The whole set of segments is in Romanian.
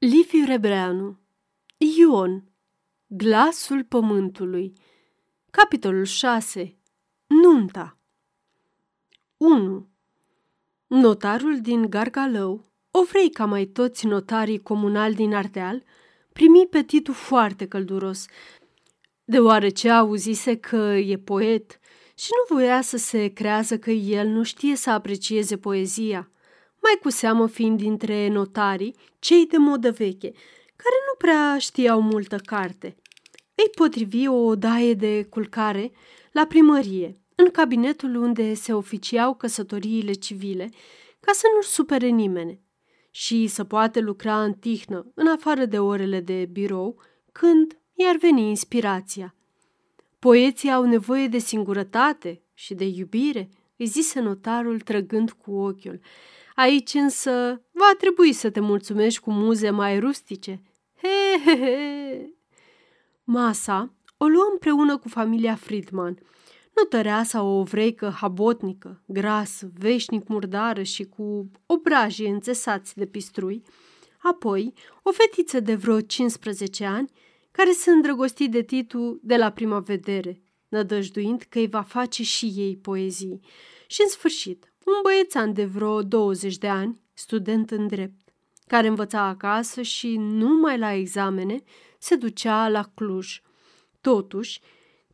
Liviu Rebreanu Ion Glasul pământului Capitolul 6 Nunta 1. Notarul din Gargalău, o vrei ca mai toți notarii comunali din Ardeal, primi pe Titu foarte călduros, deoarece auzise că e poet și nu voia să se creează că el nu știe să aprecieze poezia – mai cu seamă fiind dintre notarii cei de modă veche, care nu prea știau multă carte. Îi potrivi o odaie de culcare la primărie, în cabinetul unde se oficiau căsătoriile civile, ca să nu-și supere nimeni și să poată lucra în tihnă, în afară de orele de birou, când i-ar veni inspirația. Poeții au nevoie de singurătate și de iubire, îi zise notarul trăgând cu ochiul, Aici însă va trebui să te mulțumești cu muze mai rustice. He, he, he. Masa o luă împreună cu familia Friedman, notăreasa o ovreică habotnică, grasă, veșnic murdară și cu obrajii înțesați de pistrui, apoi o fetiță de vreo 15 ani care se îndrăgosti de Titu de la prima vedere, nădăjduind că îi va face și ei poezii. Și în sfârșit, un băiețan de vreo 20 de ani, student în drept, care învăța acasă și numai la examene se ducea la Cluj. Totuși,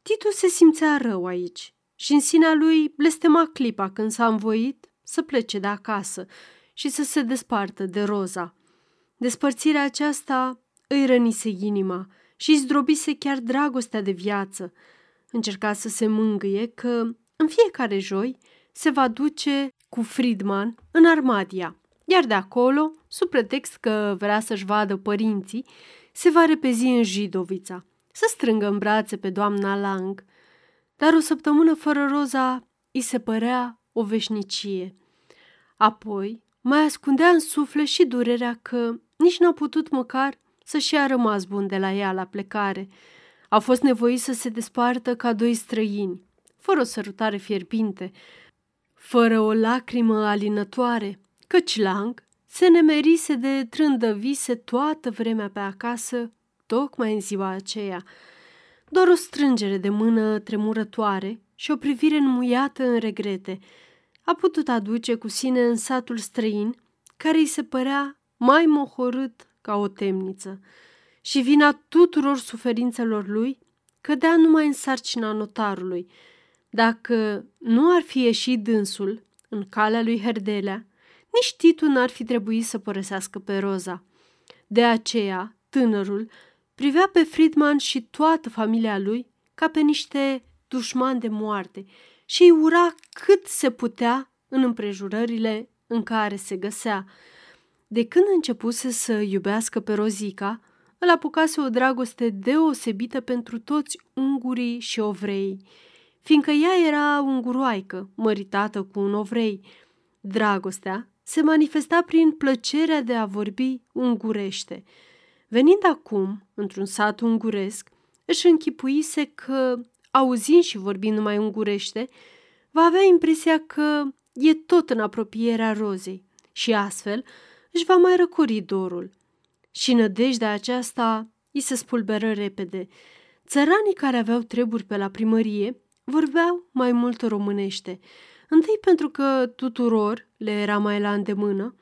Titu se simțea rău aici și în sinea lui blestema clipa când s-a învoit să plece de acasă și să se despartă de Roza. Despărțirea aceasta îi rănise inima și îi zdrobise chiar dragostea de viață. Încerca să se mângâie că în fiecare joi se va duce cu Friedman în Armadia, iar de acolo, sub pretext că vrea să-și vadă părinții, se va repezi în Jidovița, să strângă în brațe pe doamna Lang. Dar o săptămână fără Roza îi se părea o veșnicie. Apoi mai ascundea în suflet și durerea că nici n-a putut măcar să-și ia rămas bun de la ea la plecare. A fost nevoit să se despartă ca doi străini, fără o sărutare fierbinte, fără o lacrimă alinătoare, căci Lang se nemerise de trândăvise toată vremea pe acasă, tocmai în ziua aceea. Doar o strângere de mână tremurătoare și o privire înmuiată în regrete a putut aduce cu sine în satul străin, care îi se părea mai mohorât ca o temniță. Și vina tuturor suferințelor lui cădea numai în sarcina notarului – dacă nu ar fi ieșit dânsul în calea lui Herdelea, nici Titu n-ar fi trebuit să părăsească pe Roza. De aceea, tânărul privea pe Friedman și toată familia lui ca pe niște dușmani de moarte și îi ura cât se putea în împrejurările în care se găsea. De când începuse să iubească pe Rozica, îl apucase o dragoste deosebită pentru toți ungurii și ovrei fiindcă ea era unguroaică, măritată cu un ovrei. Dragostea se manifesta prin plăcerea de a vorbi ungurește. Venind acum, într-un sat unguresc, își închipuise că, auzind și vorbind numai ungurește, va avea impresia că e tot în apropierea rozei și astfel își va mai răcori dorul. Și nădejdea aceasta îi se spulberă repede. Țăranii care aveau treburi pe la primărie vorbeau mai mult românește, întâi pentru că tuturor le era mai la îndemână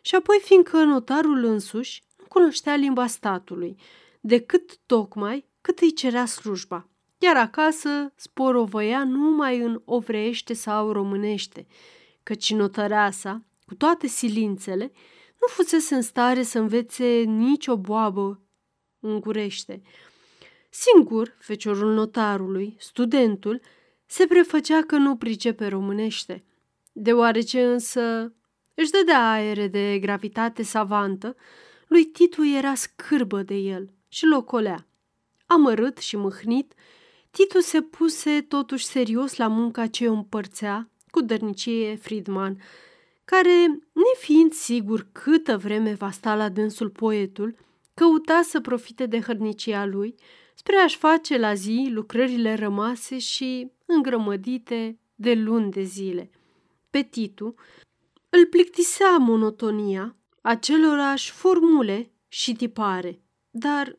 și apoi fiindcă notarul însuși nu cunoștea limba statului, decât tocmai cât îi cerea slujba. Iar acasă sporovăia numai în ovreiește sau românește, căci notăreasa, cu toate silințele, nu fusese în stare să învețe nicio boabă ungurește. Singur, feciorul notarului, studentul, se prefăcea că nu pricepe românește. Deoarece însă își dădea aere de gravitate savantă, lui Titu era scârbă de el și locolea. Amărât și mâhnit, Titu se puse totuși serios la munca ce o împărțea cu dărnicie Friedman, care, nefiind sigur câtă vreme va sta la dânsul poetul, căuta să profite de hărnicia lui spre a-și face la zi lucrările rămase și îngrămădite de luni de zile. Pe Titu îl plictisea monotonia acelorași formule și tipare, dar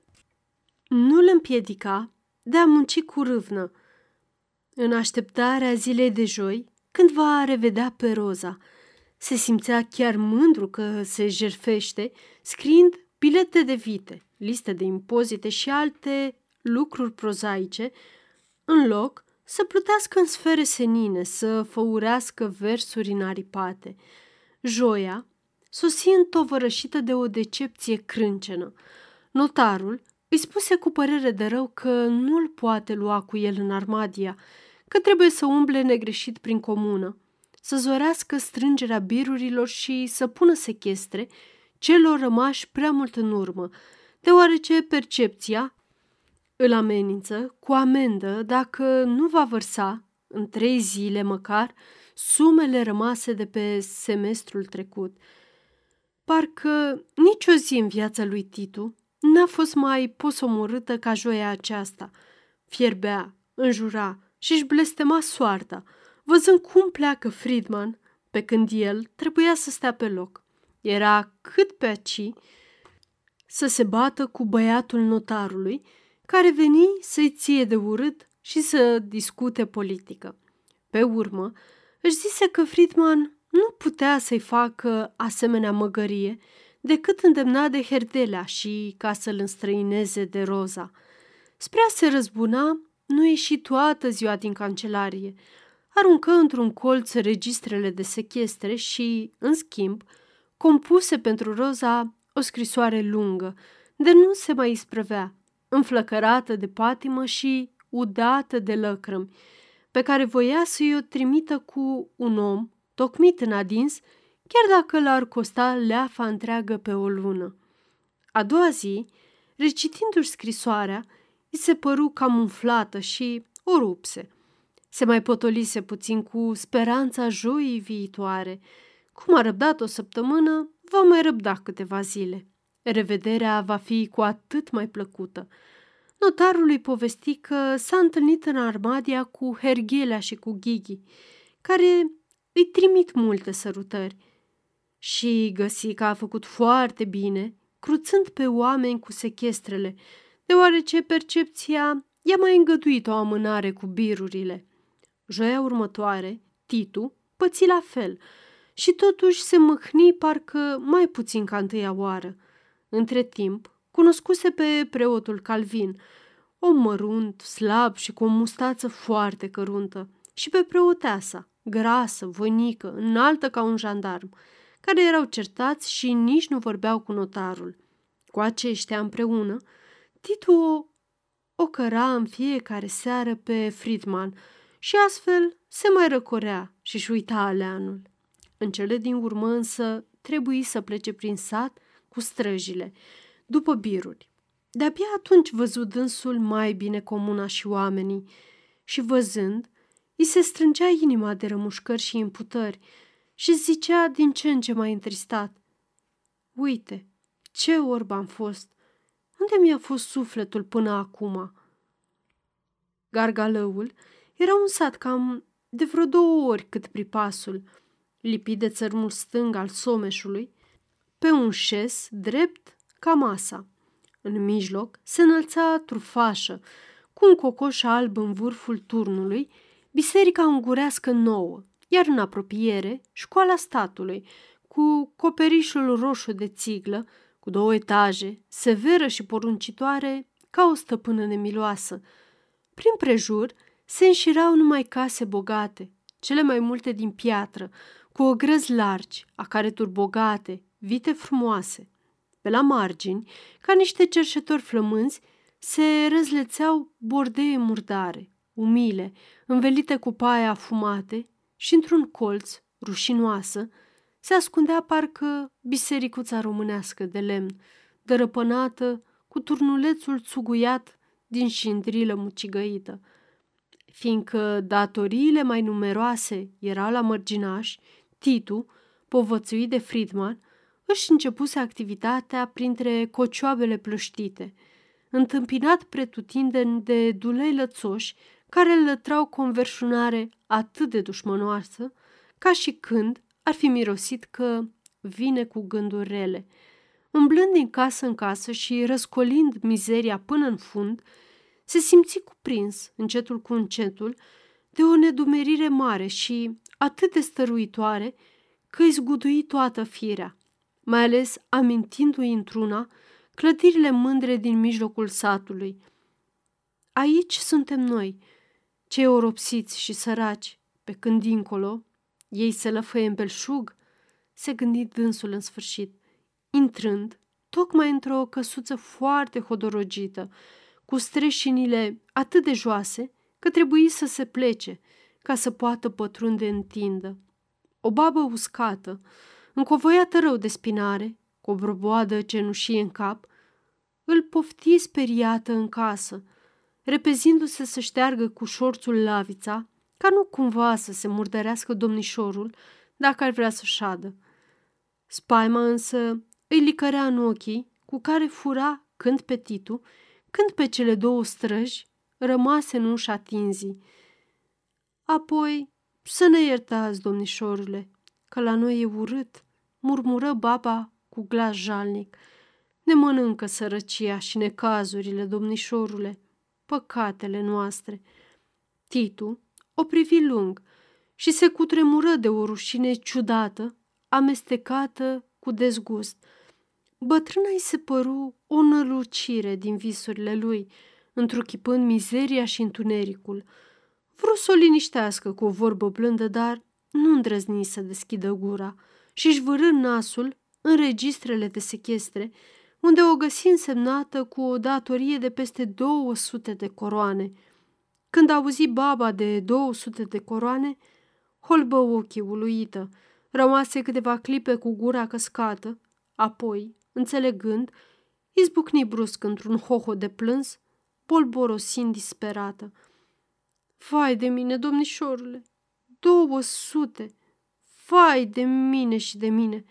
nu îl împiedica de a munci cu râvnă. În așteptarea zilei de joi, când va revedea pe Roza, se simțea chiar mândru că se jerfește, scriind bilete de vite, liste de impozite și alte lucruri prozaice, în loc să plutească în sfere senine, să făurească versuri înaripate. Joia sosi întovărășită de o decepție crâncenă. Notarul îi spuse cu părere de rău că nu-l poate lua cu el în Armadia, că trebuie să umble negreșit prin comună, să zorească strângerea birurilor și să pună sechestre celor rămași prea mult în urmă, deoarece percepția îl amenință cu amendă dacă nu va vărsa, în trei zile măcar, sumele rămase de pe semestrul trecut. Parcă nicio zi în viața lui Titu n-a fost mai posomorâtă ca joia aceasta. Fierbea, înjura și își blestema soarta, văzând cum pleacă Friedman, pe când el trebuia să stea pe loc. Era cât pe aci să se bată cu băiatul notarului, care veni să-i ție de urât și să discute politică. Pe urmă, își zise că Friedman nu putea să-i facă asemenea măgărie decât îndemna de Herdelea și ca să-l înstrăineze de Roza. Spre a se răzbuna, nu ieși toată ziua din cancelarie. Aruncă într-un colț registrele de sechestre și, în schimb, compuse pentru Roza o scrisoare lungă, de nu se mai isprăvea, înflăcărată de patimă și udată de lăcrămi, pe care voia să-i o trimită cu un om tocmit în adins, chiar dacă l-ar costa leafa întreagă pe o lună. A doua zi, recitindu-și scrisoarea, îi se păru cam umflată și o rupse. Se mai potolise puțin cu speranța joii viitoare. Cum a răbdat o săptămână, va mai răbda câteva zile. Revederea va fi cu atât mai plăcută. Notarul îi povesti că s-a întâlnit în Armadia cu Herghelea și cu Ghighi, care îi trimit multe sărutări. Și găsi că a făcut foarte bine, cruțând pe oameni cu sechestrele, deoarece percepția i-a mai îngăduit o amânare cu birurile. Joia următoare, Titu păți la fel și totuși se mâhni parcă mai puțin ca întâia oară. Între timp, cunoscuse pe preotul Calvin, om mărunt, slab și cu o mustață foarte căruntă, și pe preoteasa, grasă, voinică, înaltă ca un jandarm, care erau certați și nici nu vorbeau cu notarul. Cu aceștia împreună, Titu o, o căra în fiecare seară pe Friedman și astfel se mai răcorea și-și uita aleanul. În cele din urmă însă trebuie să plece prin sat cu străjile, după biruri. De-abia atunci văzut dânsul mai bine comuna și oamenii și văzând, îi se strângea inima de rămușcări și imputări și zicea din ce în ce mai întristat. Uite, ce orb am fost! Unde mi-a fost sufletul până acum? Gargalăul era un sat cam de vreo două ori cât pripasul, lipit de țărmul stâng al someșului, pe un șes drept ca masa. În mijloc se înălța trufașă, cu un cocoș alb în vârful turnului biserica ungurească nouă, iar în apropiere școala statului, cu coperișul roșu de țiglă, cu două etaje, severă și poruncitoare ca o stăpână nemiloasă. Prin prejur se înșirau numai case bogate, cele mai multe din piatră, cu ogrăzi largi, acareturi bogate, vite frumoase. Pe la margini, ca niște cerșetori flămânzi, se răzlețeau bordee murdare, umile, învelite cu paie afumate și într-un colț, rușinoasă, se ascundea parcă bisericuța românească de lemn, dărăpânată cu turnulețul țuguiat din șindrilă mucigăită. Fiindcă datoriile mai numeroase erau la mărginaș, Titu, povățuit de Friedman, își începuse activitatea printre cocioabele plăștite, întâmpinat pretutindeni de dulei lățoși care îl lătrau converșunare atât de dușmănoasă, ca și când ar fi mirosit că vine cu gânduri rele. umblând din casă în casă și răscolind mizeria până în fund, se simți cuprins, încetul cu încetul, de o nedumerire mare și atât de stăruitoare că îi zgudui toată firea, mai ales amintindu-i într-una clădirile mândre din mijlocul satului. Aici suntem noi, cei oropsiți și săraci, pe când dincolo ei se lăfăie în belșug, se gândi dânsul în sfârșit, intrând tocmai într-o căsuță foarte hodorogită, cu streșinile atât de joase că trebuie să se plece ca să poată pătrunde în tindă. O babă uscată, încovoiată rău de spinare, cu o broboadă cenușie în cap, îl pofti speriată în casă, repezindu-se să șteargă cu șorțul lavița, ca nu cumva să se murdărească domnișorul dacă ar vrea să șadă. Spaima însă îi licărea în ochii, cu care fura când pe Titu, când pe cele două străji rămase în ușa tinzii. Apoi, să ne iertați, domnișorule, că la noi e urât, murmură baba cu glas jalnic. Ne mănâncă sărăcia și necazurile, domnișorule, păcatele noastre. Titu o privi lung și se cutremură de o rușine ciudată, amestecată cu dezgust. Bătrâna îi se păru o nălucire din visurile lui, întruchipând mizeria și întunericul. Vreau să o liniștească cu o vorbă blândă, dar nu îndrăzni să deschidă gura și își vârâ nasul în registrele de sechestre, unde o găsi însemnată cu o datorie de peste 200 de coroane. Când auzi baba de 200 de coroane, holbă ochii uluită, rămase câteva clipe cu gura căscată, apoi, înțelegând, izbucni brusc într-un hoho de plâns, polborosind disperată. Vai de mine, domnișorule, două sute! Vai de mine și de mine!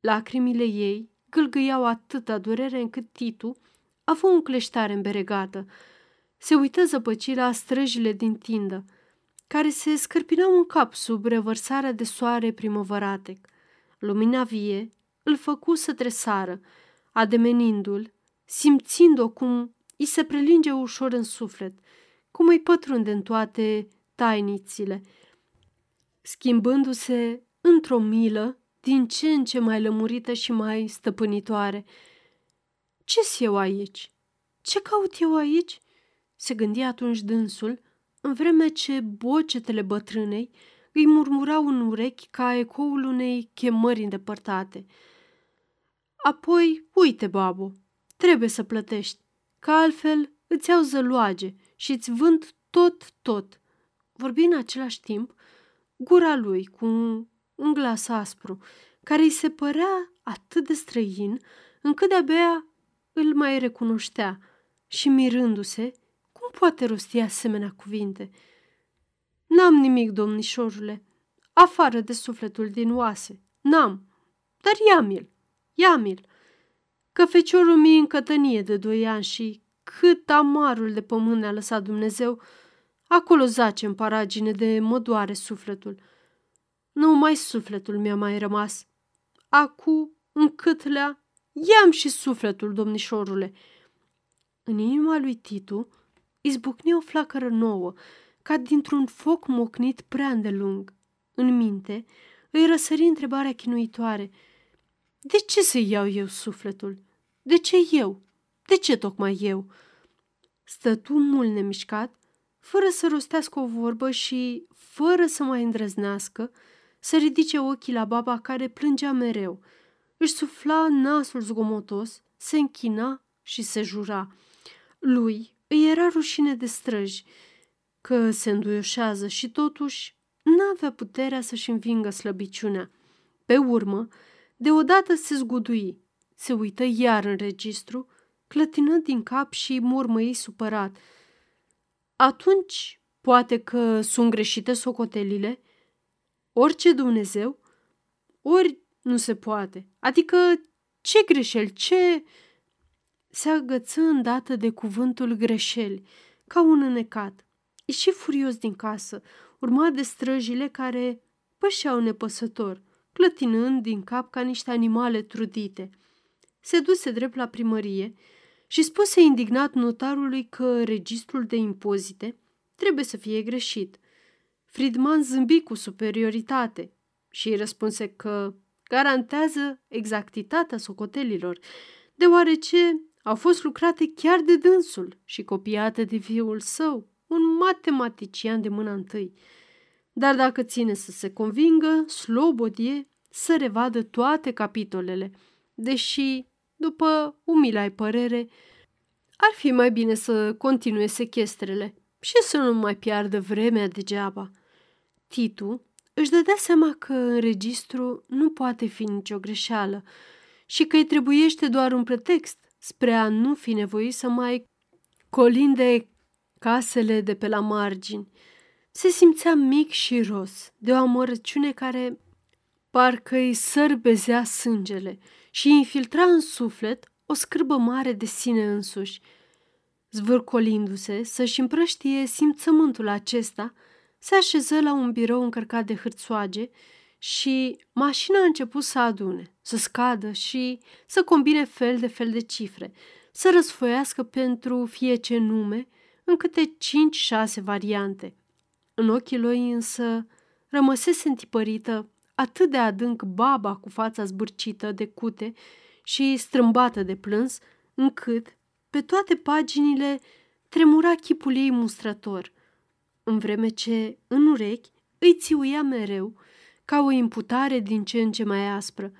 Lacrimile ei gâlgâiau atâta durere încât Titu a fost un cleștare îmberegată. Se uită zăpăcit la străjile din tindă, care se scărpinau în cap sub revărsarea de soare primăvăratec. Lumina vie îl făcu să tresară, ademenindu-l, simțind-o cum îi se prelinge ușor în suflet, cum îi pătrunde în toate tainițile, schimbându-se într-o milă din ce în ce mai lămurită și mai stăpânitoare. Ce-s eu aici? Ce caut eu aici?" se gândi atunci dânsul, în vreme ce bocetele bătrânei îi murmurau în urechi ca ecoul unei chemări îndepărtate. Apoi, uite, babo, trebuie să plătești, că altfel îți iau zăloage și îți vând tot, tot. Vorbi în același timp gura lui cu un, un glas aspru, care îi se părea atât de străin, încât de-abia îl mai recunoștea și mirându-se, cum poate rosti asemenea cuvinte? N-am nimic, domnișorule, afară de sufletul din oase. N-am, dar ia-mi-l, ia-mi-l. Că feciorul mi în cătănie de doi ani și cât amarul de pământ ne-a lăsat Dumnezeu, acolo zace în paragine de mă doare sufletul. Numai sufletul mi-a mai rămas. Acu, în câtlea, i-am și sufletul, domnișorule. În inima lui Titu izbucni o flacără nouă, ca dintr-un foc mocnit prea îndelung. În minte îi răsări întrebarea chinuitoare. De ce să iau eu sufletul? De ce eu? De ce tocmai eu? Stătu mult nemișcat, fără să rostească o vorbă și, fără să mai îndrăznească, să ridice ochii la baba care plângea mereu. Își sufla nasul zgomotos, se închina și se jura. Lui îi era rușine de străji, că se înduioșează și totuși n-avea puterea să-și învingă slăbiciunea. Pe urmă, deodată se zgudui, se uită iar în registru, clătinând din cap și mormăi supărat. Atunci, poate că sunt greșite socotelile? Orice Dumnezeu? Ori nu se poate. Adică ce greșeli, ce... Se agăță îndată de cuvântul greșeli, ca un înecat. Ieși furios din casă, urmat de străjile care pășeau nepăsător, clătinând din cap ca niște animale trudite. Se duse drept la primărie și spuse indignat notarului că registrul de impozite trebuie să fie greșit. Friedman zâmbi cu superioritate și îi răspunse că garantează exactitatea socotelilor, deoarece au fost lucrate chiar de dânsul și copiate de fiul său, un matematician de mâna întâi. Dar dacă ține să se convingă, slobodie să revadă toate capitolele, deși, după umilai părere, ar fi mai bine să continue sechestrele și să nu mai piardă vremea degeaba. Titu își dădea seama că în registru nu poate fi nicio greșeală și că îi trebuiește doar un pretext spre a nu fi nevoit să mai colinde casele de pe la margini. Se simțea mic și ros, de o amărăciune care parcă îi sărbezea sângele și infiltra în suflet o scârbă mare de sine însuși. Zvârcolindu-se să-și împrăștie simțământul acesta, se așeză la un birou încărcat de hârțoage și mașina a început să adune, să scadă și să combine fel de fel de cifre, să răsfoiască pentru fie ce nume în câte cinci-șase variante. În ochii lui însă rămăsese întipărită atât de adânc baba cu fața zbârcită de cute și strâmbată de plâns, încât pe toate paginile tremura chipul ei mustrător, în vreme ce, în urechi, îi țiuia mereu, ca o imputare din ce în ce mai aspră.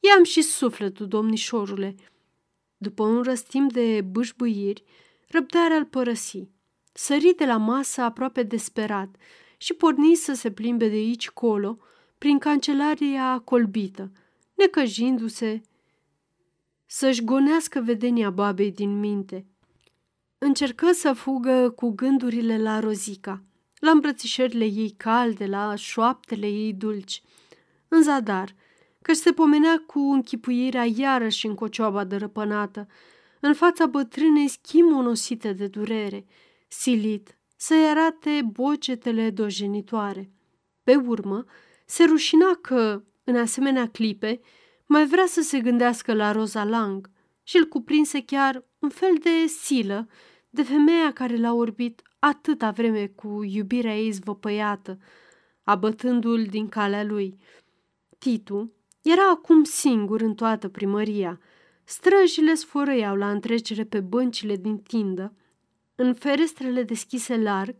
I-am și sufletul, domnișorule. După un răstim de bâșbâiri, răbdarea îl părăsi. Sări de la masă aproape desperat și porni să se plimbe de aici colo, prin cancelaria colbită, necăjindu-se să-și gonească vedenia babei din minte. Încercă să fugă cu gândurile la Rozica, la îmbrățișările ei calde, la șoaptele ei dulci. În zadar, că se pomenea cu închipuirea iarăși în cocioaba dărăpânată, în fața bătrânei schimonosite de durere, silit să-i arate bocetele dojenitoare. Pe urmă, se rușina că, în asemenea clipe, mai vrea să se gândească la Roza Lang și îl cuprinse chiar un fel de silă de femeia care l-a orbit atâta vreme cu iubirea ei zvăpăiată, abătându-l din calea lui. Titu era acum singur în toată primăria. Străjile sfărăiau la întrecere pe băncile din tindă. În ferestrele deschise larg,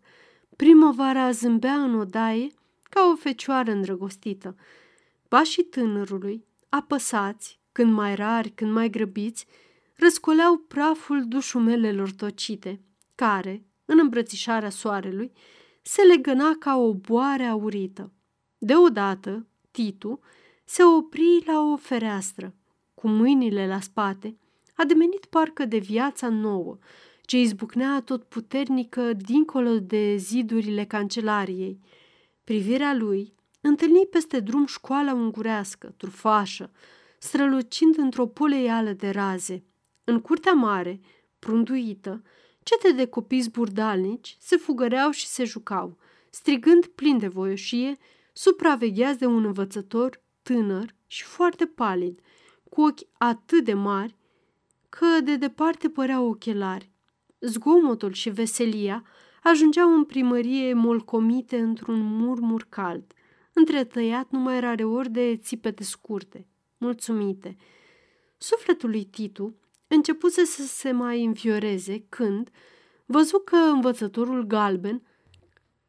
primăvara zâmbea în odaie ca o fecioară îndrăgostită. Pașii tânărului, apăsați, când mai rari, când mai grăbiți, răscoleau praful dușumelelor tocite, care, în îmbrățișarea soarelui, se legăna ca o boare aurită. Deodată, Titu se opri la o fereastră, cu mâinile la spate, a demenit parcă de viața nouă, ce izbucnea tot puternică dincolo de zidurile cancelariei. Privirea lui întâlni peste drum școala ungurească, trufașă, strălucind într-o poleială de raze. În curtea mare, prunduită, cete de copii zburdalnici se fugăreau și se jucau, strigând plin de voioșie, supravegheați de un învățător tânăr și foarte palid, cu ochi atât de mari că de departe păreau ochelari. Zgomotul și veselia ajungeau în primărie molcomite într-un murmur cald, întretăiat numai rare ori de țipete scurte, mulțumite. Sufletul lui Titu începuse să se mai învioreze când văzu că învățătorul galben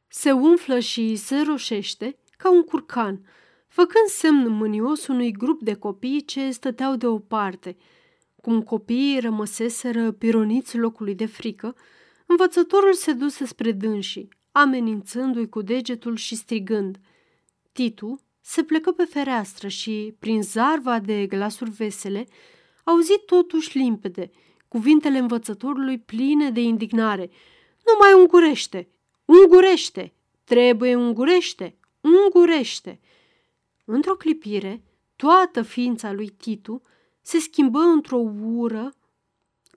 se umflă și se roșește ca un curcan, făcând semn mânios unui grup de copii ce stăteau deoparte. Cum copiii rămăseseră pironiți locului de frică, învățătorul se duse spre dânsii, amenințându-i cu degetul și strigând. Titu se plecă pe fereastră și, prin zarva de glasuri vesele, auzi totuși limpede cuvintele învățătorului pline de indignare. Nu mai ungurește! Ungurește! Trebuie ungurește! Ungurește! Într-o clipire, toată ființa lui Titu se schimbă într-o ură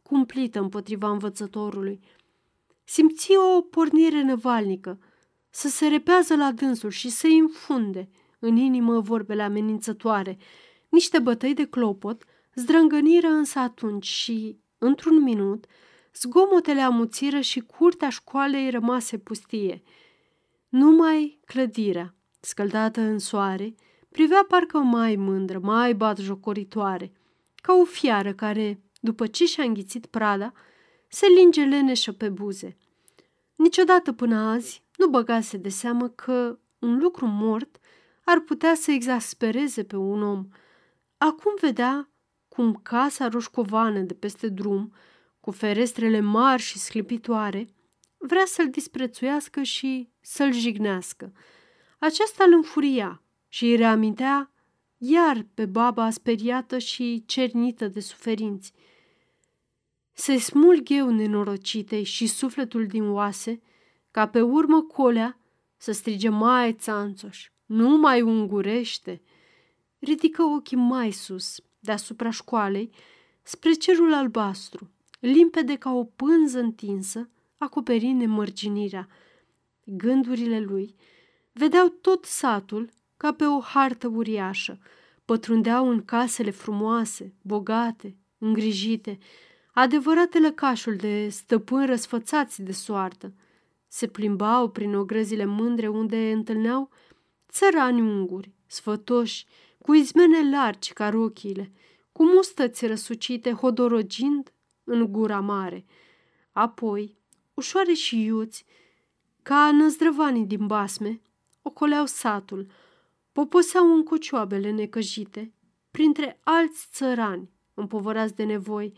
cumplită împotriva învățătorului. Simți o pornire năvalnică, să se repează la dânsul și să-i înfunde în inimă vorbele amenințătoare. Niște bătăi de clopot zdrângăniră însă atunci și, într-un minut, zgomotele amuțiră și curtea școalei rămase pustie. Numai clădirea, scăldată în soare, privea parcă mai mândră, mai batjocoritoare, ca o fiară care, după ce și-a înghițit prada, se linge leneșă pe buze. Niciodată până azi nu băgase de seamă că un lucru mort ar putea să exaspereze pe un om. Acum vedea cum casa roșcovană de peste drum, cu ferestrele mari și sclipitoare, vrea să-l disprețuiască și să-l jignească. Aceasta îl înfuria și îi reamintea iar pe baba speriată și cernită de suferinți. Se smulg eu nenorocitei și sufletul din oase, ca pe urmă colea să strige mai țanțoș, nu mai ungurește. Ridică ochii mai sus, deasupra școalei, spre cerul albastru, limpede ca o pânză întinsă, acoperind nemărginirea. Gândurile lui vedeau tot satul ca pe o hartă uriașă, pătrundeau în casele frumoase, bogate, îngrijite, adevărate lăcașul de stăpâni răsfățați de soartă. Se plimbau prin ogrăzile mândre unde întâlneau țărani unguri, sfătoși, cu izmene largi ca rochiile, cu mustăți răsucite hodorogind în gura mare. Apoi, ușoare și iuți, ca năzdrăvanii din basme, ocoleau satul, poposeau în cocioabele necăjite, printre alți țărani, împovărați de nevoi,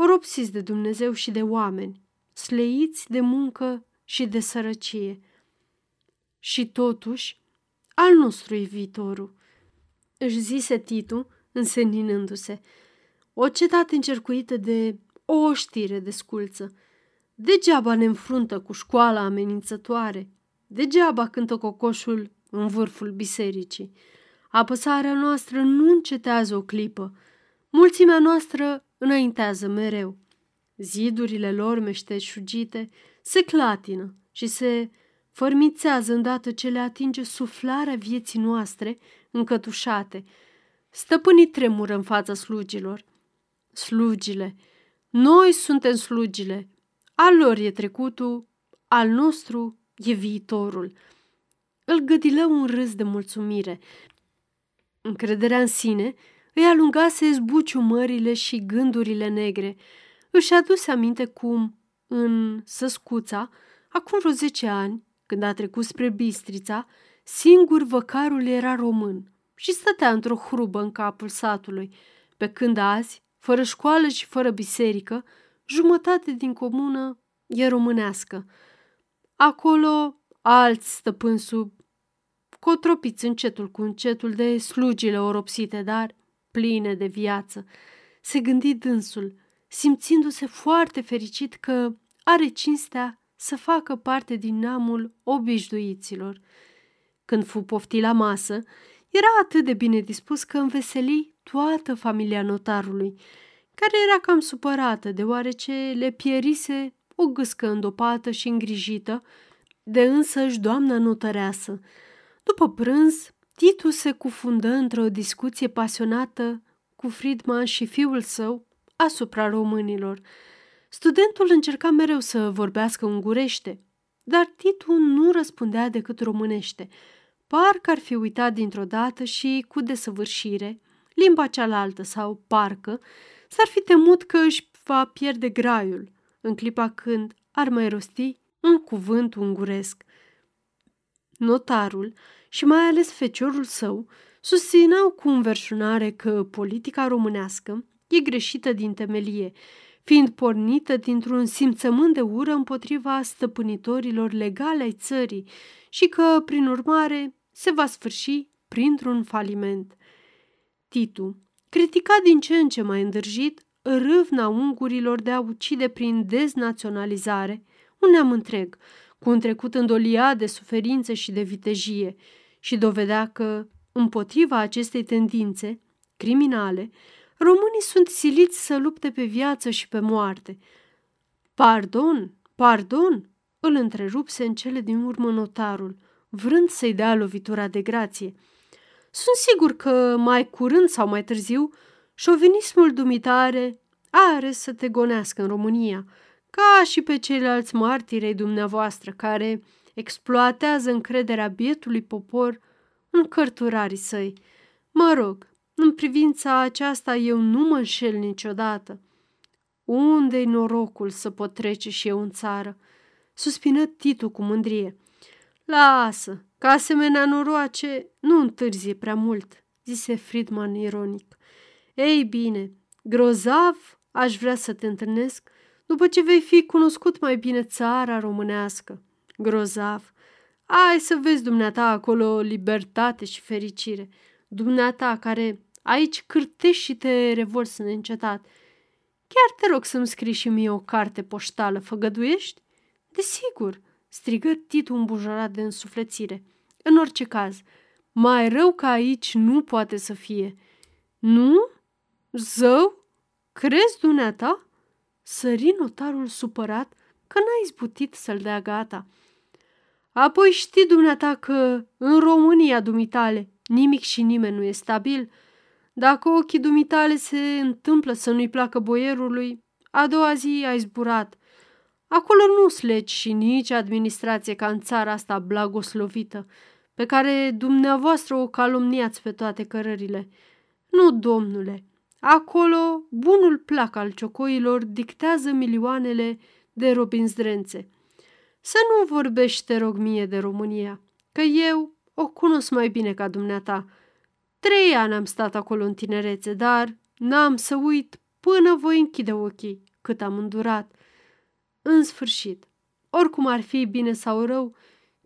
oropsiți de Dumnezeu și de oameni, sleiți de muncă și de sărăcie. Și totuși, al nostru e viitorul, își zise Titu, înseninându-se. O cetate încercuită de o știre de sculță. Degeaba ne înfruntă cu școala amenințătoare. Degeaba cântă cocoșul în vârful bisericii. Apăsarea noastră nu încetează o clipă. Mulțimea noastră înaintează mereu. Zidurile lor meșteșugite se clatină și se fărmițează îndată ce le atinge suflarea vieții noastre încătușate. Stăpânii tremură în fața slugilor. Slugile. Noi suntem slugile. Al lor e trecutul, al nostru e viitorul. Îl gădilă un râs de mulțumire. Încrederea în sine îi alungase zbuciu mările și gândurile negre. Își aduse aminte cum, în Săscuța, acum vreo zece ani, când a trecut spre Bistrița, singur văcarul era român și stătea într-o hrubă în capul satului, pe când azi, fără școală și fără biserică, jumătate din comună e românească. Acolo alți stăpâni sub cotropiți încetul cu încetul de slugile oropsite, dar pline de viață. Se gândi dânsul, simțindu-se foarte fericit că are cinstea să facă parte din neamul obișnuiților. Când fu poftit la masă, era atât de bine dispus că înveseli toată familia notarului, care era cam supărată deoarece le pierise o gâscă îndopată și îngrijită de însăși doamna notăreasă. După prânz, Titu se cufundă într-o discuție pasionată cu Friedman și fiul său asupra românilor. Studentul încerca mereu să vorbească ungurește, dar Titu nu răspundea decât românește. Parcă ar fi uitat dintr-o dată și, cu desăvârșire, limba cealaltă sau parcă, s-ar fi temut că își va pierde graiul în clipa când ar mai rosti un cuvânt unguresc. Notarul și mai ales feciorul său susțineau cu înverșunare că politica românească e greșită din temelie, fiind pornită dintr-un simțământ de ură împotriva stăpânitorilor legale ai țării și că, prin urmare, se va sfârși printr-un faliment. Titu critica din ce în ce mai îndârjit râvna ungurilor de a ucide prin deznaționalizare un neam întreg, cu un trecut îndoliat de suferințe și de vitejie, și dovedea că, împotriva acestei tendințe criminale, românii sunt siliți să lupte pe viață și pe moarte. Pardon, pardon, îl întrerupse în cele din urmă notarul, vrând să-i dea lovitura de grație. Sunt sigur că mai curând sau mai târziu, șovinismul dumitare are să te gonească în România, ca și pe ceilalți martirei dumneavoastră care exploatează încrederea bietului popor în cărturarii săi. Mă rog, în privința aceasta eu nu mă înșel niciodată. Unde-i norocul să pot trece și eu în țară? Suspină Titu cu mândrie. Lasă, ca asemenea noroace nu întârzie prea mult, zise Friedman ironic. Ei bine, grozav aș vrea să te întâlnesc după ce vei fi cunoscut mai bine țara românească. Grozav. Ai să vezi dumneata acolo libertate și fericire. Dumneata care aici cârtești și te revolți neîncetat. Chiar te rog să-mi scrii și mie o carte poștală, făgăduiești? Desigur, strigă Titu îmbujorat de însuflețire. În orice caz, mai rău ca aici nu poate să fie. Nu? Zău? Crezi dumneata? Sări notarul supărat că n-a izbutit să-l dea gata. Apoi știi dumneata că în România dumitale nimic și nimeni nu e stabil. Dacă ochii dumitale se întâmplă să nu-i placă boierului, a doua zi ai zburat. Acolo nu-s legi și nici administrație ca în țara asta blagoslovită, pe care dumneavoastră o calumniați pe toate cărările. Nu, domnule, acolo bunul plac al ciocoilor dictează milioanele de robinzdrențe. Să nu vorbești, te rog mie, de România, că eu o cunosc mai bine ca dumneata. Trei ani am stat acolo în tinerețe, dar n-am să uit până voi închide ochii cât am îndurat. În sfârșit, oricum ar fi bine sau rău,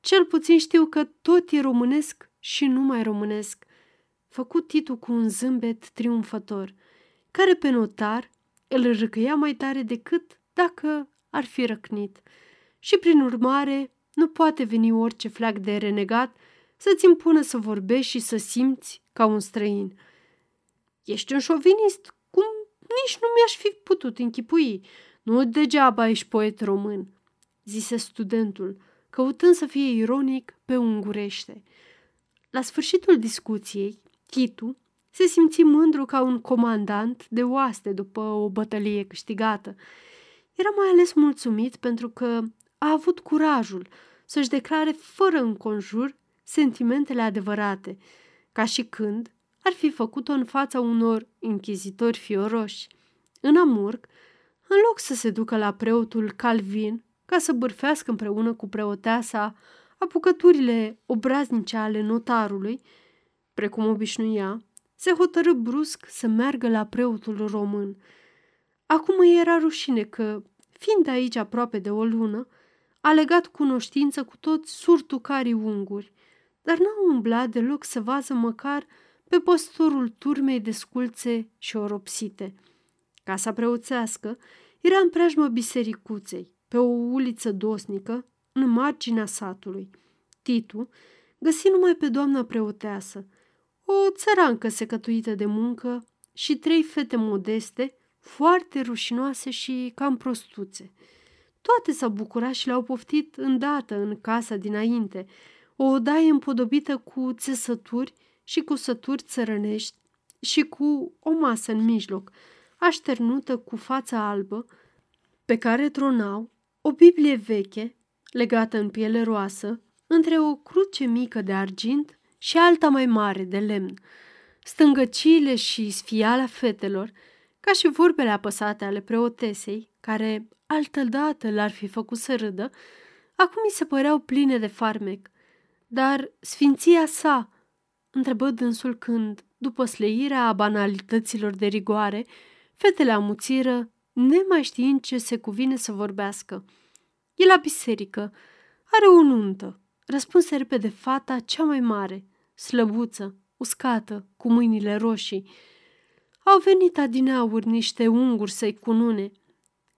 cel puțin știu că tot e românesc și nu mai românesc. Făcut Titu cu un zâmbet triumfător, care pe notar îl râcăia mai tare decât dacă ar fi răcnit. Și prin urmare, nu poate veni orice fleac de renegat să-ți impună să vorbești și să simți ca un străin. Ești un șovinist, cum nici nu mi-aș fi putut închipui. Nu degeaba ești poet român, zise studentul, căutând să fie ironic pe ungurește. La sfârșitul discuției, Titu se simți mândru ca un comandant de oaste după o bătălie câștigată. Era mai ales mulțumit pentru că a avut curajul să-și declare fără înconjur sentimentele adevărate, ca și când ar fi făcut-o în fața unor închizitori fioroși. În Amurg, în loc să se ducă la preotul Calvin ca să bârfească împreună cu preoteasa apucăturile obraznice ale notarului, precum obișnuia, se hotărâ brusc să meargă la preotul român. Acum îi era rușine că, fiind aici aproape de o lună, a legat cunoștință cu toți surtucarii unguri, dar n-a umblat deloc să vază măcar pe păstorul turmei de sculțe și oropsite. Casa preoțească era în preajma bisericuței, pe o uliță dosnică, în marginea satului. Titu găsi numai pe doamna preoteasă, o țărancă secătuită de muncă și trei fete modeste, foarte rușinoase și cam prostuțe. Toate s-au bucurat și le-au poftit îndată în casa dinainte, o odaie împodobită cu țesături și cu sături țărănești și cu o masă în mijloc, așternută cu fața albă, pe care tronau o Biblie veche, legată în piele roasă, între o cruce mică de argint și alta mai mare de lemn. Stângăciile și sfiala fetelor, ca și vorbele apăsate ale preotesei, care altădată l-ar fi făcut să râdă, acum mi se păreau pline de farmec. Dar sfinția sa, întrebă dânsul când, după sleirea a banalităților de rigoare, fetele amuțiră, nemai știind ce se cuvine să vorbească. E la biserică, are o nuntă, răspunse repede fata cea mai mare, slăbuță, uscată, cu mâinile roșii. Au venit adineauri niște unguri să-i cunune,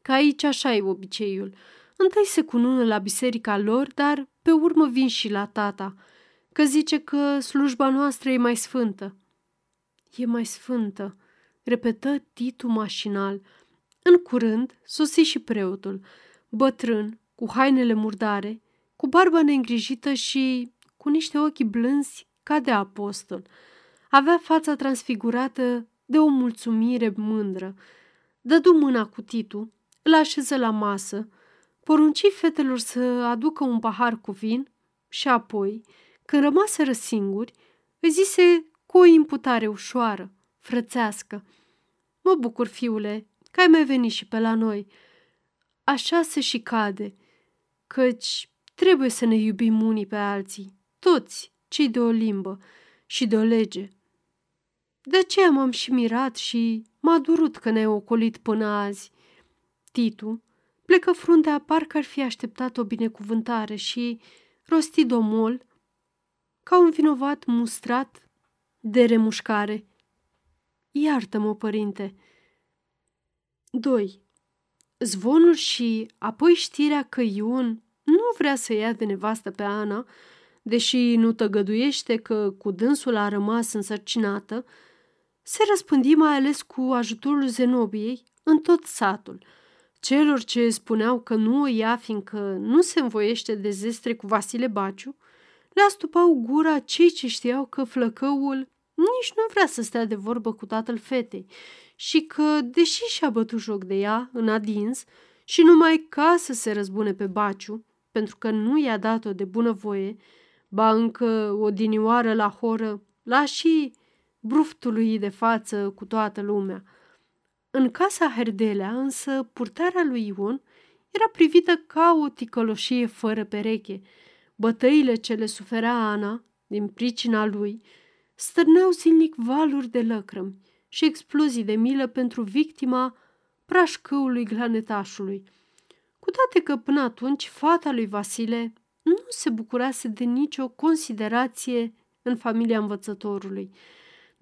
că aici așa e obiceiul. Întâi se cunună la biserica lor, dar pe urmă vin și la tata, că zice că slujba noastră e mai sfântă. E mai sfântă, repetă Titu mașinal. În curând sosi și preotul, bătrân, cu hainele murdare, cu barba neîngrijită și cu niște ochi blânzi ca de apostol. Avea fața transfigurată de o mulțumire mândră. Dădu mâna cu Titu, îl așeză la masă, porunci fetelor să aducă un pahar cu vin și apoi, când rămaseră singuri, îi zise cu o imputare ușoară, frățească. Mă bucur, fiule, că ai mai venit și pe la noi. Așa se și cade, căci trebuie să ne iubim unii pe alții, toți cei de o limbă și de o lege. De aceea m-am și mirat și m-a durut că ne-ai ocolit până azi. Titu plecă fruntea parcă ar fi așteptat o binecuvântare și rosti domol ca un vinovat mustrat de remușcare. Iartă-mă, părinte. 2. Zvonul și apoi știrea că Ion nu vrea să ia de nevastă pe Ana, deși nu tăgăduiește că cu dânsul a rămas însărcinată, se răspândi mai ales cu ajutorul Zenobiei în tot satul. Celor ce spuneau că nu o ia fiindcă nu se învoiește de zestre cu Vasile Baciu, le astupau gura cei ce știau că flăcăul nici nu vrea să stea de vorbă cu tatăl fetei și că, deși și-a bătut joc de ea în adins și numai ca să se răzbune pe Baciu, pentru că nu i-a dat-o de bunăvoie, ba încă o dinioară la horă, la și bruftului de față cu toată lumea. În casa Herdelea, însă, purtarea lui Ion era privită ca o ticăloșie fără pereche. Bătăile ce le suferea Ana, din pricina lui, stârneau zilnic valuri de lăcrămi și explozii de milă pentru victima prașcăului glanetașului. Cu toate că până atunci fata lui Vasile nu se bucurase de nicio considerație în familia învățătorului.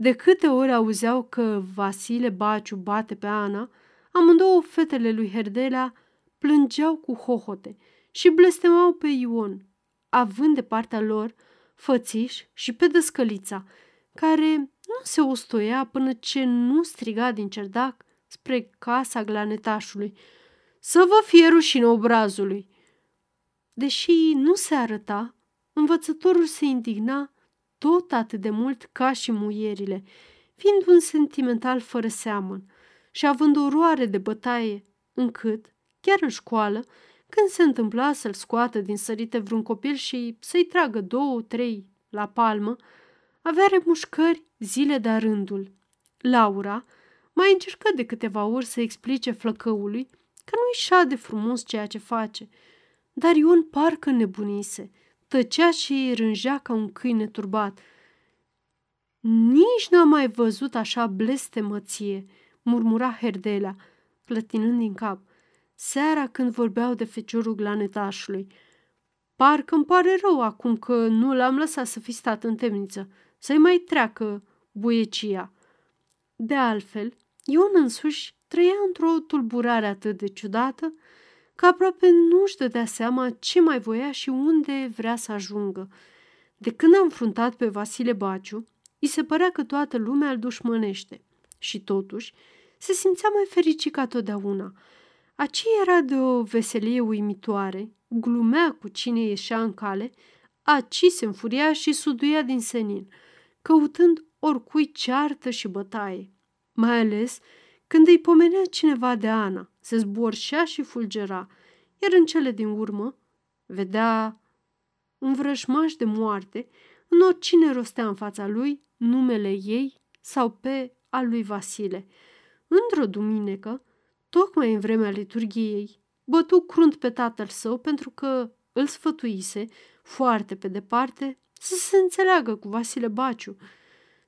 De câte ori auzeau că Vasile Baciu bate pe Ana, amândouă fetele lui Herdelea plângeau cu hohote și blestemau pe Ion, având de partea lor fățiș și pe dăscălița, care nu se ostoia până ce nu striga din cerdac spre casa glanetașului. Să vă fie rușine obrazului! Deși nu se arăta, învățătorul se indigna tot atât de mult ca și muierile, fiind un sentimental fără seamăn și având o roare de bătaie, încât, chiar în școală, când se întâmpla să-l scoată din sărite vreun copil și să-i tragă două, trei la palmă, avea remușcări zile de rândul. Laura mai încercă de câteva ori să explice flăcăului că nu-i de frumos ceea ce face, dar Ion parcă nebunise – tăcea și rângea ca un câine turbat. Nici n-am mai văzut așa blestemăție, murmura Herdelea, clătinând din cap, seara când vorbeau de feciorul glanetașului. Parcă îmi pare rău acum că nu l-am lăsat să fi stat în temniță, să-i mai treacă buiecia. De altfel, Ion însuși trăia într-o tulburare atât de ciudată, că aproape nu-și dădea seama ce mai voia și unde vrea să ajungă. De când a înfruntat pe Vasile Baciu, îi se părea că toată lumea îl dușmănește. Și totuși, se simțea mai fericit ca totdeauna. Aci era de o veselie uimitoare, glumea cu cine ieșea în cale, aci se înfuria și suduia din senin, căutând oricui ceartă și bătaie. Mai ales când îi pomenea cineva de Ana, se zborșea și fulgera, iar în cele din urmă vedea un vrăjmaș de moarte în oricine rostea în fața lui numele ei sau pe al lui Vasile. Într-o duminică, tocmai în vremea liturgiei, bătu crunt pe tatăl său pentru că îl sfătuise foarte pe departe să se înțeleagă cu Vasile Baciu,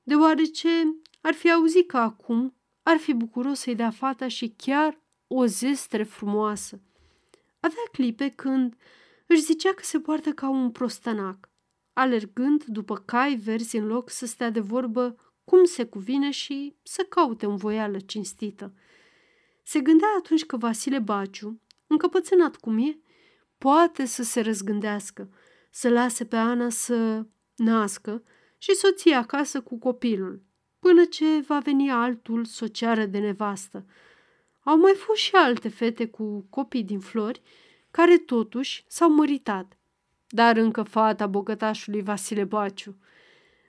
deoarece ar fi auzit că acum ar fi bucuros să-i dea fata și chiar o zestre frumoasă. Avea clipe când își zicea că se poartă ca un prostănac, alergând după cai verzi în loc să stea de vorbă cum se cuvine și să caute un voială cinstită. Se gândea atunci că Vasile Baciu, încăpățânat cum e, poate să se răzgândească, să lase pe Ana să nască și soția acasă cu copilul, până ce va veni altul sociară de nevastă. Au mai fost și alte fete cu copii din flori, care totuși s-au măritat, dar încă fata bogătașului Vasile Baciu.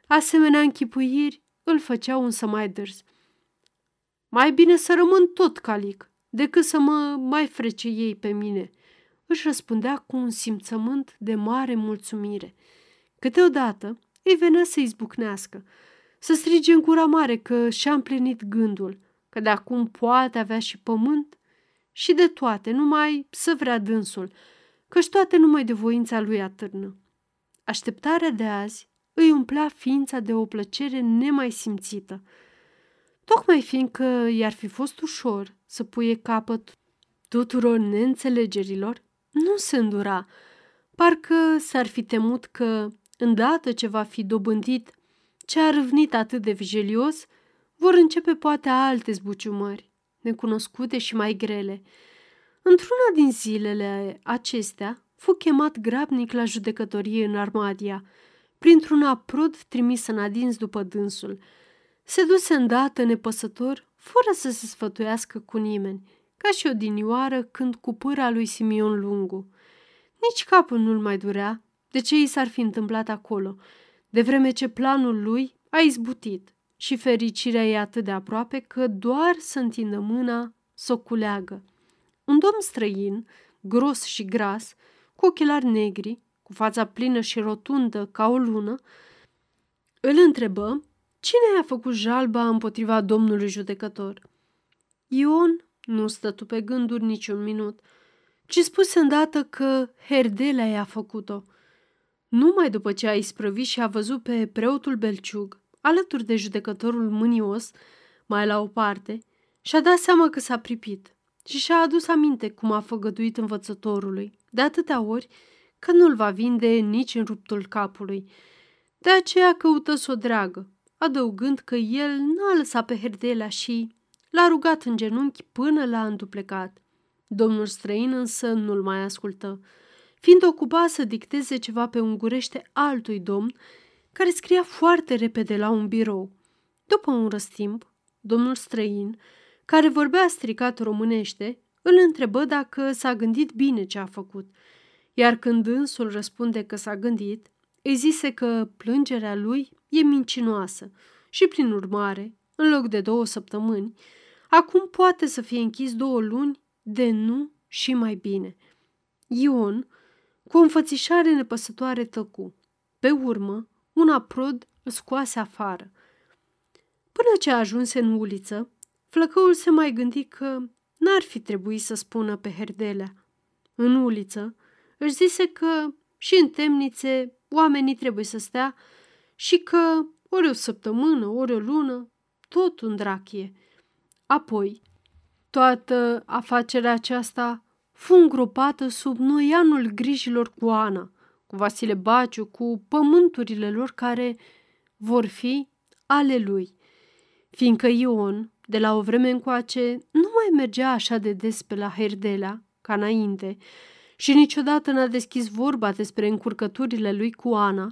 Asemenea închipuiri îl făceau însă mai dârs. Mai bine să rămân tot calic, decât să mă mai frece ei pe mine, își răspundea cu un simțământ de mare mulțumire. Câteodată îi venea să izbucnească, să strige în gura mare că și-a împlinit gândul, că de acum poate avea și pământ și de toate, numai să vrea dânsul, căci toate numai de voința lui atârnă. Așteptarea de azi îi umplea ființa de o plăcere nemai simțită. Tocmai fiindcă i-ar fi fost ușor să puie capăt tuturor neînțelegerilor, nu se îndura. Parcă s-ar fi temut că, îndată ce va fi dobândit ce a râvnit atât de vigilios, vor începe poate alte zbuciumări, necunoscute și mai grele. Într-una din zilele acestea, fu chemat grabnic la judecătorie în Armadia, printr-un aprod trimis în adins după dânsul. Se duse îndată nepăsător, fără să se sfătuiască cu nimeni, ca și o dinioară când cu pâra lui Simion Lungu. Nici capul nu-l mai durea de ce i s-ar fi întâmplat acolo, de vreme ce planul lui a izbutit și fericirea e atât de aproape că doar să întindă mâna să o culeagă. Un domn străin, gros și gras, cu ochelari negri, cu fața plină și rotundă ca o lună, îl întrebă cine i-a făcut jalba împotriva domnului judecător. Ion nu stătu pe gânduri niciun minut, ci spuse îndată că Herdelea i-a făcut-o. Numai după ce a isprăvit și a văzut pe preotul Belciug, alături de judecătorul mânios, mai la o parte, și-a dat seama că s-a pripit și și-a adus aminte cum a făgăduit învățătorului, de atâtea ori că nu-l va vinde nici în ruptul capului. De aceea căută să o dragă, adăugând că el n-a lăsat pe Herdelea și l-a rugat în genunchi până l-a înduplecat. Domnul străin însă nu-l mai ascultă, fiind ocupat să dicteze ceva pe ungurește altui domn, care scria foarte repede la un birou. După un răstimp, domnul străin, care vorbea stricat românește, îl întrebă dacă s-a gândit bine ce a făcut, iar când însul răspunde că s-a gândit, îi zise că plângerea lui e mincinoasă și, prin urmare, în loc de două săptămâni, acum poate să fie închis două luni de nu și mai bine. Ion, cu o înfățișare nepăsătoare, tăcu. Pe urmă, un aprod îl scoase afară. Până ce ajunse în uliță, flăcăul se mai gândi că n-ar fi trebuit să spună pe Herdelea. În uliță își zise că și în temnițe oamenii trebuie să stea și că ori o săptămână, ori o lună, tot un drachie. Apoi, toată afacerea aceasta fu îngropată sub noianul grijilor cu Ana, cu Vasile Baciu, cu pământurile lor care vor fi ale lui. Fiindcă Ion, de la o vreme încoace, nu mai mergea așa de des pe la Herdelea, ca înainte, și niciodată n-a deschis vorba despre încurcăturile lui cu Ana,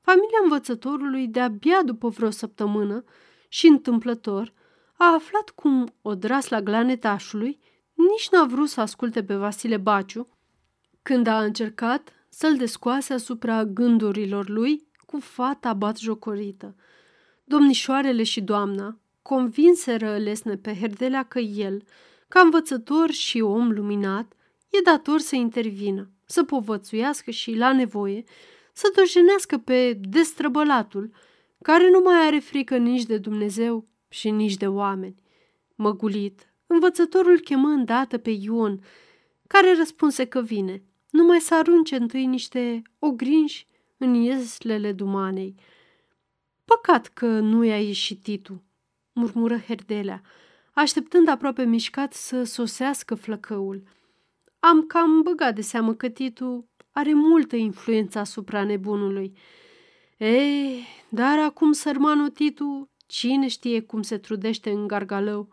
familia învățătorului de-abia după vreo săptămână și întâmplător a aflat cum odras la glanetașului nici n-a vrut să asculte pe Vasile Baciu când a încercat să-l descoase asupra gândurilor lui cu fata bat jocorită. Domnișoarele și doamna convinseră lesne pe Herdelea că el, ca învățător și om luminat, e dator să intervină, să povățuiască și, la nevoie, să dojenească pe destrăbălatul, care nu mai are frică nici de Dumnezeu și nici de oameni. Măgulit, învățătorul chemă îndată pe Ion, care răspunse că vine, numai să arunce întâi niște ogrinși în ieslele dumanei. Păcat că nu i-a ieșit Titu, murmură Herdelea, așteptând aproape mișcat să sosească flăcăul. Am cam băgat de seamă că Titu are multă influență asupra nebunului. Ei, dar acum sărmanul Titu, cine știe cum se trudește în gargalău?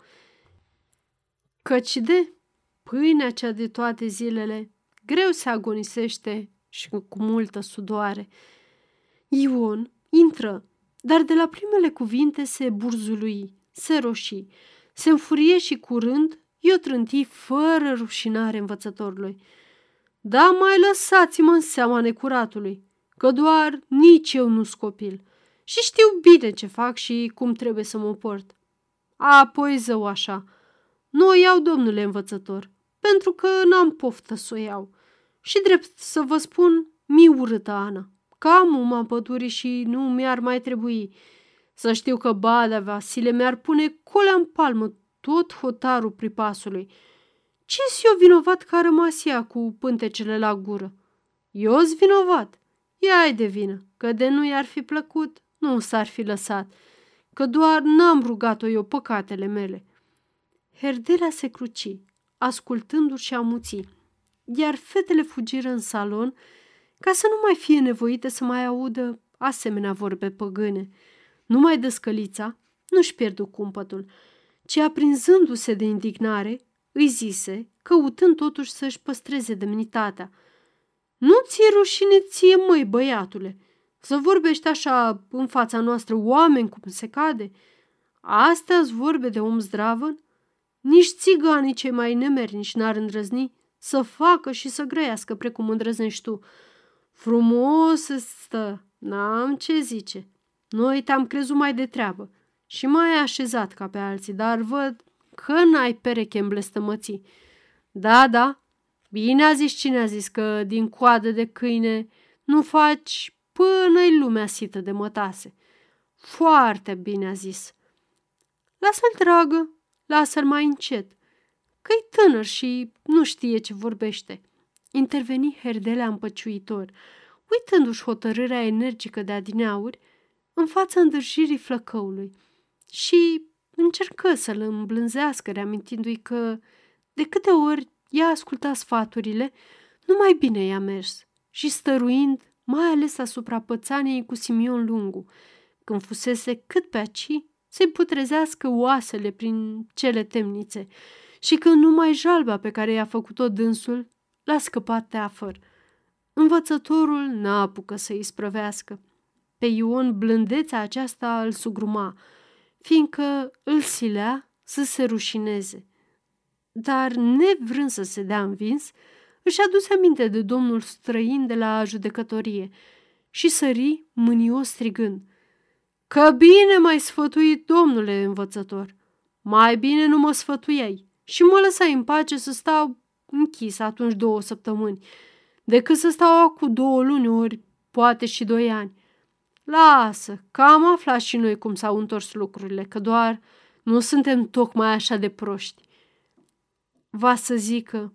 Căci de pâinea cea de toate zilele greu se agonisește și cu multă sudoare. Ion intră, dar de la primele cuvinte se burzului, se roșii, se înfurie și curând i-o trânti fără rușinare învățătorului. Da, mai lăsați-mă în seama necuratului, că doar nici eu nu scopil. și știu bine ce fac și cum trebuie să mă port. Apoi zău așa. Nu o iau, domnule învățător, pentru că n-am poftă să o iau. Și drept să vă spun, mi urâtă Ana. Cam uma pădurii și nu mi-ar mai trebui. Să știu că Bada Vasile mi-ar pune colea în palmă tot hotarul pripasului. Ce-s eu vinovat că a rămas ea cu pântecele la gură? Eu-s vinovat. Ea de vină, că de nu i-ar fi plăcut, nu s-ar fi lăsat, că doar n-am rugat-o eu păcatele mele. Herdelea se cruci, ascultându-și și amuții, iar fetele fugiră în salon ca să nu mai fie nevoite să mai audă asemenea vorbe păgâne. Numai dăscălița nu-și pierdu cumpătul, ci aprinzându-se de indignare, îi zise, căutând totuși să-și păstreze demnitatea. Nu ți-e rușine ție, măi, băiatule, să vorbești așa în fața noastră oameni cum se cade? Astea-s vorbe de om zdravăn? Nici țiganii cei mai nemernici n-ar îndrăzni să facă și să grăiască precum îndrăznești tu. Frumos stă, n-am ce zice. Noi te-am crezut mai de treabă și mai așezat ca pe alții, dar văd că n-ai pereche în blestămății. Da, da, bine a zis cine a zis că din coadă de câine nu faci până-i lumea sită de mătase. Foarte bine a zis. Lasă-l dragă, lasă-l mai încet, că-i tânăr și nu știe ce vorbește. Interveni Herdelea împăciuitor, uitându-și hotărârea energică de adineauri în fața îndârjirii flăcăului. Și încercă să-l îmblânzească, reamintindu-i că de câte ori ea asculta sfaturile, numai bine i-a mers. Și stăruind mai ales asupra pățaniei cu Simion Lungu, când fusese cât pe aci să-i putrezească oasele prin cele temnițe și când numai jalba pe care i-a făcut-o dânsul l-a scăpat teafăr. Învățătorul n-a apucă să-i sprăvească. Pe Ion blândețea aceasta îl sugruma, fiindcă îl silea să se rușineze. Dar, nevrând să se dea învins, își aduse aminte de domnul străin de la judecătorie și sări mânios strigând. Că bine mai sfătuit, domnule învățător! Mai bine nu mă sfătuiai și mă lăsai în pace să stau închis atunci două săptămâni, decât să stau cu două luni ori, poate și doi ani. Lasă, că am aflat și noi cum s-au întors lucrurile, că doar nu suntem tocmai așa de proști. Va să zică,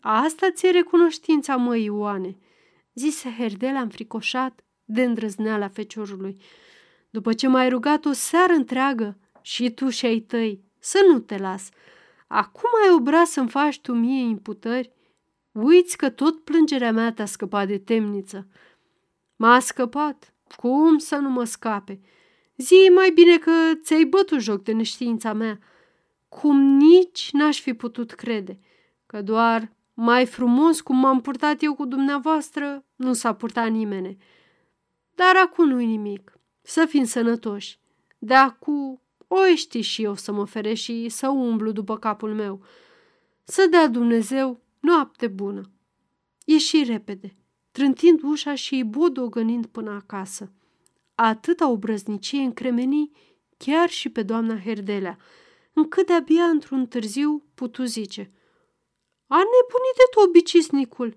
Asta ți-e recunoștința, măi, Ioane, zise Herdela înfricoșat de îndrăzneala feciorului. După ce m-ai rugat o seară întreagă și tu și ai tăi să nu te las, acum ai obraz să-mi faci tu mie imputări? Uiți că tot plângerea mea te-a scăpat de temniță. M-a scăpat, cum să nu mă scape? Zi mai bine că ți-ai bătut joc de neștiința mea, cum nici n-aș fi putut crede, că doar mai frumos cum m-am purtat eu cu dumneavoastră, nu s-a purtat nimeni. Dar acum nu-i nimic. Să fim sănătoși. De acum o ști și eu să mă fere și să umblu după capul meu. Să dea Dumnezeu noapte bună. Ieși repede, trântind ușa și bodogănind până acasă. Atâta obrăznicie încremeni chiar și pe doamna Herdelea, încât de-abia într-un târziu putu zice – a nebunit de tot bicisnicul,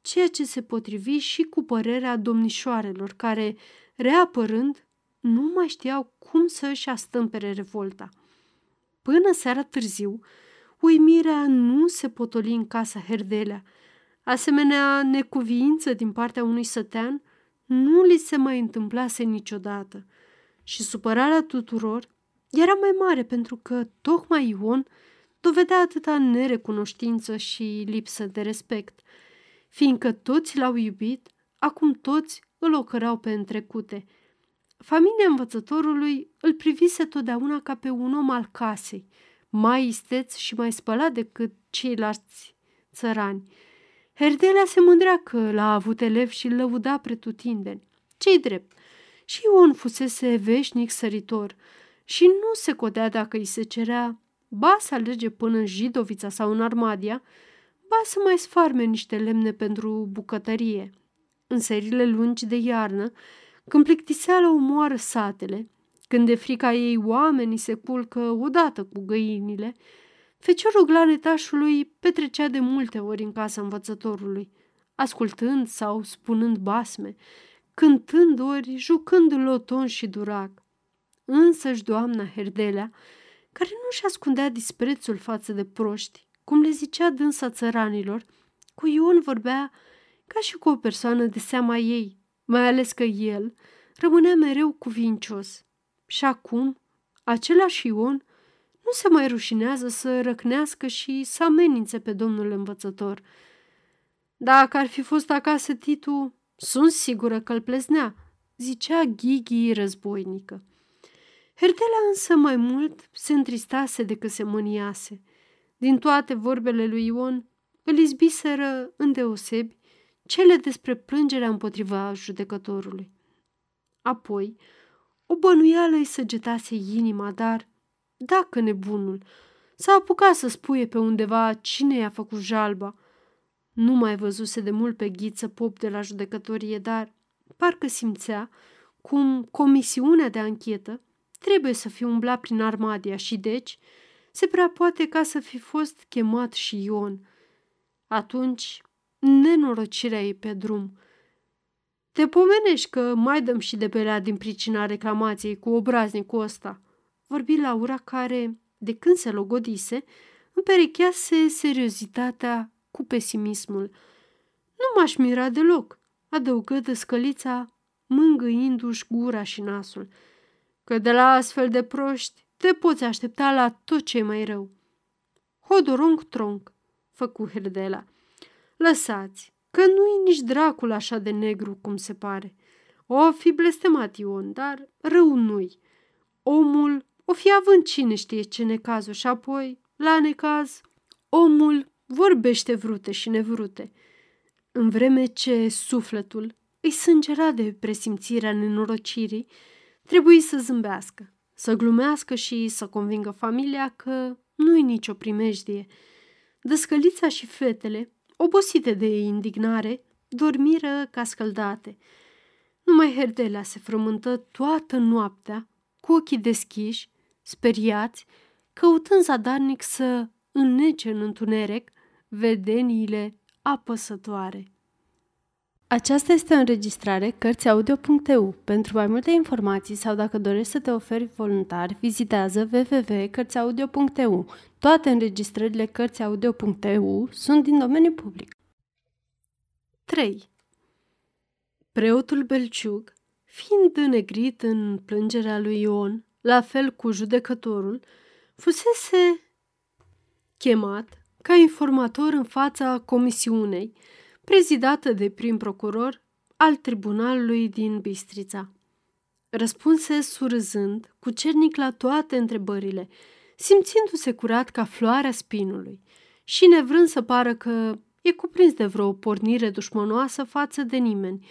ceea ce se potrivi și cu părerea domnișoarelor, care, reapărând, nu mai știau cum să își astâmpere revolta. Până seara târziu, uimirea nu se potoli în casa Herdelea. Asemenea necuviință din partea unui sătean nu li se mai întâmplase niciodată și supărarea tuturor era mai mare pentru că tocmai Ion dovedea atâta nerecunoștință și lipsă de respect. Fiindcă toți l-au iubit, acum toți îl ocărau pe întrecute. Familia învățătorului îl privise totdeauna ca pe un om al casei, mai isteț și mai spălat decât ceilalți țărani. Herdelea se mândrea că l-a avut elev și îl lăuda pretutindeni. Cei drept, și Ion fusese veșnic săritor și nu se codea dacă îi se cerea ba să alerge până în Jidovița sau în Armadia, ba să mai sfarme niște lemne pentru bucătărie. În serile lungi de iarnă, când plictiseala omoară satele, când de frica ei oamenii se culcă odată cu găinile, feciorul glanetașului petrecea de multe ori în casa învățătorului, ascultând sau spunând basme, cântând ori jucând loton și durac. Însăși doamna Herdelea, care nu-și ascundea disprețul față de proști, cum le zicea dânsa țăranilor, cu Ion vorbea ca și cu o persoană de seama ei, mai ales că el rămânea mereu cuvincios. Și acum, același Ion nu se mai rușinează să răcnească și să amenințe pe domnul învățător. Dacă ar fi fost acasă Titu, sunt sigură că îl pleznea, zicea Ghighi războinică. Herdela însă mai mult se întristase decât se mâniase. Din toate vorbele lui Ion, îl izbiseră îndeosebi cele despre plângerea împotriva judecătorului. Apoi, o bănuială îi săgetase inima, dar, dacă nebunul, s-a apucat să spuie pe undeva cine i-a făcut jalba. Nu mai văzuse de mult pe ghiță pop de la judecătorie, dar parcă simțea cum comisiunea de anchetă trebuie să fie umblat prin Armadia și deci se prea poate ca să fi fost chemat și Ion. Atunci, nenorocirea ei pe drum. Te pomenești că mai dăm și de pelea din pricina reclamației cu obraznicul ăsta, vorbi Laura care, de când se logodise, împerechease seriozitatea cu pesimismul. Nu m-aș mira deloc, adăugă scălița, mângâindu-și gura și nasul – că de la astfel de proști te poți aștepta la tot ce mai rău. Hodorong tronc, făcu Herdela. Lăsați, că nu-i nici dracul așa de negru cum se pare. O fi blestemat Ion, dar rău nu-i. Omul o fi având cine știe ce necazul și apoi, la necaz, omul vorbește vrute și nevrute. În vreme ce sufletul îi sângera de presimțirea nenorocirii, Trebuie să zâmbească, să glumească și să convingă familia că nu-i nicio primejdie. Dăscălița și fetele, obosite de indignare, dormiră ca scăldate. Numai Herdelea se frământă toată noaptea, cu ochii deschiși, speriați, căutând zadarnic să înnece în întuneric vedeniile apăsătoare. Aceasta este o înregistrare Cărțiaudio.eu. Pentru mai multe informații sau dacă dorești să te oferi voluntar, vizitează www.cărțiaudio.eu. Toate înregistrările Cărțiaudio.eu sunt din domeniu public. 3. Preotul Belciug, fiind înegrit în plângerea lui Ion, la fel cu judecătorul, fusese chemat ca informator în fața comisiunei – prezidată de prim procuror al tribunalului din Bistrița. Răspunse surzând, cu cernic la toate întrebările, simțindu-se curat ca floarea spinului și nevrând să pară că e cuprins de vreo pornire dușmănoasă față de nimeni,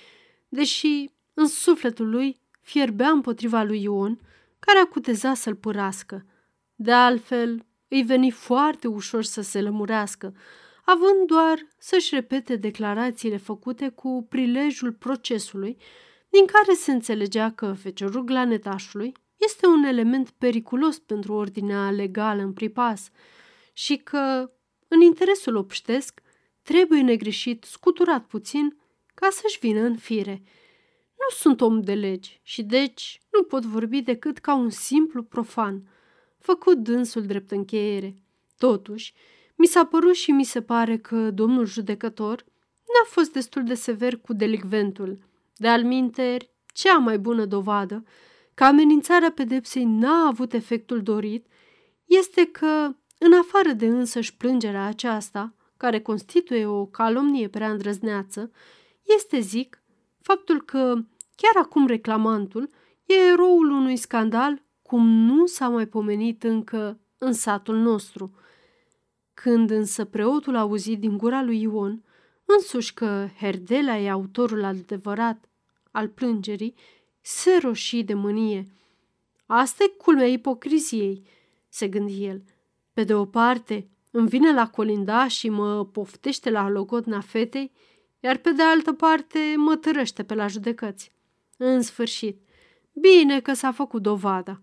deși în sufletul lui fierbea împotriva lui Ion, care acuteza să-l părască. De altfel, îi veni foarte ușor să se lămurească, având doar să-și repete declarațiile făcute cu prilejul procesului, din care se înțelegea că feciorul glanetașului este un element periculos pentru ordinea legală în pripas și că, în interesul obștesc, trebuie negreșit scuturat puțin ca să-și vină în fire. Nu sunt om de legi și deci nu pot vorbi decât ca un simplu profan, făcut dânsul drept încheiere. Totuși, mi s-a părut și mi se pare că domnul judecător n-a fost destul de sever cu delicventul. De alminteri, cea mai bună dovadă că amenințarea pedepsei n-a avut efectul dorit este că, în afară de însăși plângerea aceasta, care constituie o calomnie prea îndrăzneață, este, zic, faptul că chiar acum reclamantul e eroul unui scandal cum nu s-a mai pomenit încă în satul nostru – când însă preotul a auzit din gura lui Ion, însuși că Herdela e autorul adevărat al plângerii, se roșii de mânie. Asta e culmea ipocriziei, se gândi el. Pe de o parte, îmi vine la colinda și mă poftește la logodna fetei, iar pe de altă parte mă târăște pe la judecăți. În sfârșit, bine că s-a făcut dovada.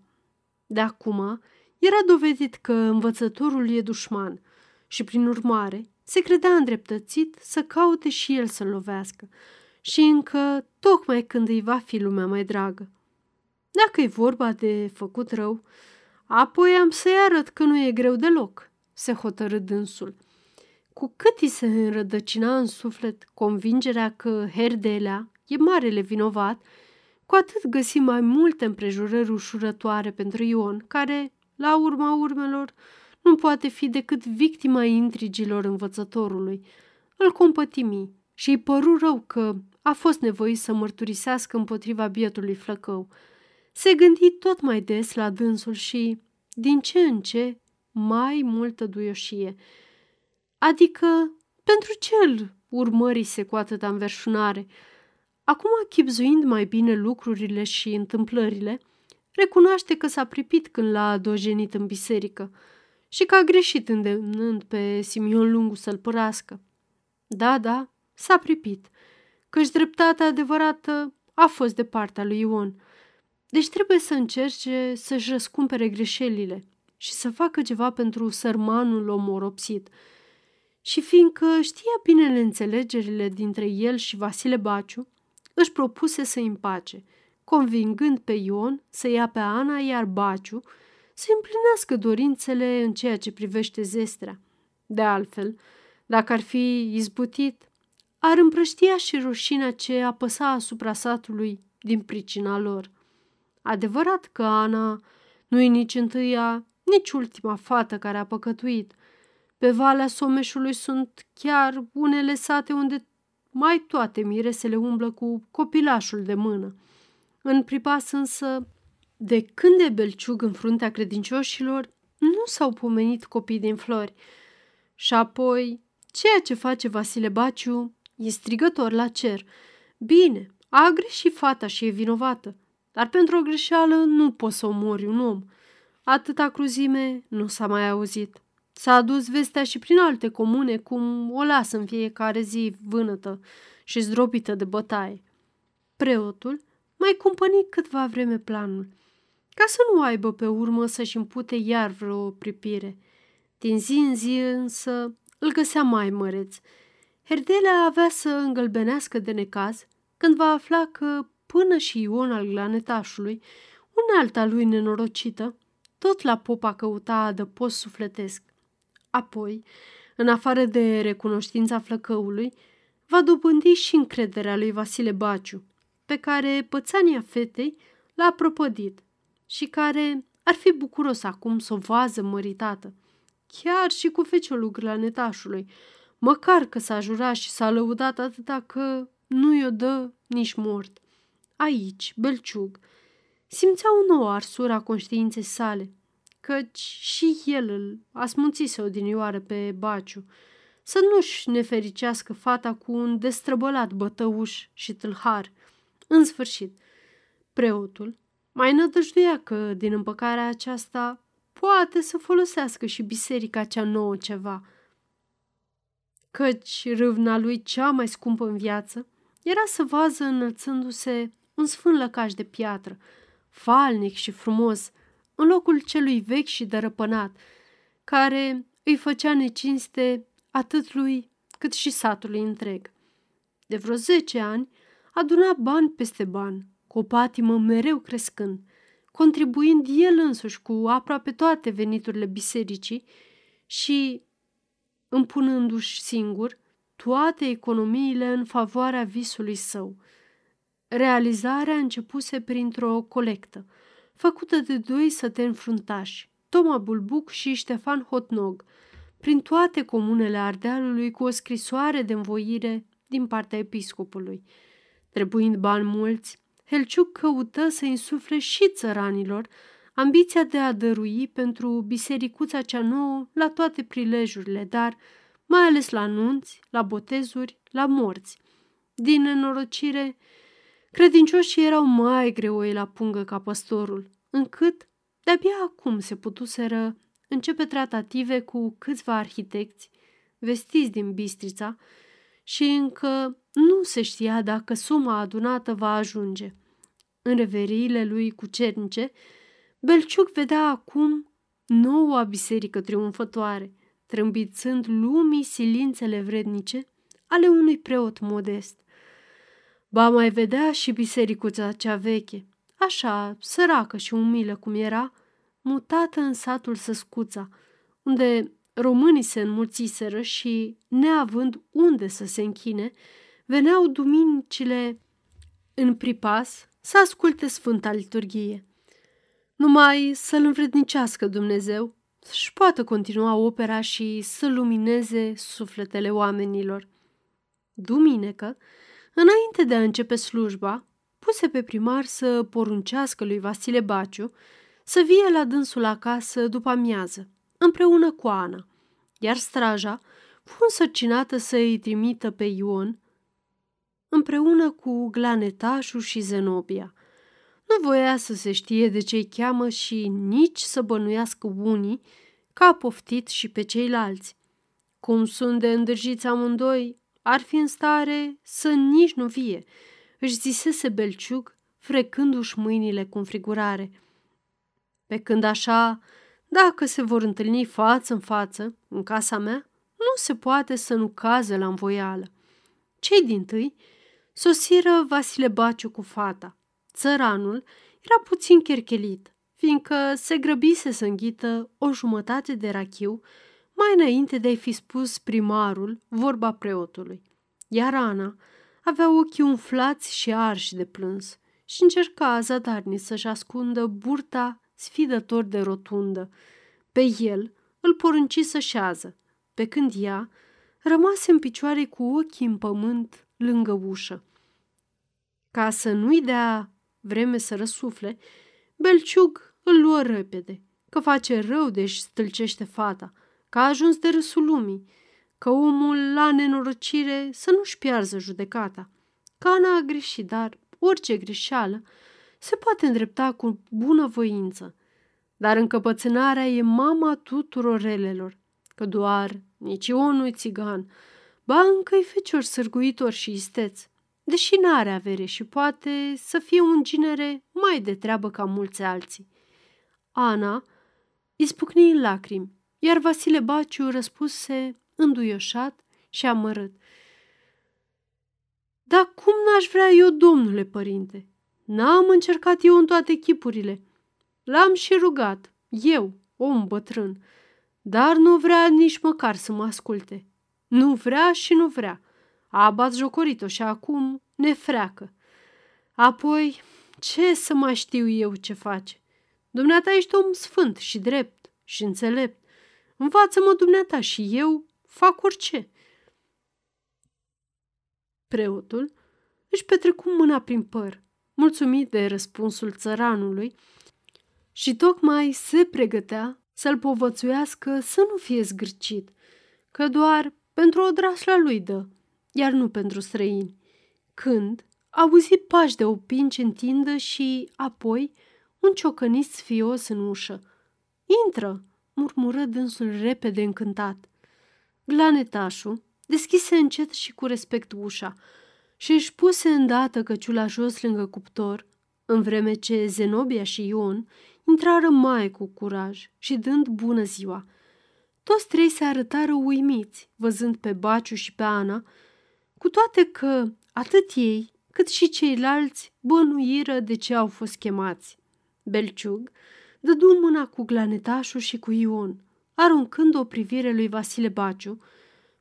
De acum era dovedit că învățătorul e dușman și, prin urmare, se credea îndreptățit să caute și el să lovească și încă tocmai când îi va fi lumea mai dragă. Dacă e vorba de făcut rău, apoi am să-i arăt că nu e greu deloc, se hotărâ dânsul. Cu cât îi se înrădăcina în suflet convingerea că Herdelea e marele vinovat, cu atât găsi mai multe împrejurări ușurătoare pentru Ion, care, la urma urmelor, nu poate fi decât victima intrigilor învățătorului. Îl compătimi și îi păru rău că a fost nevoit să mărturisească împotriva bietului flăcău. Se gândi tot mai des la dânsul și, din ce în ce, mai multă duioșie. Adică, pentru ce îl urmărise cu atâta înverșunare? Acum, chipzuind mai bine lucrurile și întâmplările, recunoaște că s-a pripit când l-a dojenit în biserică și că a greșit îndemnând pe Simion Lungu să-l părască. Da, da, s-a pripit, căci dreptatea adevărată a fost de partea lui Ion. Deci trebuie să încerce să-și răscumpere greșelile și să facă ceva pentru sărmanul omoropsit. Și fiindcă știa bine înțelegerile dintre el și Vasile Baciu, își propuse să împace, convingând pe Ion să ia pe Ana, iar Baciu să împlinească dorințele în ceea ce privește zestrea. De altfel, dacă ar fi izbutit, ar împrăștia și rușinea ce apăsa asupra satului din pricina lor. Adevărat că Ana nu e nici întâia, nici ultima fată care a păcătuit. Pe Valea Someșului sunt chiar unele sate unde mai toate miresele umblă cu copilașul de mână. În pripas însă, de când e belciug în fruntea credincioșilor, nu s-au pomenit copii din flori. Și apoi, ceea ce face Vasile Baciu e strigător la cer. Bine, a greșit fata și e vinovată, dar pentru o greșeală nu poți să omori un om. Atâta cruzime nu s-a mai auzit. S-a adus vestea și prin alte comune cum o lasă în fiecare zi vânătă și zdrobită de bătaie. Preotul mai cumpăni câtva vreme planul, ca să nu aibă pe urmă să-și împute iar vreo pripire. Din zi în zi însă îl găsea mai măreț. Herdelea avea să îngălbenească de necaz când va afla că până și Ion al glanetașului, un alta lui nenorocită, tot la popa căuta adăpost sufletesc. Apoi, în afară de recunoștința flăcăului, va dobândi și încrederea lui Vasile Baciu, pe care pățania fetei l-a propădit și care ar fi bucuros acum să o vază măritată, chiar și cu feciolul granetașului, măcar că s-a jurat și s-a lăudat atâta că nu i-o dă nici mort. Aici, Belciug, simțea o nouă arsură a conștiinței sale, căci și el îl asmunțise odinioară pe Baciu, să nu-și nefericească fata cu un destrăbălat bătăuș și tâlhar. În sfârșit, preotul mai nădăjduia că din împăcarea aceasta poate să folosească și biserica cea nouă ceva, căci râvna lui cea mai scumpă în viață era să vază înălțându-se un sfânt lăcaș de piatră, falnic și frumos, în locul celui vechi și dărăpânat, care îi făcea necinste atât lui cât și satului întreg. De vreo zece ani aduna bani peste bani, cu o patimă mereu crescând, contribuind el însuși cu aproape toate veniturile bisericii și împunându-și singur toate economiile în favoarea visului său. Realizarea începuse printr-o colectă – făcută de doi săteni fruntași, Toma Bulbuc și Ștefan Hotnog, prin toate comunele Ardealului cu o scrisoare de învoire din partea episcopului. Trebuind bani mulți, Helciuc căută să insufle și țăranilor ambiția de a dărui pentru bisericuța cea nouă la toate prilejurile, dar mai ales la nunți, la botezuri, la morți. Din nenorocire, Credincioșii erau mai greoi la pungă ca păstorul, încât de-abia acum se putuseră începe tratative cu câțiva arhitecți vestiți din Bistrița și încă nu se știa dacă suma adunată va ajunge. în reveriile lui cu cernice, Belciuc vedea acum noua biserică triumfătoare, trâmbițând lumii silințele vrednice ale unui preot modest. Ba mai vedea și bisericuța cea veche, așa săracă și umilă cum era, mutată în satul Săscuța, unde românii se înmulțiseră și, neavând unde să se închine, veneau duminicile în pripas să asculte Sfânta Liturghie. Numai să-L învrednicească Dumnezeu, să-și poată continua opera și să lumineze sufletele oamenilor. Duminică, înainte de a începe slujba, puse pe primar să poruncească lui Vasile Baciu să vie la dânsul acasă după amiază, împreună cu Ana, iar straja fu însărcinată să îi trimită pe Ion împreună cu Glanetașul și Zenobia. Nu voia să se știe de ce-i cheamă și nici să bănuiască unii că a poftit și pe ceilalți. Cum sunt de îndrăjiți amândoi, ar fi în stare să nici nu vie, își zisese Belciug, frecându-și mâinile cu înfrigurare. Pe când așa, dacă se vor întâlni față în față, în casa mea, nu se poate să nu caze la învoială. Cei din tâi sosiră Vasile Baciu cu fata. Țăranul era puțin cherchelit, fiindcă se grăbise să înghită o jumătate de rachiu mai înainte de a-i fi spus primarul vorba preotului. Iar Ana avea ochii umflați și arși de plâns și încerca zadarnic să-și ascundă burta sfidător de rotundă. Pe el îl porunci să șează, pe când ea rămase în picioare cu ochii în pământ lângă ușă. Ca să nu-i dea vreme să răsufle, Belciug îl luă repede, că face rău de și stâlcește fata, că a ajuns de râsul lumii, că omul la nenorocire să nu-și piarză judecata. Cana a greșit, dar orice greșeală se poate îndrepta cu bună voință. Dar încăpățânarea e mama tuturor relelor, că doar nici eu nu-i țigan, ba încă-i fecior sârguitor și isteț, deși n-are avere și poate să fie un ginere mai de treabă ca mulți alții. Ana ispucni în lacrimi, iar Vasile Baciu răspuse înduioșat și amărât. Dar cum n-aș vrea eu, domnule părinte? N-am încercat eu în toate chipurile. L-am și rugat, eu, om bătrân, dar nu vrea nici măcar să mă asculte. Nu vrea și nu vrea. A bat jocorit-o și acum ne freacă. Apoi, ce să mai știu eu ce face? Dumneata ești om sfânt și drept și înțelept. Învață-mă dumneata și eu fac orice. Preotul își petrecu mâna prin păr, mulțumit de răspunsul țăranului și tocmai se pregătea să-l povățuiască să nu fie zgârcit, că doar pentru o drasla lui dă, iar nu pentru străini. Când auzi pași de opinci în tindă și apoi un ciocănit sfios în ușă. Intră, murmură dânsul repede încântat. Glanetașul deschise încet și cu respect ușa și își puse îndată căciula jos lângă cuptor, în vreme ce Zenobia și Ion intrară mai cu curaj și dând bună ziua. Toți trei se arătară uimiți, văzând pe Baciu și pe Ana, cu toate că atât ei cât și ceilalți bănuiră de ce au fost chemați. Belciug dădu mâna cu glanetașul și cu Ion, aruncând o privire lui Vasile Baciu,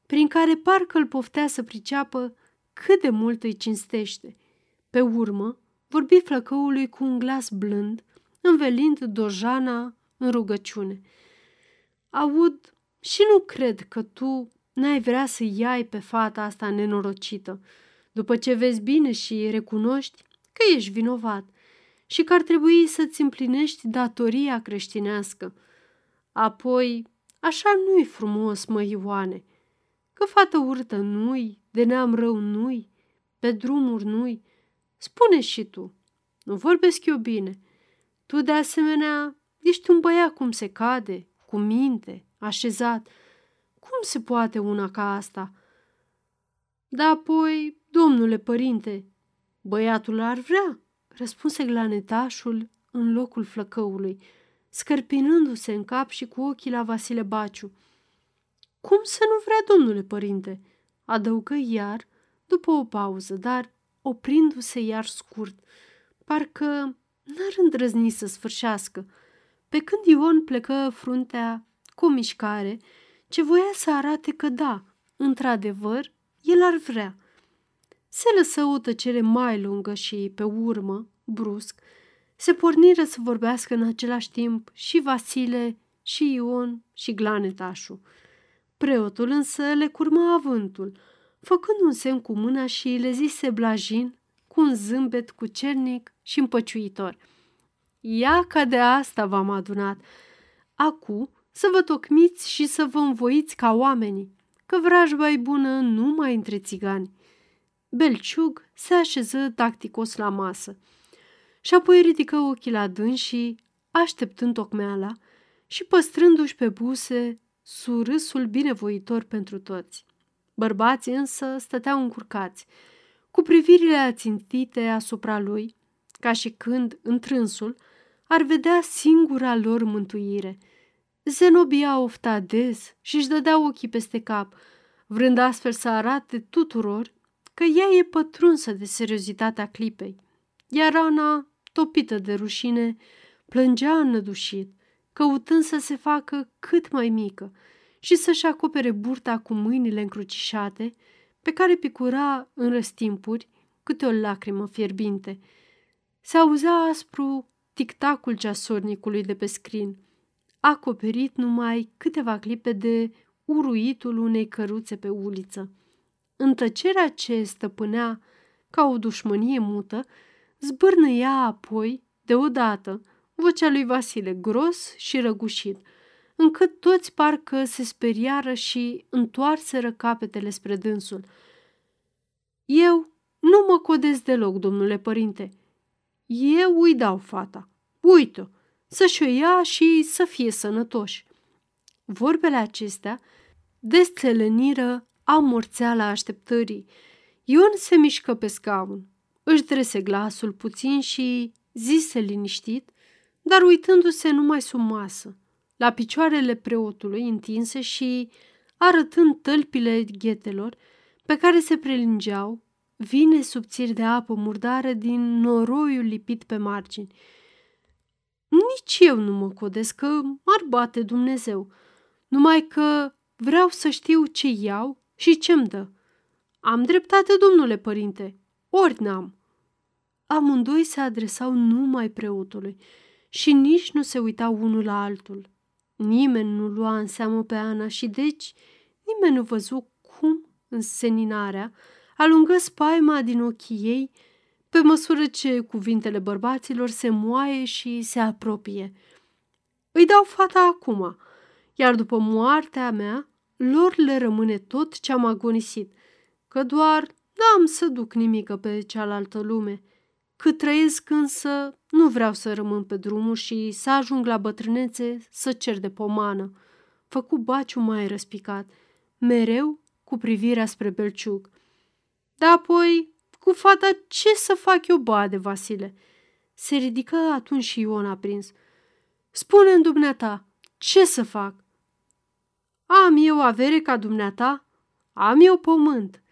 prin care parcă îl poftea să priceapă cât de mult îi cinstește. Pe urmă, vorbi flăcăului cu un glas blând, învelind dojana în rugăciune. Aud și nu cred că tu n-ai vrea să iai pe fata asta nenorocită, după ce vezi bine și recunoști că ești vinovat și că ar trebui să-ți împlinești datoria creștinească. Apoi, așa nu-i frumos, mă, Ioane, că fată urtă nu-i, de neam rău nu-i, pe drumuri nu-i. Spune și tu, nu vorbesc eu bine. Tu, de asemenea, ești un băiat cum se cade, cu minte, așezat. Cum se poate una ca asta? Dar apoi, domnule părinte, băiatul ar vrea, răspunse glanetașul în locul flăcăului, scărpinându-se în cap și cu ochii la Vasile Baciu. Cum să nu vrea, domnule părinte?" adăugă iar, după o pauză, dar oprindu-se iar scurt, parcă n-ar îndrăzni să sfârșească, pe când Ion plecă fruntea cu o mișcare ce voia să arate că da, într-adevăr, el ar vrea. Se lăsă o tăcere mai lungă și, pe urmă, brusc, se porniră să vorbească în același timp și Vasile, și Ion, și Glanetașul. Preotul însă le curma avântul, făcând un semn cu mâna și le zise blajin, cu un zâmbet cucernic și împăciuitor. Ia ca de asta v-am adunat. Acu să vă tocmiți și să vă învoiți ca oamenii, că vrajba e bună numai între țigani. Belciug se așeză tacticos la masă și apoi ridică ochii la dâns și, așteptând tocmeala și păstrându-și pe buse surâsul binevoitor pentru toți. Bărbații însă stăteau încurcați, cu privirile ațintite asupra lui, ca și când, întrânsul, ar vedea singura lor mântuire. Zenobia ofta des și își dădea ochii peste cap, vrând astfel să arate tuturor că ea e pătrunsă de seriozitatea clipei, iar Ana, topită de rușine, plângea înnădușit, căutând să se facă cât mai mică și să-și acopere burta cu mâinile încrucișate, pe care picura în răstimpuri câte o lacrimă fierbinte. Se auzea aspru tictacul ceasornicului de pe scrin, acoperit numai câteva clipe de uruitul unei căruțe pe uliță. În tăcerea ce stăpânea ca o dușmănie mută, zbârnăia apoi, deodată, vocea lui Vasile gros și răgușit, încât toți parcă se speriară și întoarseră capetele spre dânsul. Eu nu mă codez deloc, domnule părinte. Eu îi dau fata. Uită, să-și o ia și să fie sănătoși. Vorbele acestea desțeleniră amorțeala așteptării. Ion se mișcă pe scaun, își drese glasul puțin și zise liniștit, dar uitându-se numai sub masă, la picioarele preotului întinse și arătând tălpile ghetelor pe care se prelingeau vine subțiri de apă murdară din noroiul lipit pe margini. Nici eu nu mă codesc că m-ar bate Dumnezeu, numai că vreau să știu ce iau și ce-mi dă. Am dreptate, domnule părinte, ori n-am. Amândoi se adresau numai preotului și nici nu se uitau unul la altul. Nimeni nu lua în seamă pe Ana și deci nimeni nu văzu cum, în seninarea, alungă spaima din ochii ei pe măsură ce cuvintele bărbaților se moaie și se apropie. Îi dau fata acum, iar după moartea mea, lor le rămâne tot ce am agonisit, că doar n-am să duc nimică pe cealaltă lume. Cât trăiesc însă, nu vreau să rămân pe drumul și să ajung la bătrânețe să cer de pomană. Făcu baciu mai răspicat, mereu cu privirea spre belciug. Dar apoi, cu fata, ce să fac eu, bade, Vasile? Se ridică atunci și Ion aprins. Spune-mi, dumneata, ce să fac? Am eu avere ca dumneata? Am eu pământ.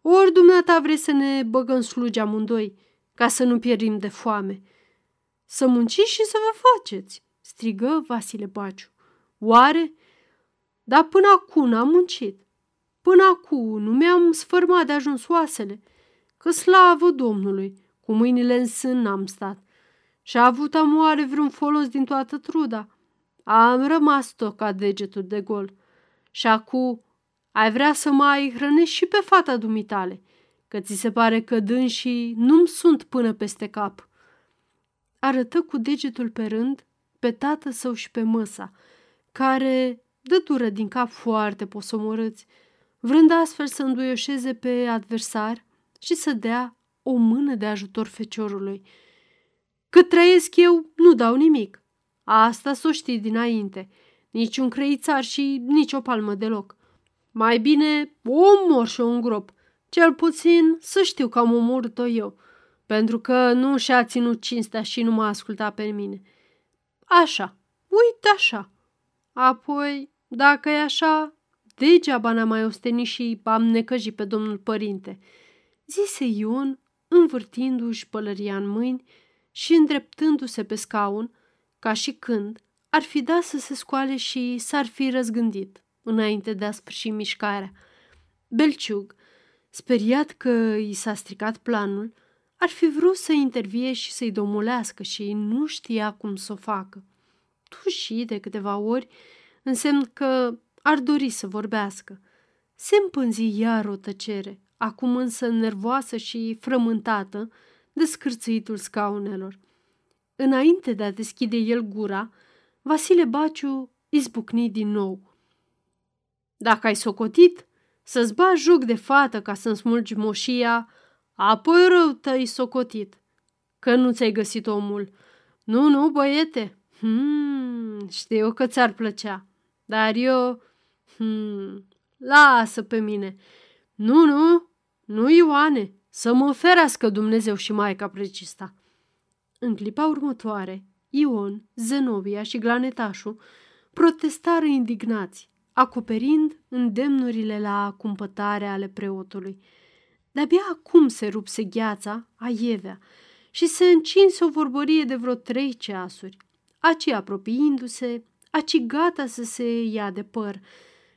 Ori dumneata vreți să ne băgăm slugi amândoi, ca să nu pierim de foame. Să munciți și să vă faceți, strigă Vasile Baciu. Oare? Dar până acum n-am muncit. Până acum nu mi-am sfârmat de ajuns oasele, că slavă Domnului, cu mâinile în sân n-am stat. Și a avut amoare vreun folos din toată truda. Am rămas tot ca degetul de gol. Și acum ai vrea să mai hrănești și pe fata dumitale, că ți se pare că dânsii nu-mi sunt până peste cap. Arătă cu degetul pe rând pe tată său și pe măsa, care dă dură din cap foarte posomorâți, vrând astfel să înduioșeze pe adversar și să dea o mână de ajutor feciorului. Cât trăiesc eu, nu dau nimic. Asta s-o știi dinainte. Nici un creițar și nici o palmă deloc. Mai bine o omor și o îngrop. Cel puțin să știu că am omorât-o eu. pentru că nu și-a ținut cinstea și nu m-a ascultat pe mine. Așa, uite așa. Apoi, dacă e așa, degeaba n-am mai ostenit și am necăjit pe domnul părinte, zise Ion, învârtindu-și pălăria în mâini și îndreptându-se pe scaun, ca și când ar fi dat să se scoale și s-ar fi răzgândit înainte de a sfârși mișcarea. Belciug, speriat că i s-a stricat planul, ar fi vrut să intervie și să-i domolească și nu știa cum să o facă. Tu și de câteva ori însemn că ar dori să vorbească. Se împânzi iar o tăcere, acum însă nervoasă și frământată de scârțâitul scaunelor. Înainte de a deschide el gura, Vasile Baciu izbucni din nou. Dacă ai socotit să-ți bagi joc de fată ca să-mi smulgi moșia, apoi rău te-ai socotit, că nu ți-ai găsit omul. Nu, nu, băiete, hmm, știu că ți-ar plăcea, dar eu, hmm, lasă pe mine. Nu, nu, nu, Ioane, să mă ferească Dumnezeu și Maica Precista. În clipa următoare, Ion, Zenobia și Glanetașul protestară indignați, acoperind îndemnurile la cumpătare ale preotului. De-abia acum se rupse gheața, aievea, și se încinse o vorbărie de vreo trei ceasuri, aci apropiindu-se, aci gata să se ia de păr,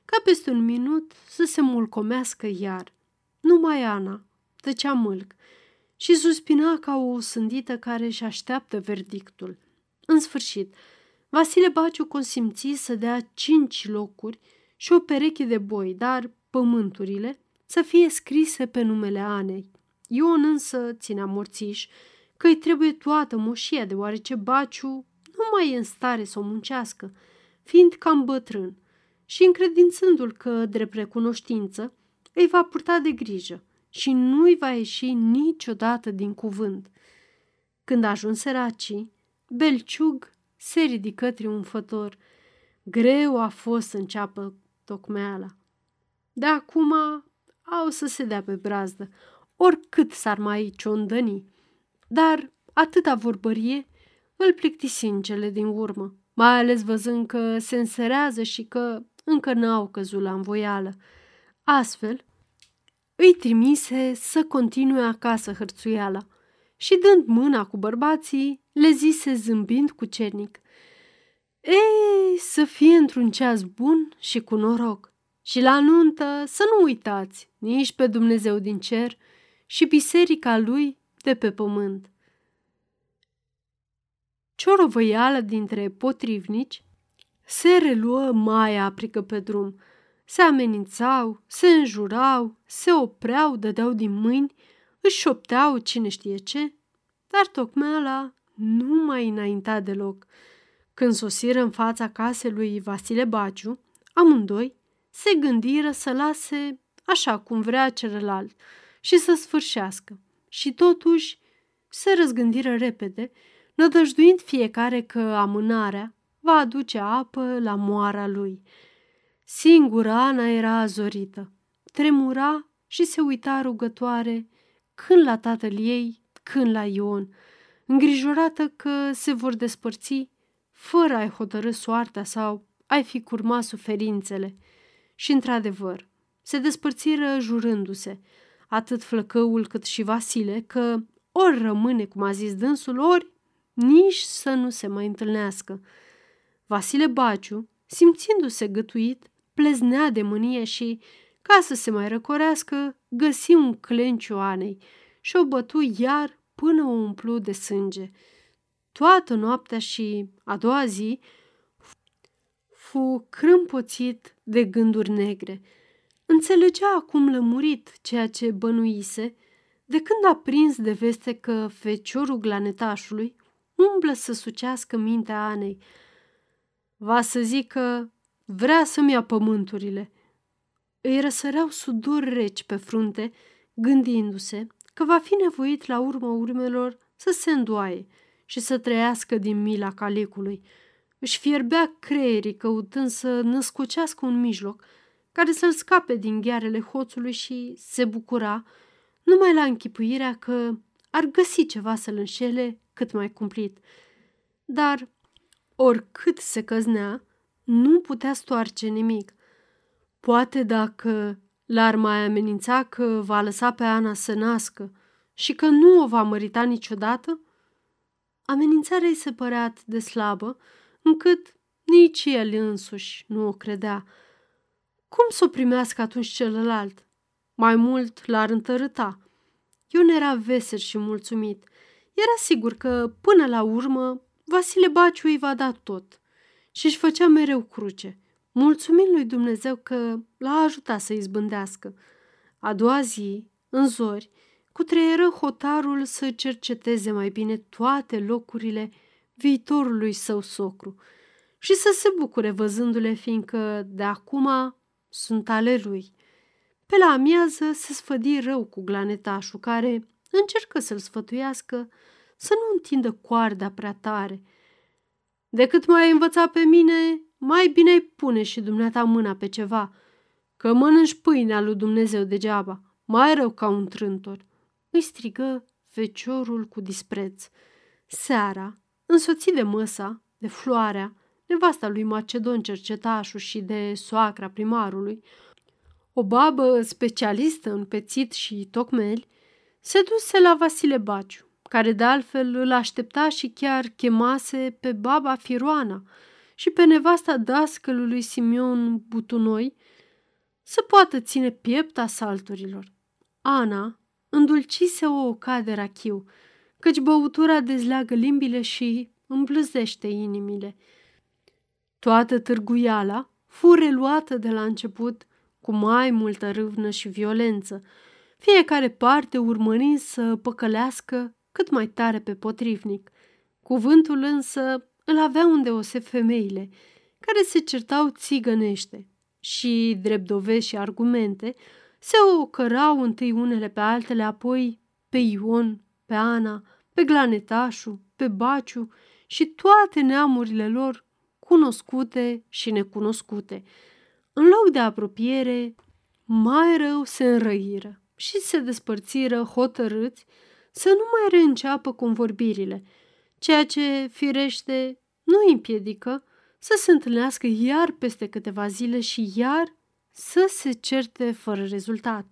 ca peste un minut să se mulcomească iar. Numai Ana tăcea mâlc și suspina ca o sândită care își așteaptă verdictul. În sfârșit, Vasile Baciu consimți să dea cinci locuri și o pereche de boi, dar pământurile să fie scrise pe numele Anei. Ion însă ținea morțiș că îi trebuie toată moșia, deoarece Baciu nu mai e în stare să o muncească, fiind cam bătrân și încredințându-l că, drept recunoștință, îi va purta de grijă și nu-i va ieși niciodată din cuvânt. Când ajunse racii, Belciug se ridică triumfător. Greu a fost să înceapă tocmeala. De acum au să se dea pe brazdă, oricât s-ar mai ciondăni. Dar atâta vorbărie îl plictisi în cele din urmă, mai ales văzând că se înserează și că încă n-au căzut la învoială. Astfel, îi trimise să continue acasă hărțuiala și dând mâna cu bărbații, le zise zâmbind cu cernic. Ei, să fie într-un ceas bun și cu noroc. Și la nuntă să nu uitați nici pe Dumnezeu din cer și biserica lui de pe pământ. Ciorovăială dintre potrivnici se reluă mai aprică pe drum. Se amenințau, se înjurau, se opreau, dădeau din mâini, își șopteau cine știe ce, dar tocmeala nu mai înainta deloc. Când sosiră în fața casei lui Vasile Baciu, amândoi se gândiră să lase așa cum vrea celălalt și să sfârșească. Și totuși se răzgândiră repede, nădăjduind fiecare că amânarea va aduce apă la moara lui. Singura Ana era azorită, tremura și se uita rugătoare când la tatăl ei, când la Ion, îngrijorată că se vor despărți fără a-i hotărâ soarta sau a-i fi curma suferințele. Și, într-adevăr, se despărțiră jurându-se, atât flăcăul cât și Vasile, că ori rămâne, cum a zis dânsul, ori nici să nu se mai întâlnească. Vasile Baciu, simțindu-se gătuit, pleznea de mânie și, ca să se mai răcorească, găsi un clenciu Anei și o bătu iar până o umplu de sânge. Toată noaptea și a doua zi fu crâmpoțit de gânduri negre. Înțelegea acum lămurit ceea ce bănuise de când a prins de veste că feciorul glanetașului umblă să sucească mintea Anei. Va să zică, vrea să-mi ia pământurile. Îi răsăreau sudori reci pe frunte, gândindu-se că va fi nevoit la urmă urmelor să se îndoaie și să trăiască din mila calicului. Își fierbea creierii căutând să născocească un mijloc care să-l scape din ghearele hoțului și se bucura numai la închipuirea că ar găsi ceva să-l înșele cât mai cumplit. Dar, oricât se căznea, nu putea stoarce nimic. Poate dacă l-ar mai amenința că va lăsa pe Ana să nască și că nu o va mărita niciodată? Amenințarea îi se părea atât de slabă, încât nici el însuși nu o credea. Cum să o primească atunci celălalt? Mai mult l-ar întărâta. Ion era vesel și mulțumit. Era sigur că, până la urmă, Vasile Baciu îi va da tot. Și își făcea mereu cruce, mulțumind lui Dumnezeu că l-a ajutat să izbândească. A doua zi, în zori, cu treieră hotarul să cerceteze mai bine toate locurile viitorului său socru și să se bucure văzându-le, fiindcă de acum sunt ale lui. Pe la amiază se sfădi rău cu glanetașul, care încercă să-l sfătuiască să nu întindă coarda prea tare. Decât mai ai învățat pe mine, mai bine ai pune și dumneata mâna pe ceva, că mănânci pâinea lui Dumnezeu degeaba, mai rău ca un trântor îi strigă feciorul cu dispreț. Seara, însoțit de măsa, de floarea, nevasta lui Macedon cercetașul și de soacra primarului, o babă specialistă în pețit și tocmeli, se duse la Vasile Baciu, care de altfel îl aștepta și chiar chemase pe baba Firoana și pe nevasta dascălului Simion Butunoi să poată ține piept asalturilor. Ana, îndulcise o oca de rachiu, căci băutura dezleagă limbile și îmblăzește inimile. Toată târguiala fu reluată de la început cu mai multă râvnă și violență, fiecare parte urmărind să păcălească cât mai tare pe potrivnic. Cuvântul însă îl avea undeoseb femeile, care se certau țigănește și, drept dovezi și argumente, se ocărau întâi unele pe altele, apoi pe Ion, pe Ana, pe Glanetașu, pe Baciu și toate neamurile lor cunoscute și necunoscute. În loc de apropiere, mai rău se înrăiră și se despărțiră hotărâți să nu mai reînceapă convorbirile, ceea ce, firește, nu îi împiedică să se întâlnească iar peste câteva zile și iar să se certe fără rezultat.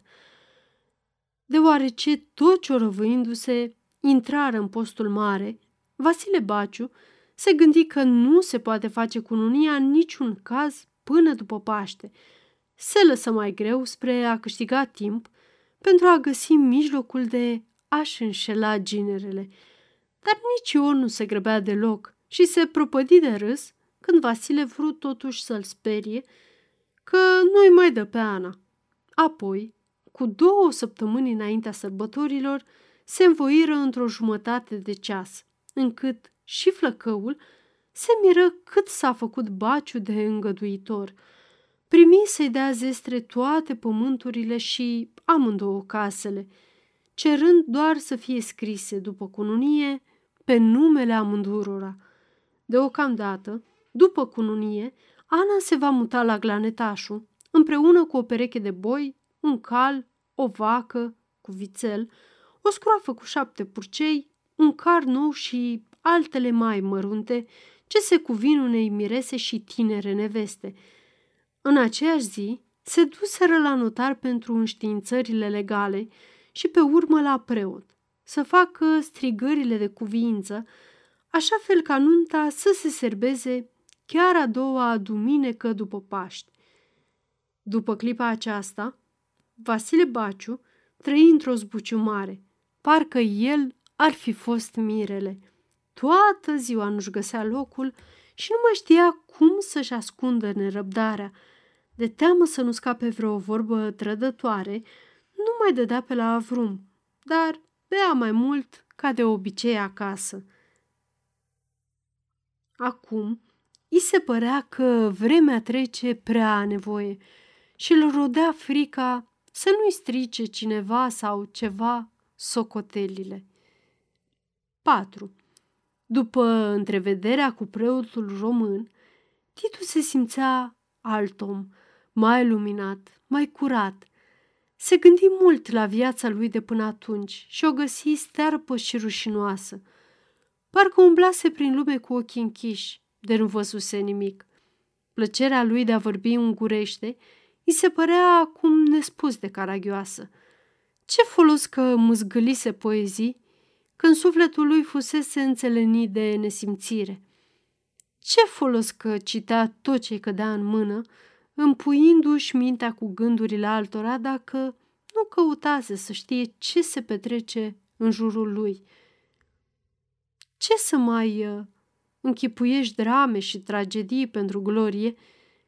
Deoarece tot ciorăvăindu-se intrară în postul mare, Vasile Baciu se gândi că nu se poate face cununia în niciun caz până după Paște. Se lăsă mai greu spre a câștiga timp pentru a găsi mijlocul de a-și înșela ginerele. Dar nici eu nu se grăbea deloc și se propădi de râs când Vasile vrut totuși să-l sperie că nu-i mai dă pe Ana. Apoi, cu două săptămâni înaintea sărbătorilor, se învoiră într-o jumătate de ceas, încât și flăcăul se miră cât s-a făcut baciu de îngăduitor. Primi să-i dea zestre toate pământurile și amândouă casele, cerând doar să fie scrise după cununie pe numele amândurora. Deocamdată, după cununie, Ana se va muta la Glanetașu, împreună cu o pereche de boi, un cal, o vacă cu vițel, o scroafă cu șapte purcei, un car nou și altele mai mărunte ce se cuvin unei mirese și tinere neveste. În aceeași zi se duseră la notar pentru înștiințările legale și pe urmă la preot, să facă strigările de cuviință, așa fel ca nunta să se serbeze chiar a doua duminică după Paști. După clipa aceasta, Vasile Baciu trăi într-o zbuciu mare, parcă el ar fi fost mirele. Toată ziua nu-și găsea locul și nu mai știa cum să-și ascundă nerăbdarea. De teamă să nu scape vreo vorbă trădătoare, nu mai dădea pe la avrum, dar bea mai mult ca de obicei acasă. Acum, I se părea că vremea trece prea a nevoie și îl rodea frica să nu-i strice cineva sau ceva socotelile. 4. După întrevederea cu preotul român, Titu se simțea alt om, mai luminat, mai curat. Se gândi mult la viața lui de până atunci și o găsi stearpă și rușinoasă. Parcă umblase prin lume cu ochii închiși, de nu văzuse nimic. Plăcerea lui de a vorbi ungurește îi se părea acum nespus de caragioasă. Ce folos că mâzgălise poezii când sufletul lui fusese înțelenit de nesimțire? Ce folos că citea tot ce cădea în mână, împuindu-și mintea cu gândurile altora dacă nu căutase să știe ce se petrece în jurul lui? Ce să mai uh, închipuiești drame și tragedii pentru glorie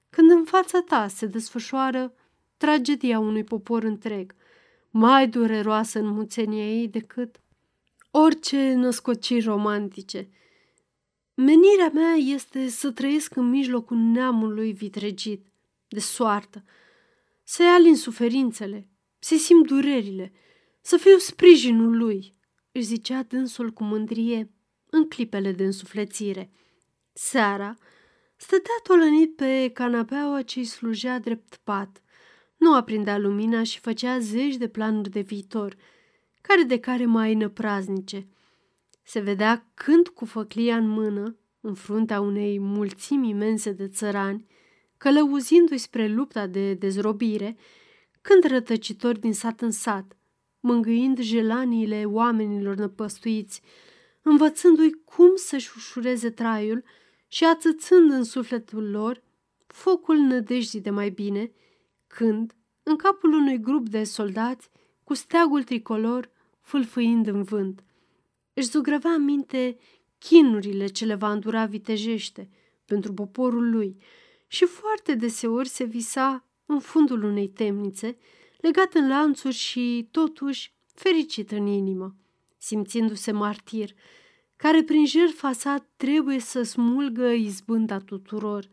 când în fața ta se desfășoară tragedia unui popor întreg, mai dureroasă în muțenia ei decât orice născociri romantice. Menirea mea este să trăiesc în mijlocul neamului vitregit, de soartă, să-i alin suferințele, să simt durerile, să fiu sprijinul lui, își zicea dânsul cu mândrie în clipele de însuflețire. Seara stătea tolănit pe canapeaua ce-i slujea drept pat. Nu aprindea lumina și făcea zeci de planuri de viitor, care de care mai năpraznice. Se vedea când cu făclia în mână, în fruntea unei mulțimi imense de țărani, călăuzindu-i spre lupta de dezrobire, când rătăcitori din sat în sat, mângâind jelaniile oamenilor năpăstuiți, învățându-i cum să-și ușureze traiul și ațățând în sufletul lor focul nădejdii de mai bine, când, în capul unui grup de soldați, cu steagul tricolor fâlfâind în vânt, își zugrăvea în minte chinurile ce le va îndura vitejește pentru poporul lui și foarte deseori se visa în fundul unei temnițe, legat în lanțuri și, totuși, fericit în inimă, simțindu-se martir, care prin jertfa sa trebuie să smulgă izbânda tuturor.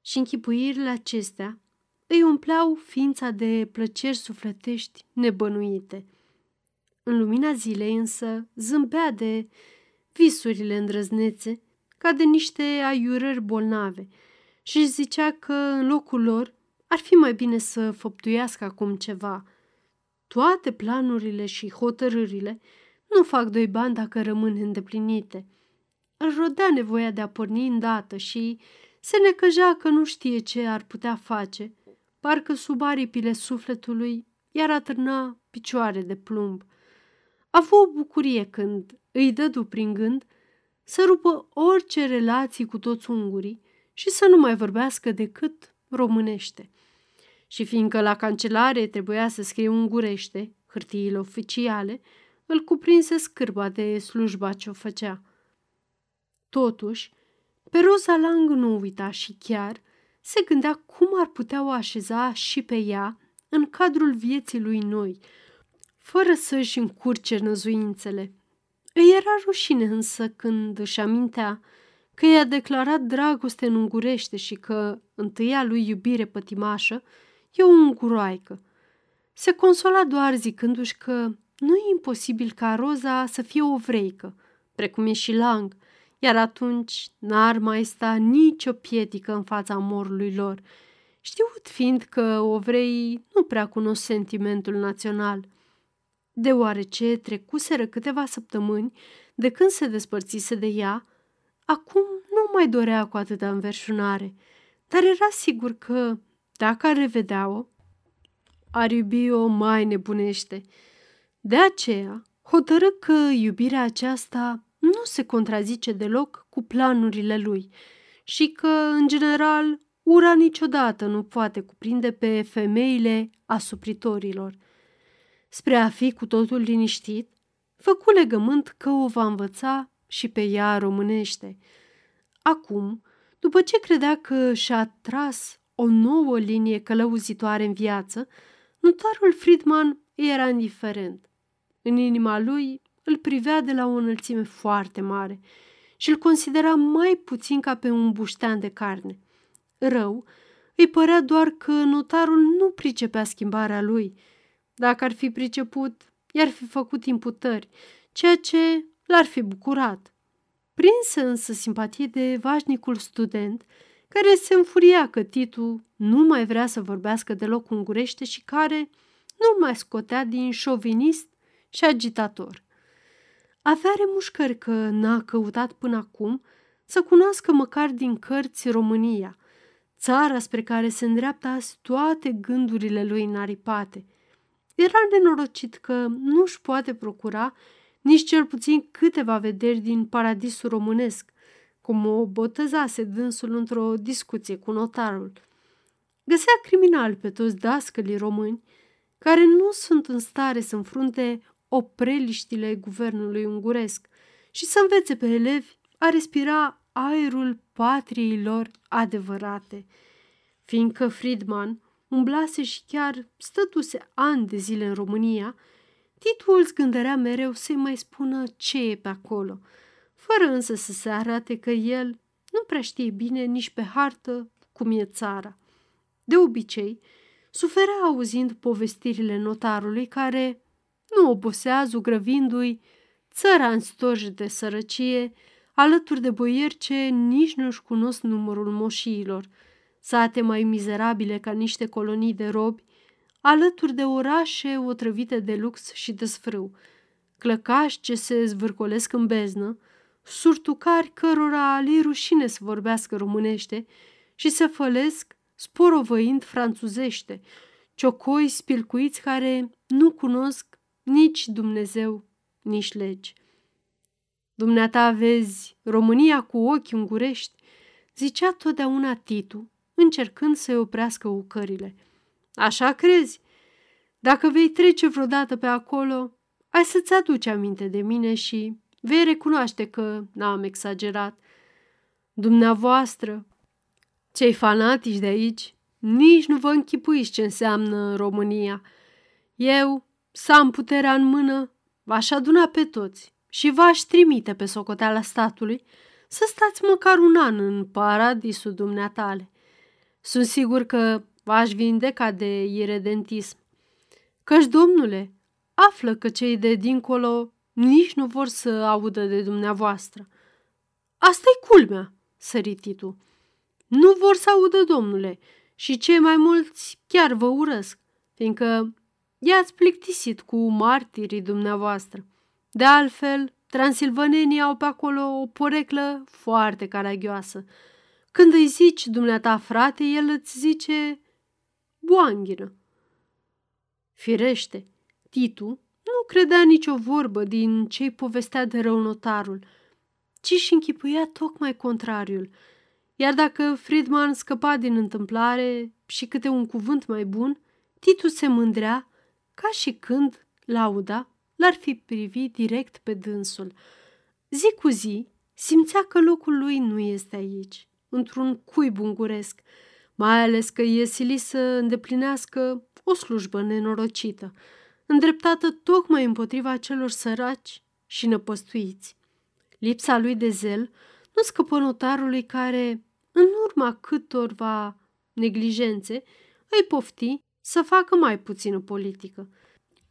Și închipuirile acestea îi umpleau ființa de plăceri sufletești nebănuite. În lumina zilei însă zâmbea de visurile îndrăznețe ca de niște aiurări bolnave și își zicea că în locul lor ar fi mai bine să făptuiască acum ceva. Toate planurile și hotărârile nu fac doi bani dacă rămân îndeplinite. Îl rodea nevoia de a porni îndată și se necăjea că nu știe ce ar putea face, parcă sub aripile sufletului iar atârna picioare de plumb. A avut o bucurie când îi dădu prin gând să rupă orice relații cu toți ungurii și să nu mai vorbească decât românește. Și fiindcă la cancelare trebuia să scrie ungurește, hârtiile oficiale, îl cuprinse scârba de slujba ce o făcea. Totuși, pe Rosa Lang nu uita și chiar se gândea cum ar putea o așeza și pe ea în cadrul vieții lui noi, fără să-și încurce năzuințele. Îi era rușine însă când își amintea că i-a declarat dragoste în ungurește și că întâia lui iubire pătimașă e o unguroaică. Se consola doar zicându-și că nu e imposibil ca Roza să fie o vreică, precum e și Lang, iar atunci n-ar mai sta nicio pietică în fața morului lor, știut fiind că ovreii nu prea cunosc sentimentul național. Deoarece trecuseră câteva săptămâni de când se despărțise de ea, acum nu mai dorea cu atâta înverșunare, dar era sigur că, dacă ar revedea-o, ar iubi-o mai nebunește – de aceea, hotărâ că iubirea aceasta nu se contrazice deloc cu planurile lui și că, în general, ura niciodată nu poate cuprinde pe femeile asupritorilor. Spre a fi cu totul liniștit, făcu legământ că o va învăța și pe ea românește. Acum, după ce credea că și-a tras o nouă linie călăuzitoare în viață, notarul Friedman era indiferent. În inima lui îl privea de la o înălțime foarte mare și îl considera mai puțin ca pe un buștean de carne. Rău, îi părea doar că notarul nu pricepea schimbarea lui. Dacă ar fi priceput, i-ar fi făcut imputări, ceea ce l-ar fi bucurat. Prinsă însă simpatie de vașnicul student, care se înfuria că Titu nu mai vrea să vorbească deloc ungurește și care nu mai scotea din șovinist și agitator. Avea remușcări că n-a căutat până acum să cunoască măcar din cărți România, țara spre care se îndreaptă azi toate gândurile lui înaripate. Era nenorocit că nu își poate procura nici cel puțin câteva vederi din paradisul românesc, cum o botezase dânsul într-o discuție cu notarul. Găsea criminal pe toți dascălii români care nu sunt în stare să înfrunte opreliștile guvernului unguresc și să învețe pe elevi a respira aerul patriei lor adevărate. Fiindcă Friedman umblase și chiar stătuse ani de zile în România, Titu îl zgândărea mereu să-i mai spună ce e pe acolo, fără însă să se arate că el nu prea știe bine nici pe hartă cum e țara. De obicei, suferea auzind povestirile notarului care nu obosea zugrăvindu-i țăra în stoji de sărăcie, alături de boieri ce nici nu-și cunosc numărul moșiilor, sate mai mizerabile ca niște colonii de robi, alături de orașe otrăvite de lux și de sfrâu, clăcași ce se zvârcolesc în beznă, surtucari cărora li rușine să vorbească românește și se fălesc sporovăind franțuzește, ciocoi spilcuiți care nu cunosc nici Dumnezeu, nici legi. Dumneata vezi România cu ochi ungurești, zicea totdeauna Titu, încercând să-i oprească ucările. Așa crezi? Dacă vei trece vreodată pe acolo, ai să-ți aduci aminte de mine și vei recunoaște că n-am exagerat. Dumneavoastră, cei fanatici de aici, nici nu vă închipuiți ce înseamnă România. Eu, să am puterea în mână, v-aș aduna pe toți și v-aș trimite pe socoteala statului să stați măcar un an în paradisul dumneatale. Sunt sigur că v-aș vindeca de iredentism. Căci, domnule, află că cei de dincolo nici nu vor să audă de dumneavoastră. Asta-i culmea, sărititul. Nu vor să audă, domnule, și cei mai mulți chiar vă urăsc, fiindcă i-ați plictisit cu martirii dumneavoastră. De altfel, transilvanenii au pe acolo o poreclă foarte caragioasă. Când îi zici dumneata frate, el îți zice boanghină. Firește, Titu nu credea nicio vorbă din ce-i povestea de rău notarul, ci și închipuia tocmai contrariul. Iar dacă Friedman scăpa din întâmplare și câte un cuvânt mai bun, Titu se mândrea ca și când lauda l-ar fi privit direct pe dânsul. Zi cu zi simțea că locul lui nu este aici, într-un cui bunguresc, mai ales că e silit să îndeplinească o slujbă nenorocită, îndreptată tocmai împotriva celor săraci și năpăstuiți. Lipsa lui de zel nu scăpă notarului care, în urma câtorva neglijențe, îi pofti să facă mai puțină politică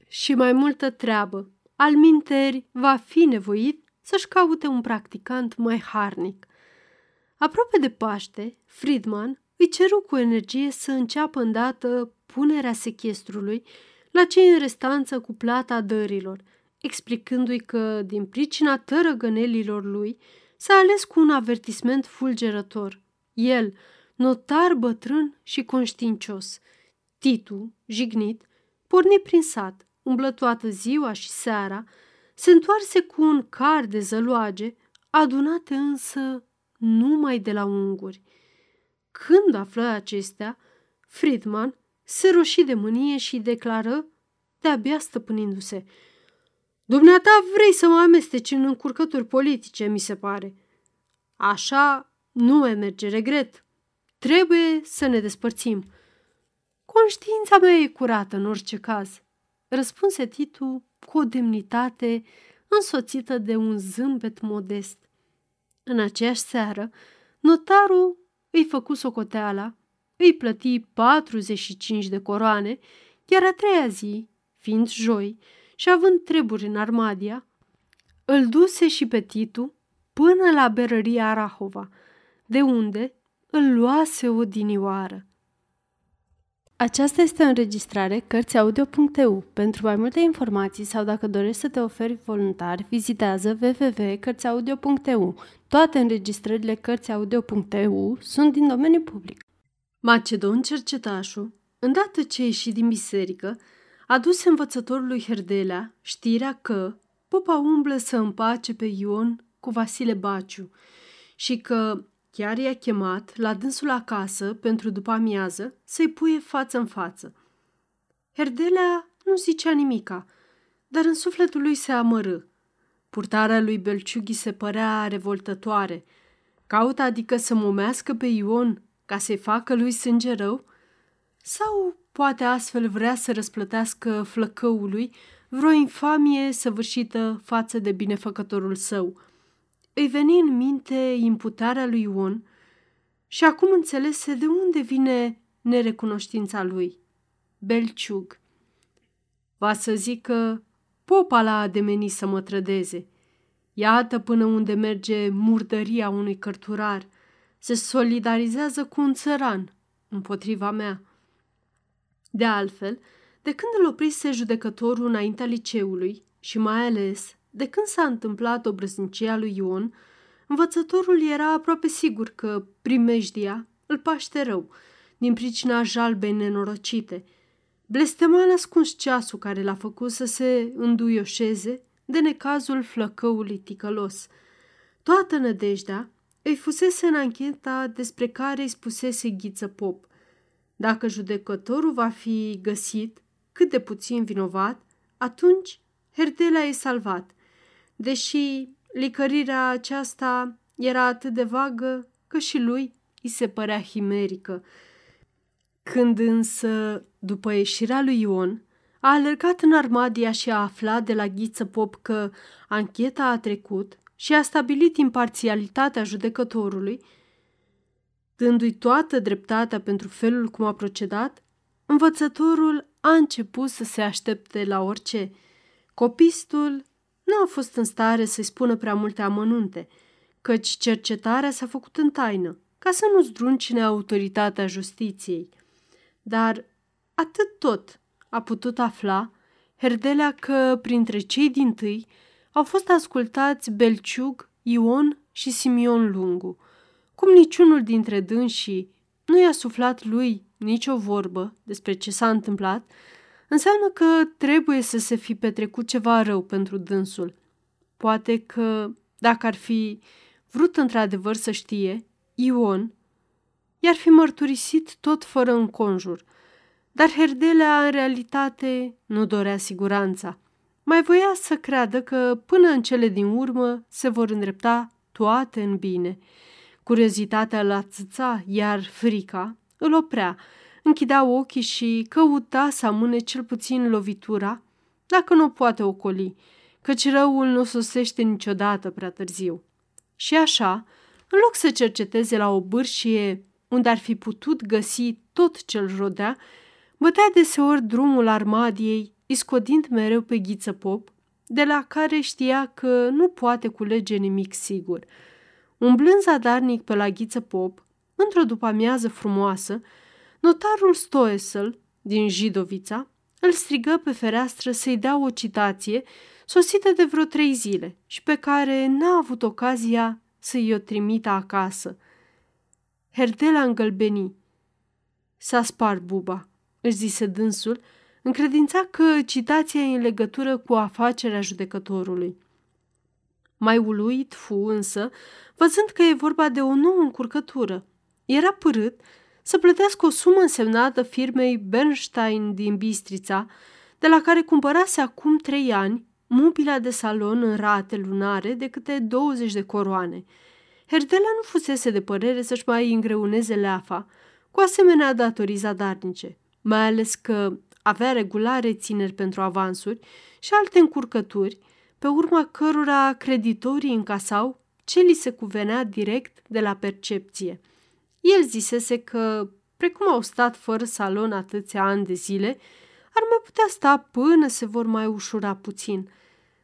și mai multă treabă. Al minteri va fi nevoit să-și caute un practicant mai harnic. Aproape de Paște, Friedman îi ceru cu energie să înceapă îndată punerea sechestrului la cei în restanță cu plata dărilor, explicându-i că, din pricina tărăgănelilor lui, s-a ales cu un avertisment fulgerător. El, notar bătrân și conștiincios. Titu, jignit, porni prin sat, umblă toată ziua și seara, se întoarse cu un car de zăloage, adunate însă numai de la unguri. Când află acestea, Friedman se roși de mânie și declară, de-abia stăpânindu-se, Dumneata vrei să mă amesteci în încurcături politice, mi se pare. Așa nu mai merge regret. Trebuie să ne despărțim. Conștiința mea e curată în orice caz, răspunse Titu cu o demnitate însoțită de un zâmbet modest. În aceeași seară, notarul îi făcu socoteala, îi plăti 45 de coroane, iar a treia zi, fiind joi și având treburi în Armadia, îl duse și pe Titu până la berăria Rahova, de unde îl luase o dinioară. Aceasta este o înregistrare Cărțiaudio.eu. Pentru mai multe informații sau dacă dorești să te oferi voluntar, vizitează www.cărțiaudio.eu. Toate înregistrările Cărțiaudio.eu sunt din domeniu public. Macedon cercetașul, îndată ce ieși din biserică, a dus învățătorului Herdelea știrea că popa umblă să împace pe Ion cu Vasile Baciu și că Chiar i-a chemat la dânsul acasă pentru după amiază să-i puie față în față. Herdelea nu zicea nimica, dar în sufletul lui se amărâ. Purtarea lui Belciughi se părea revoltătoare. Caută adică să momească pe Ion ca să-i facă lui sânge rău? Sau poate astfel vrea să răsplătească flăcăului vreo infamie săvârșită față de binefăcătorul său – îi veni în minte imputarea lui Ion și acum înțelese de unde vine nerecunoștința lui. Belciug. Va să zică, popa l-a ademenit să mă trădeze. Iată până unde merge murdăria unui cărturar. Se solidarizează cu un țăran împotriva mea. De altfel, de când îl oprise judecătorul înaintea liceului și mai ales de când s-a întâmplat obrăznicia lui Ion, învățătorul era aproape sigur că primejdia îl paște rău, din pricina jalbei nenorocite. Blestema a ascuns ceasul care l-a făcut să se înduioșeze de necazul flăcăului ticălos. Toată nădejdea îi fusese în ancheta despre care îi spusese Ghiță Pop. Dacă judecătorul va fi găsit cât de puțin vinovat, atunci Herdela e salvat – deși licărirea aceasta era atât de vagă că și lui îi se părea himerică. Când însă, după ieșirea lui Ion, a alergat în Armadia și a aflat de la Ghiță Pop că ancheta a trecut și a stabilit imparțialitatea judecătorului, dându-i toată dreptatea pentru felul cum a procedat, învățătorul a început să se aștepte la orice. Copistul nu a fost în stare să-i spună prea multe amănunte, căci cercetarea s-a făcut în taină, ca să nu zdruncine autoritatea justiției. Dar atât tot a putut afla Herdelea că printre cei din tâi au fost ascultați Belciug, Ion și Simion Lungu. Cum niciunul dintre dânsii nu i-a suflat lui nicio vorbă despre ce s-a întâmplat, înseamnă că trebuie să se fi petrecut ceva rău pentru dânsul. Poate că, dacă ar fi vrut într-adevăr să știe, Ion i-ar fi mărturisit tot fără înconjur, dar Herdelea în realitate nu dorea siguranța. Mai voia să creadă că până în cele din urmă se vor îndrepta toate în bine. Curiozitatea îl ațăța, iar frica îl oprea, închidea ochii și căuta să amâne cel puțin lovitura, dacă nu o poate ocoli, căci răul nu sosește niciodată prea târziu. Și așa, în loc să cerceteze la o bârșie unde ar fi putut găsi tot ce-l rodea, bătea deseori drumul armadiei, iscodind mereu pe ghiță pop, de la care știa că nu poate culege nimic sigur. Umblând zadarnic pe la ghiță pop, într-o după-amiază frumoasă, Notarul Stoesel, din Jidovița, îl strigă pe fereastră să-i dea o citație sosită de vreo trei zile și pe care n-a avut ocazia să-i o trimită acasă. Herdela îngălbeni. S-a spart buba, își zise dânsul, încredința că citația e în legătură cu afacerea judecătorului. Mai uluit fu însă, văzând că e vorba de o nouă încurcătură. Era părât să plătească o sumă însemnată firmei Bernstein din Bistrița, de la care cumpărase acum trei ani mobila de salon în rate lunare de câte 20 de coroane. Herdela nu fusese de părere să-și mai îngreuneze leafa cu asemenea datorii zadarnice, mai ales că avea regulare țineri pentru avansuri și alte încurcături, pe urma cărora creditorii încasau ce li se cuvenea direct de la percepție – el zisese că, precum au stat fără salon atâția ani de zile, ar mai putea sta până se vor mai ușura puțin.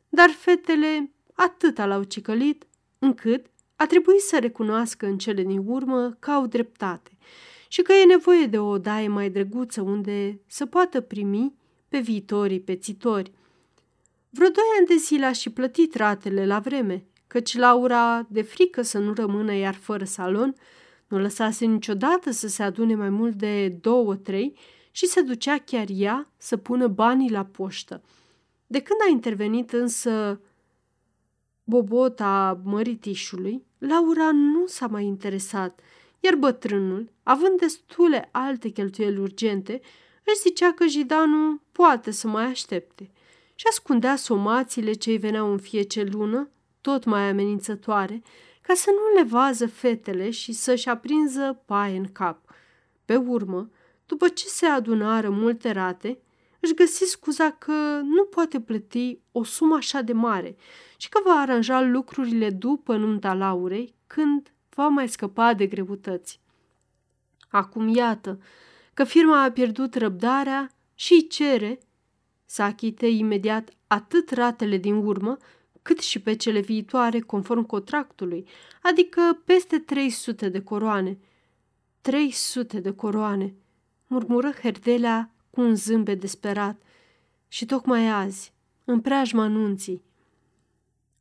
Dar fetele atâta l-au cicălit, încât a trebuit să recunoască în cele din urmă că au dreptate și că e nevoie de o odaie mai drăguță unde să poată primi pe viitorii pețitori. Vreo doi ani de zile a și plătit ratele la vreme, căci Laura, de frică să nu rămână iar fără salon, nu lăsase niciodată să se adune mai mult de două, trei și se ducea chiar ea să pună banii la poștă. De când a intervenit însă bobota măritișului, Laura nu s-a mai interesat, iar bătrânul, având destule alte cheltuieli urgente, își zicea că Jidanu poate să mai aștepte și ascundea somațiile ce îi veneau în fiece lună, tot mai amenințătoare, ca să nu le vază fetele și să-și aprinză paie în cap. Pe urmă, după ce se adunară multe rate, își găsi scuza că nu poate plăti o sumă așa de mare și că va aranja lucrurile după nunta Laurei, când va mai scăpa de greutăți. Acum iată că firma a pierdut răbdarea și îi cere să achite imediat atât ratele din urmă, cât și pe cele viitoare conform contractului, adică peste 300 de coroane. 300 de coroane, murmură Herdelea cu un zâmbet desperat. Și tocmai azi, în preajma anunții.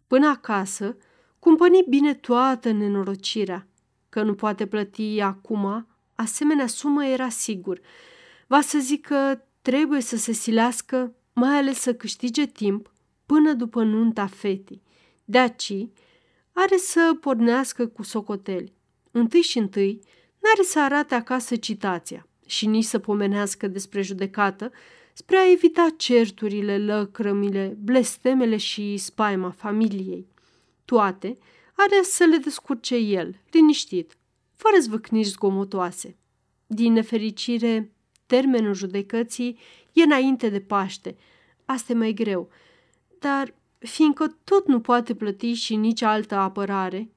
Până acasă, cumpăni bine toată nenorocirea. Că nu poate plăti acum, asemenea sumă era sigur. Va să zic că trebuie să se silească, mai ales să câștige timp, până după nunta fetii. De aci, are să pornească cu socoteli. Întâi și întâi, n-are să arate acasă citația și nici să pomenească despre judecată, spre a evita certurile, lăcrămile, blestemele și spaima familiei. Toate are să le descurce el, liniștit, fără zvâcnici zgomotoase. Din nefericire, termenul judecății e înainte de Paște. Asta e mai greu. Dar, fiindcă tot nu poate plăti și nici altă apărare,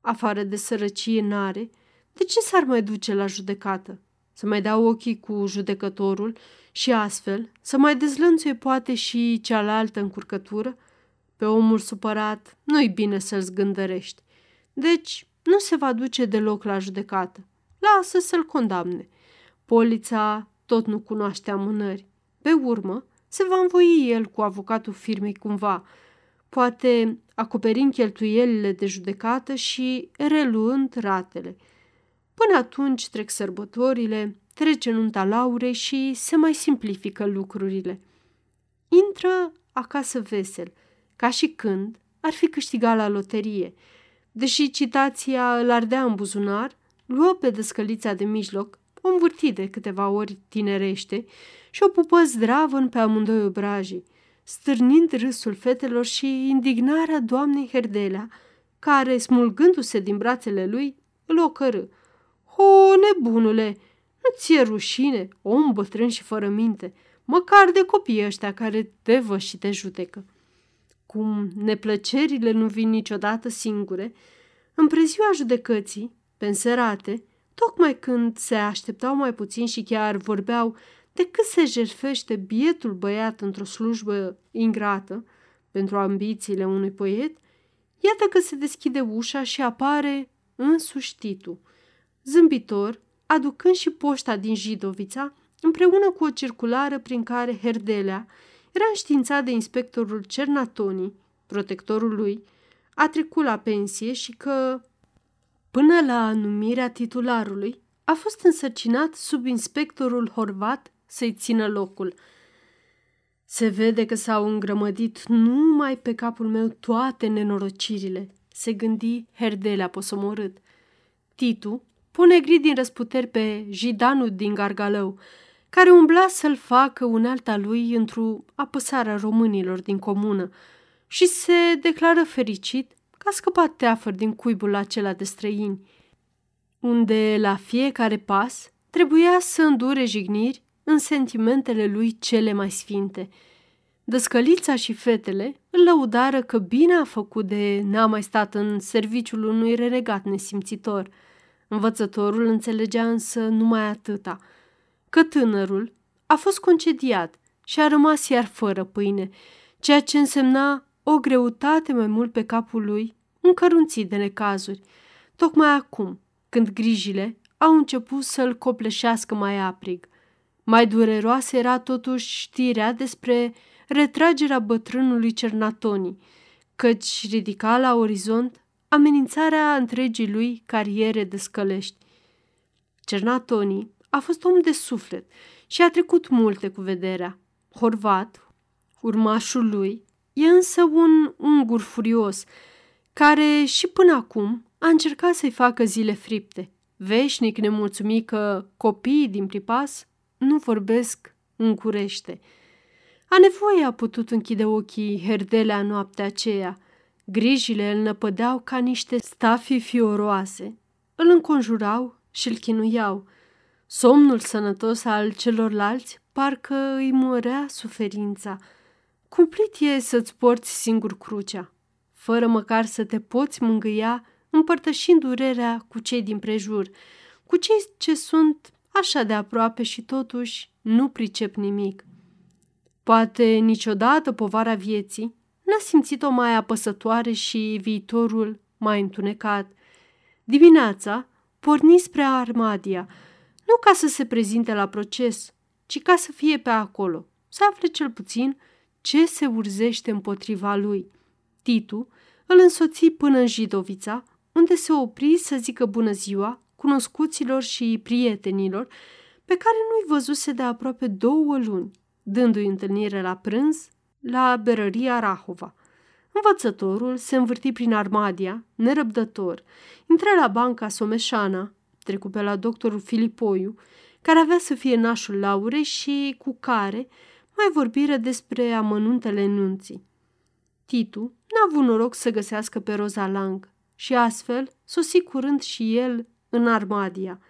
afară de sărăcie n-are, de ce s-ar mai duce la judecată? Să mai dea ochii cu judecătorul și astfel să mai dezlănțuie poate și cealaltă încurcătură? Pe omul supărat nu-i bine să-l zgândărești. Deci nu se va duce deloc la judecată. Lasă să-l condamne. Polița tot nu cunoaște amânări. Pe urmă, se va învoi el cu avocatul firmei cumva, poate acoperind cheltuielile de judecată și reluând ratele. Până atunci trec sărbătorile, trece nunta Laurei și se mai simplifică lucrurile. Intră acasă vesel, ca și când ar fi câștigat la loterie. Deși citația îl ardea în buzunar, luă pe descălița de mijloc, o învârti de câteva ori tinerește și o pupă zdravăn pe amândoi obrajii, stârnind râsul fetelor și indignarea doamnei Herdelea, care, smulgându-se din brațele lui, îl ocărâ. O, nebunule, nu ți-e rușine, om bătrân și fără minte, măcar de copiii ăștia care te văd și te judecă. Cum neplăcerile nu vin niciodată singure, în preziua judecății, penserate, tocmai când se așteptau mai puțin și chiar vorbeau de cât se jerfește bietul băiat într-o slujbă ingrată pentru ambițiile unui poet, iată că se deschide ușa și apare însuși Titu, zâmbitor, aducând și poșta din Jidovița, împreună cu o circulară prin care Herdelea era înștiințat de inspectorul Cernatoni, protectorul lui, a trecut la pensie și că, până la numirea titularului, a fost însărcinat sub inspectorul Horvat să-i țină locul. Se vede că s-au îngrămădit numai pe capul meu toate nenorocirile, se gândi Herdelea posomorât. Titu pune gri din răsputeri pe jidanul din Gargalău, care umbla să-l facă unealta lui într-o apăsare a românilor din comună și se declară fericit că a scăpat teafăr din cuibul acela de străini, unde la fiecare pas trebuia să îndure jigniri în sentimentele lui cele mai sfinte. Dăscălița și fetele îl lăudară că bine a făcut de n-a mai stat în serviciul unui renegat nesimțitor. Învățătorul înțelegea însă numai atâta, că tânărul a fost concediat și a rămas iar fără pâine, ceea ce însemna o greutate mai mult pe capul lui, încărunțit de necazuri. Tocmai acum, când grijile au început să-l copleșească mai aprig. Mai dureroasă era totuși știrea despre retragerea bătrânului Cernatoni, căci ridica la orizont amenințarea întregii lui cariere de scălești. Cernatoni a fost om de suflet și a trecut multe cu vederea. Horvat, urmașul lui, e însă un ungur furios, care și până acum a încercat să-i facă zile fripte. Veșnic nemulțumit că copiii din Pripas nu vorbesc curește. A nevoie a putut închide ochii Herdelea noaptea aceea. Grijile îl năpădeau ca niște stafii fioroase. Îl înconjurau și îl chinuiau. Somnul sănătos al celorlalți parcă îi murea suferința. Cumplit e să-ți porți singur crucea, fără măcar să te poți mângâia împărtășind durerea cu cei din prejur, cu cei ce sunt așa de aproape și totuși nu pricep nimic. Poate niciodată povara vieții n-a simțit-o mai apăsătoare și viitorul mai întunecat. Dimineața porni spre Armadia, nu ca să se prezinte la proces, ci ca să fie pe acolo, să afle cel puțin ce se urzește împotriva lui. Titu îl însoți până în Jidovița, unde se opri să zică bună ziua cunoscuților și prietenilor pe care nu-i văzuse de aproape două luni, dându-i întâlnire la prânz la berăria Rahova. Învățătorul se învârti prin Armadia, nerăbdător, intră la banca Someșana, trecu pe la doctorul Filipoiu, care avea să fie nașul Laurei și cu care mai vorbire despre amănuntele nunții. Titu n-a avut noroc să găsească pe Roza Lang și astfel sosi curând și el în Armadia.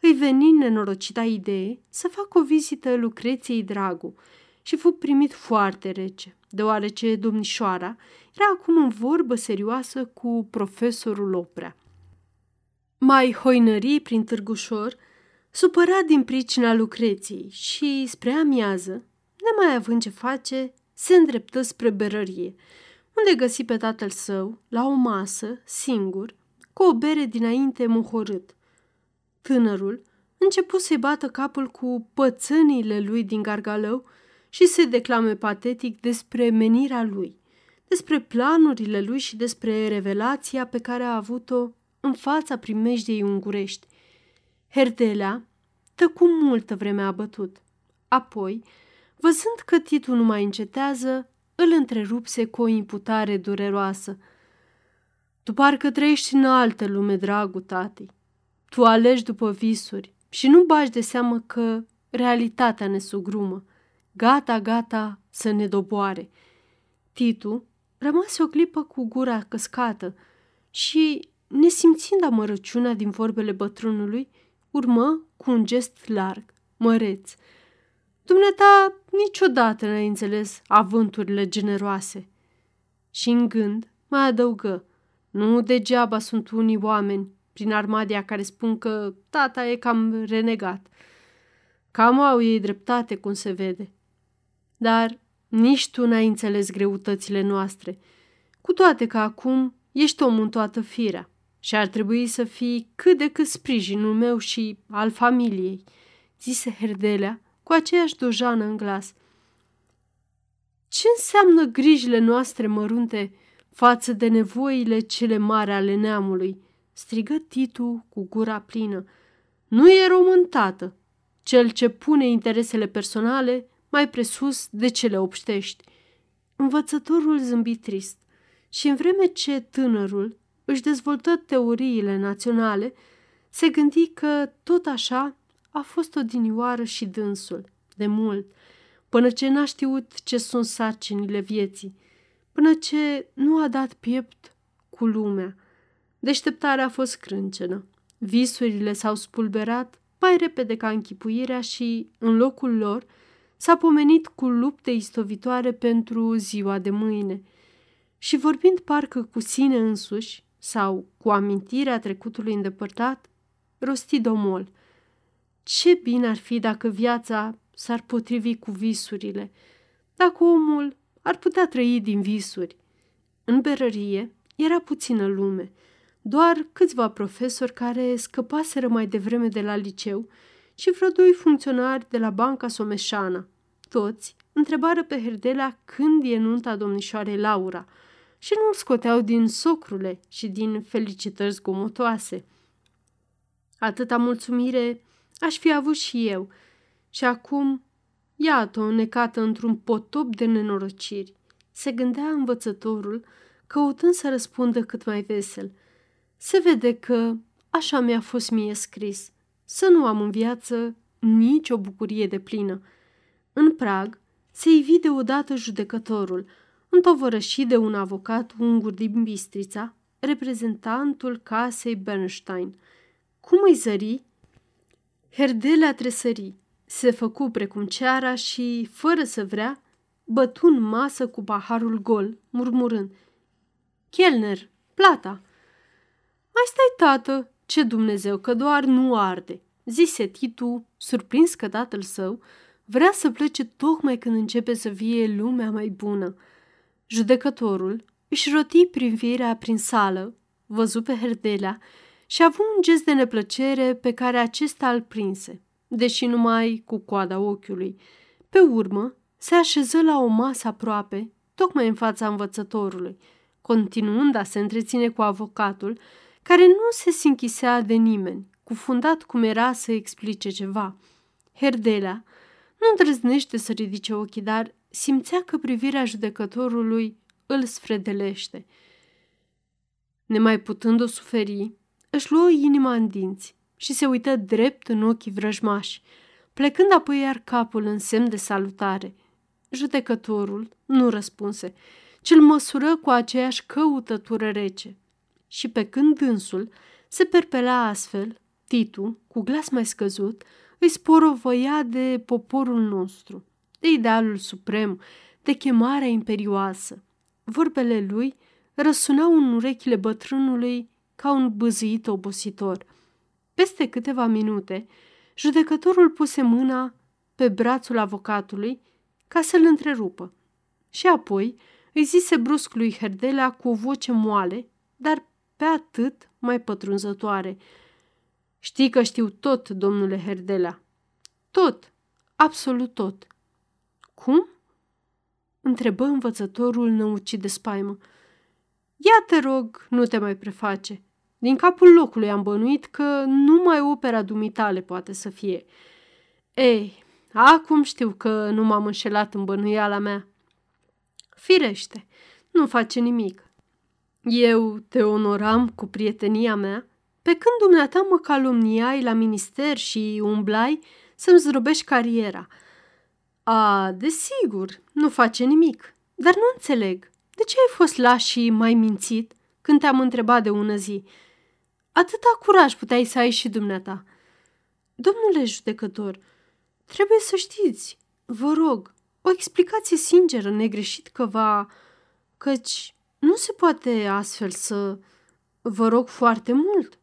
Îi veni nenorocita idee să facă o vizită Lucreției Dragu și fu primit foarte rece, deoarece domnișoara era acum în vorbă serioasă cu profesorul Oprea. Mai hoinării prin târgușor, supărat din pricina Lucreției și spre amiază, nemai având ce face, se îndreptă spre berărie, unde găsi pe tatăl său, la o masă, singur, cu o bere dinainte muhorât. Tânărul început să-i bată capul cu pățânile lui din gargalău și se declame patetic despre menirea lui, despre planurile lui și despre revelația pe care a avut-o în fața primejdiei ungurești. Herdelea tăcu multă vreme abătut. Apoi, văzând că Titu nu mai încetează, îl întrerupse cu o imputare dureroasă. Tu parcă trăiești în altă lume, dragul tatei. Tu alegi după visuri și nu bagi de seamă că realitatea ne sugrumă. Gata, gata să ne doboare. Titu rămase o clipă cu gura căscată și, nesimțind amărăciunea din vorbele bătrânului, urmă cu un gest larg, măreț. Dumneata niciodată n-ai înțeles avânturile generoase. Și în gând mai adăugă, nu degeaba sunt unii oameni prin armadia care spun că tata e cam renegat. Cam au ei dreptate, cum se vede. Dar nici tu n-ai înțeles greutățile noastre, cu toate că acum ești om în toată firea și ar trebui să fii cât de cât sprijinul meu și al familiei, zise Herdelea cu aceeași dojană în glas. Ce înseamnă grijile noastre mărunte față de nevoile cele mari ale neamului?" strigă Titu cu gura plină. Nu e român, tată, cel ce pune interesele personale mai presus de cele obștești. Învățătorul zâmbi trist și în vreme ce tânărul își dezvoltă teoriile naționale, se gândi că tot așa a fost odinioară și dânsul, de mult, până ce n-a știut ce sunt sarcinile vieții, până ce nu a dat piept cu lumea. Deșteptarea a fost crâncenă. Visurile s-au spulberat mai repede ca închipuirea și, în locul lor, s-a pomenit cu lupte istovitoare pentru ziua de mâine. Și vorbind parcă cu sine însuși sau cu amintirea trecutului îndepărtat, rosti domol. Ce bine ar fi dacă viața s-ar potrivi cu visurile, dacă omul ar putea trăi din visuri. În berărie era puțină lume. doar câțiva profesori care scăpaseră mai devreme de la liceu și vreo doi funcționari de la Banca Someșana. Toți întrebară pe Herdelea când e nunta domnișoarei Laura și nu-l scoteau din socrule și din felicitări zgomotoase. Atâta mulțumire aș fi avut și eu și acum, iată-o necată într-un potop de nenorociri. Se gândea învățătorul, căutând să răspundă cât mai vesel. Se vede că așa mi-a fost mie scris, să nu am în viață nicio bucurie de plină. În prag se ivi deodată judecătorul, întovărășit de un avocat ungur din Bistrița, reprezentantul casei Bernstein. Cum îi zări? Herdelea tresări, se făcu precum ceara și, fără să vrea, bătu în masă cu paharul gol, murmurând Chelner, plata! Mai stai, tată, ce Dumnezeu, că doar nu arde, zise Titu, surprins că tatăl său vrea să plece tocmai când începe să fie lumea mai bună. Judecătorul își roti privirea prin sală, văzu pe Herdelea și a avut un gest de neplăcere pe care acesta îl prinse, deși numai cu coada ochiului. Pe urmă, se așeză la o masă aproape, tocmai în fața învățătorului, continuând a se întreține cu avocatul, care nu se sinchisea de nimeni, cufundat cum era să explice ceva. Herdelea nu îndrăznește să ridice ochii, dar simțea că privirea judecătorului îl sfredelește. Nemai putând-o suferi, își luă inima în dinți și se uită drept în ochii vrăjmași, plecând apoi iar capul în semn de salutare. Judecătorul nu răspunse, ci îl măsură cu aceeași căutătură rece. Și pe când dânsul se perpela astfel, Titu, cu glas mai scăzut, îi sporovăia de poporul nostru, de idealul suprem, de chemarea imperioasă. Vorbele lui răsunau în urechile bătrânului ca un băzâit obositor. Peste câteva minute, judecătorul puse mâna pe brațul avocatului ca să-l întrerupă. Și apoi îi zise brusc lui Herdelea cu o voce moale, dar pe atât mai pătrunzătoare. Știi că știu tot, domnule Herdelea. Tot, absolut tot. Cum? Întrebă învățătorul năucit de spaimă. Ia te rog, nu te mai preface. Din capul locului am bănuit că numai opera dumitale poate să fie. Ei, acum știu că nu m-am înșelat în bănuiala mea. Firește, nu face nimic. Eu te onoram cu prietenia mea, pe când dumneata mă calumniai la minister și umblai să-mi zdrobești cariera. A, desigur, nu face nimic, dar nu înțeleg. De ce ai fost laș și mai mințit când te-am întrebat de ună zi? Atâta curaj puteai să ai și dumneata. Domnule judecător, trebuie să știți, vă rog, o explicație sinceră, negreșit că va... căci nu se poate astfel să... Vă rog foarte mult,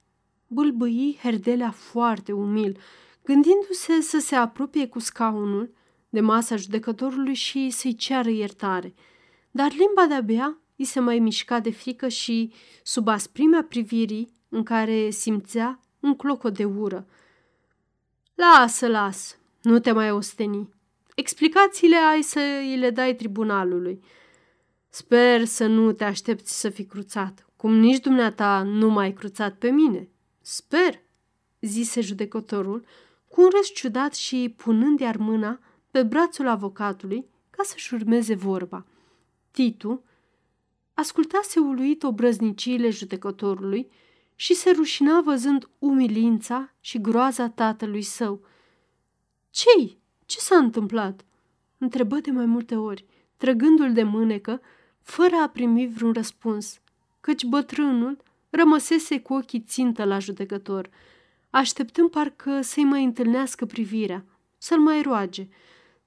bâlbâi Herdelea foarte umil, gândindu-se să se apropie cu scaunul de masa judecătorului și să-i ceară iertare. Dar limba de-abia îi se mai mișca de frică și, sub asprimea privirii în care simțea un clocot de ură. Lasă, las, nu te mai osteni. Explicațiile ai să îi le dai tribunalului. Sper să nu te aștepți să fii cruțat, cum nici dumneata nu m-ai cruțat pe mine. Sper, zise judecătorul, cu un râs ciudat și punând iar mâna pe brațul avocatului ca să-și urmeze vorba. Titu ascultase uluit obrăzniciile judecătorului și se rușina văzând umilința și groaza tatălui său. Ce-i? Ce s-a întâmplat?" întrebă de mai multe ori, trăgându-l de mânecă, fără a primi vreun răspuns, căci bătrânul rămăsese cu ochii țintă la judecător, așteptând parcă să-i mai întâlnească privirea, să-l mai roage,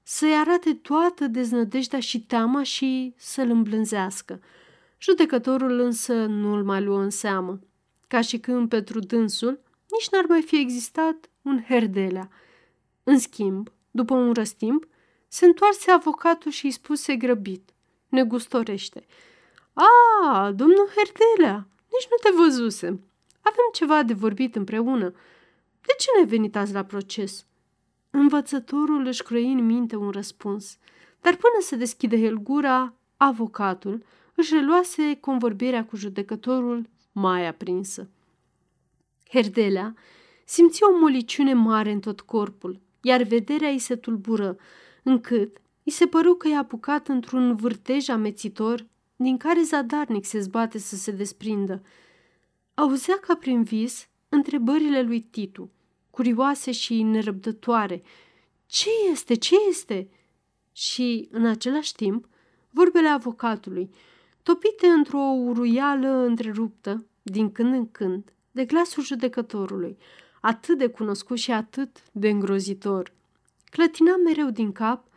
să-i arate toată deznădejdea și teama și să-l îmblânzească. Judecătorul însă nu-l mai luă în seamă ca și când pentru dânsul nici n-ar mai fi existat un herdelea. În schimb, după un răstimp, se întoarse avocatul și îi spuse grăbit, negustorește. A, domnul Herdelea, Nici nu te văzusem. Avem ceva de vorbit împreună. De ce n-ai venit azi la proces?" Învățătorul își croi în minte un răspuns, dar până să deschide el gura, avocatul își reluase convorbirea cu judecătorul mai aprinsă. Herdelea simți o moliciune mare în tot corpul, iar vederea îi se tulbură, încât îi se păru că i-a apucat într-un vârtej amețitor din care zadarnic se zbate să se desprindă. Auzea ca prin vis întrebările lui Titu, curioase și nerăbdătoare. Ce este? Ce este? Și, în același timp, vorbele avocatului, topite într-o uruială întreruptă, din când în când, de glasul judecătorului, atât de cunoscut și atât de îngrozitor. Clătina mereu din cap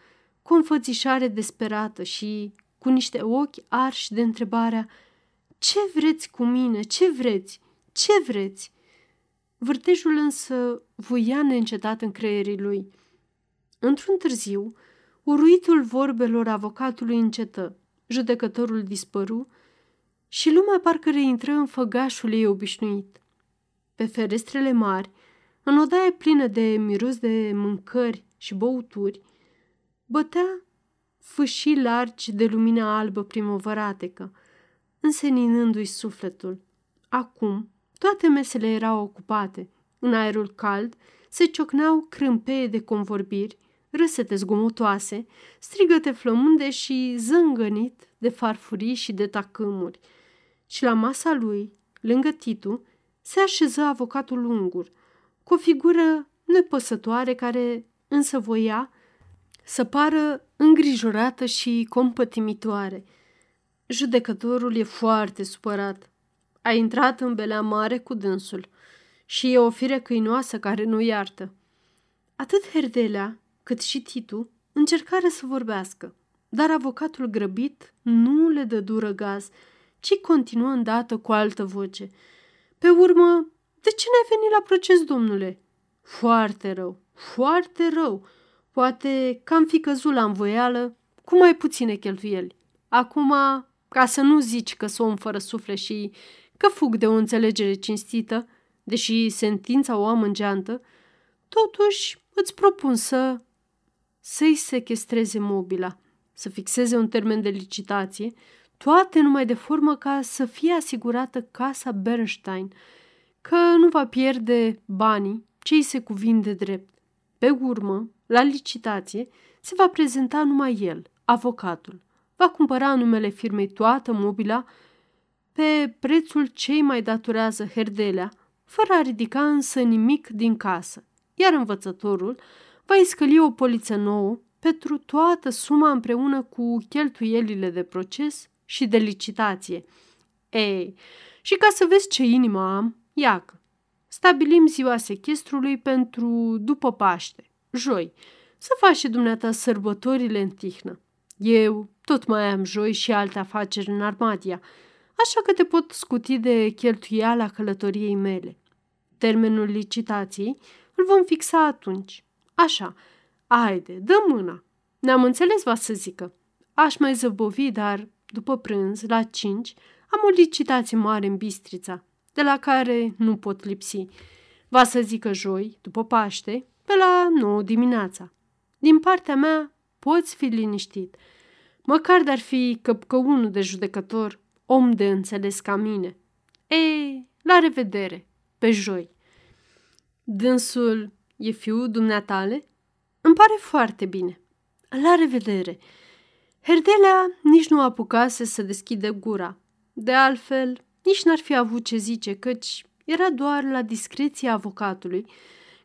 cu o înfățișare desperată și cu niște ochi arși de întrebarea Ce vreți cu mine? Ce vreți? Ce vreți?" Vârtejul însă vuia neîncetat în creierii lui. Într-un târziu, uruitul vorbelor avocatului încetă, judecătorul dispăru și lumea parcă reintră în făgașul ei obișnuit. Pe ferestrele mari, în odaie plină de miros de mâncări și băuturi, bătea fâșii largi de lumină albă primăvăratecă, înseninându-i sufletul. Acum, toate mesele erau ocupate. În aerul cald se ciocneau crâmpeie de convorbiri, râsete zgomotoase, strigăte flămânde și zângănit de farfurii și de tacâmuri. Și la masa lui, lângă Titu, se așeză avocatul ungur, cu o figură nepăsătoare care însă voia să pară îngrijorată și compătimitoare. Judecătorul e foarte supărat. A intrat în belea mare cu dânsul și e o fire câinoasă care nu iartă. Atât Herdelea cât și Titu încercară să vorbească, dar avocatul grăbit nu le dă dură gaz, ci continuă îndată cu altă voce. Pe urmă, de ce n-ai venit la proces, domnule? Foarte rău, foarte rău. Poate că am fi căzut la învoială cu mai puține cheltuieli. Acum, ca să nu zici că sunt om fără suflet și că fug de o înțelegere cinstită, deși sentința o am în geantă, totuși îți propun să... să-i sechestreze mobila, să fixeze un termen de licitație, toate numai de formă ca să fie asigurată casa Bernstein, că nu va pierde banii ce îi se cuvin de drept. Pe urmă, la licitație, se va prezenta numai el, avocatul. Va cumpăra numele firmei toată mobila pe prețul cei mai datorează herdelea, fără a ridica însă nimic din casă, iar învățătorul va iscăli o poliță nouă pentru toată suma împreună cu cheltuielile de proces și de licitație. Ei, și ca să vezi ce inimă am, iacă, stabilim ziua sechestrului pentru după Paște, joi, să faci și dumneata sărbătorile în tihnă. Eu tot mai am joi și alte afaceri în Armadia, așa că te pot scuti de cheltuiala călătoriei mele. Termenul licitației îl vom fixa atunci. Așa, haide, dă mâna. Ne-am înțeles, va să zică. Aș mai zăbovi, dar după prânz, la cinci, am o licitație mare în Bistrița, de la care nu pot lipsi. Va să zică joi, după Paște, pe la 9 dimineața. Din partea mea, poți fi liniștit. Măcar de-ar fi căpcăunul de judecător, om de înțeles ca mine. Ei, la revedere, pe joi. Dânsul e fiul dumneatale? Îmi pare foarte bine. La revedere. Herdelea nici nu apucase să deschide gura. De altfel, nici n-ar fi avut ce zice, căci era doar la discreția avocatului,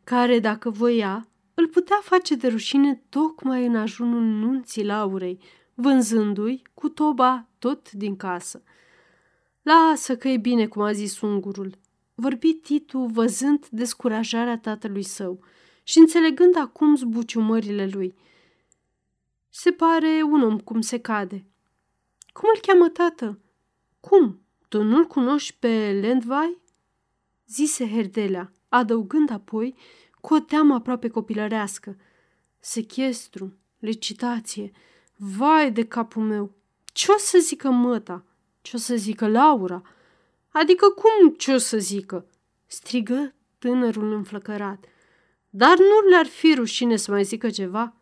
care, dacă voia, îl putea face de rușine tocmai în ajunul nunții Laurei, vânzându-i cu toba tot din casă. Lasă că e bine, cum a zis ungurul. Vorbi Titu văzând descurajarea tatălui său și înțelegând acum zbuciumările lui. Se pare un om cum se cade. Cum îl cheamă tată? Cum? Tu nu-l cunoști pe Lendvai? Zise Herdelea, adăugând apoi cu o teamă aproape copilărească. Sechestru, licitație, vai de capul meu! Ce o să zică măta? Ce o să zică Laura? Adică cum ce o să zică? strigă tânărul înflăcărat. Dar nu le-ar fi rușine să mai zică ceva?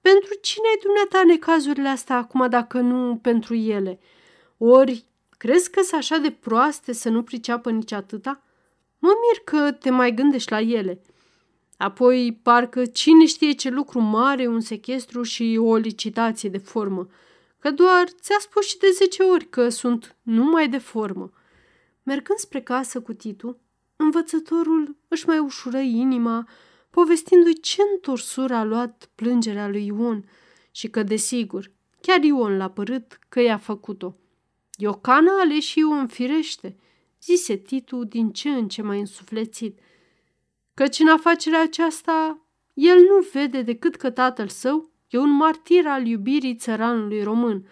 Pentru cine ai dumneata necazurile astea acum dacă nu pentru ele? Ori crezi că sunt așa de proaste să nu priceapă nici atâta? Mă mir că te mai gândești la ele. Apoi, parcă cine știe ce lucru mare, un sechestru și o licitație de formă. Că doar ți-a spus și de zece ori că sunt numai de formă. Mergând spre casă cu Titu, învățătorul își mai ușură inima, povestindu-i ce întorsură a luat plângerea lui Ion și că, desigur, chiar Ion l-a părât că i-a făcut-o. Iocana ale și Ion firește, zise Titu din ce în ce mai însuflețit, căci în afacerea aceasta el nu vede decât că tatăl său e un martir al iubirii țăranului român.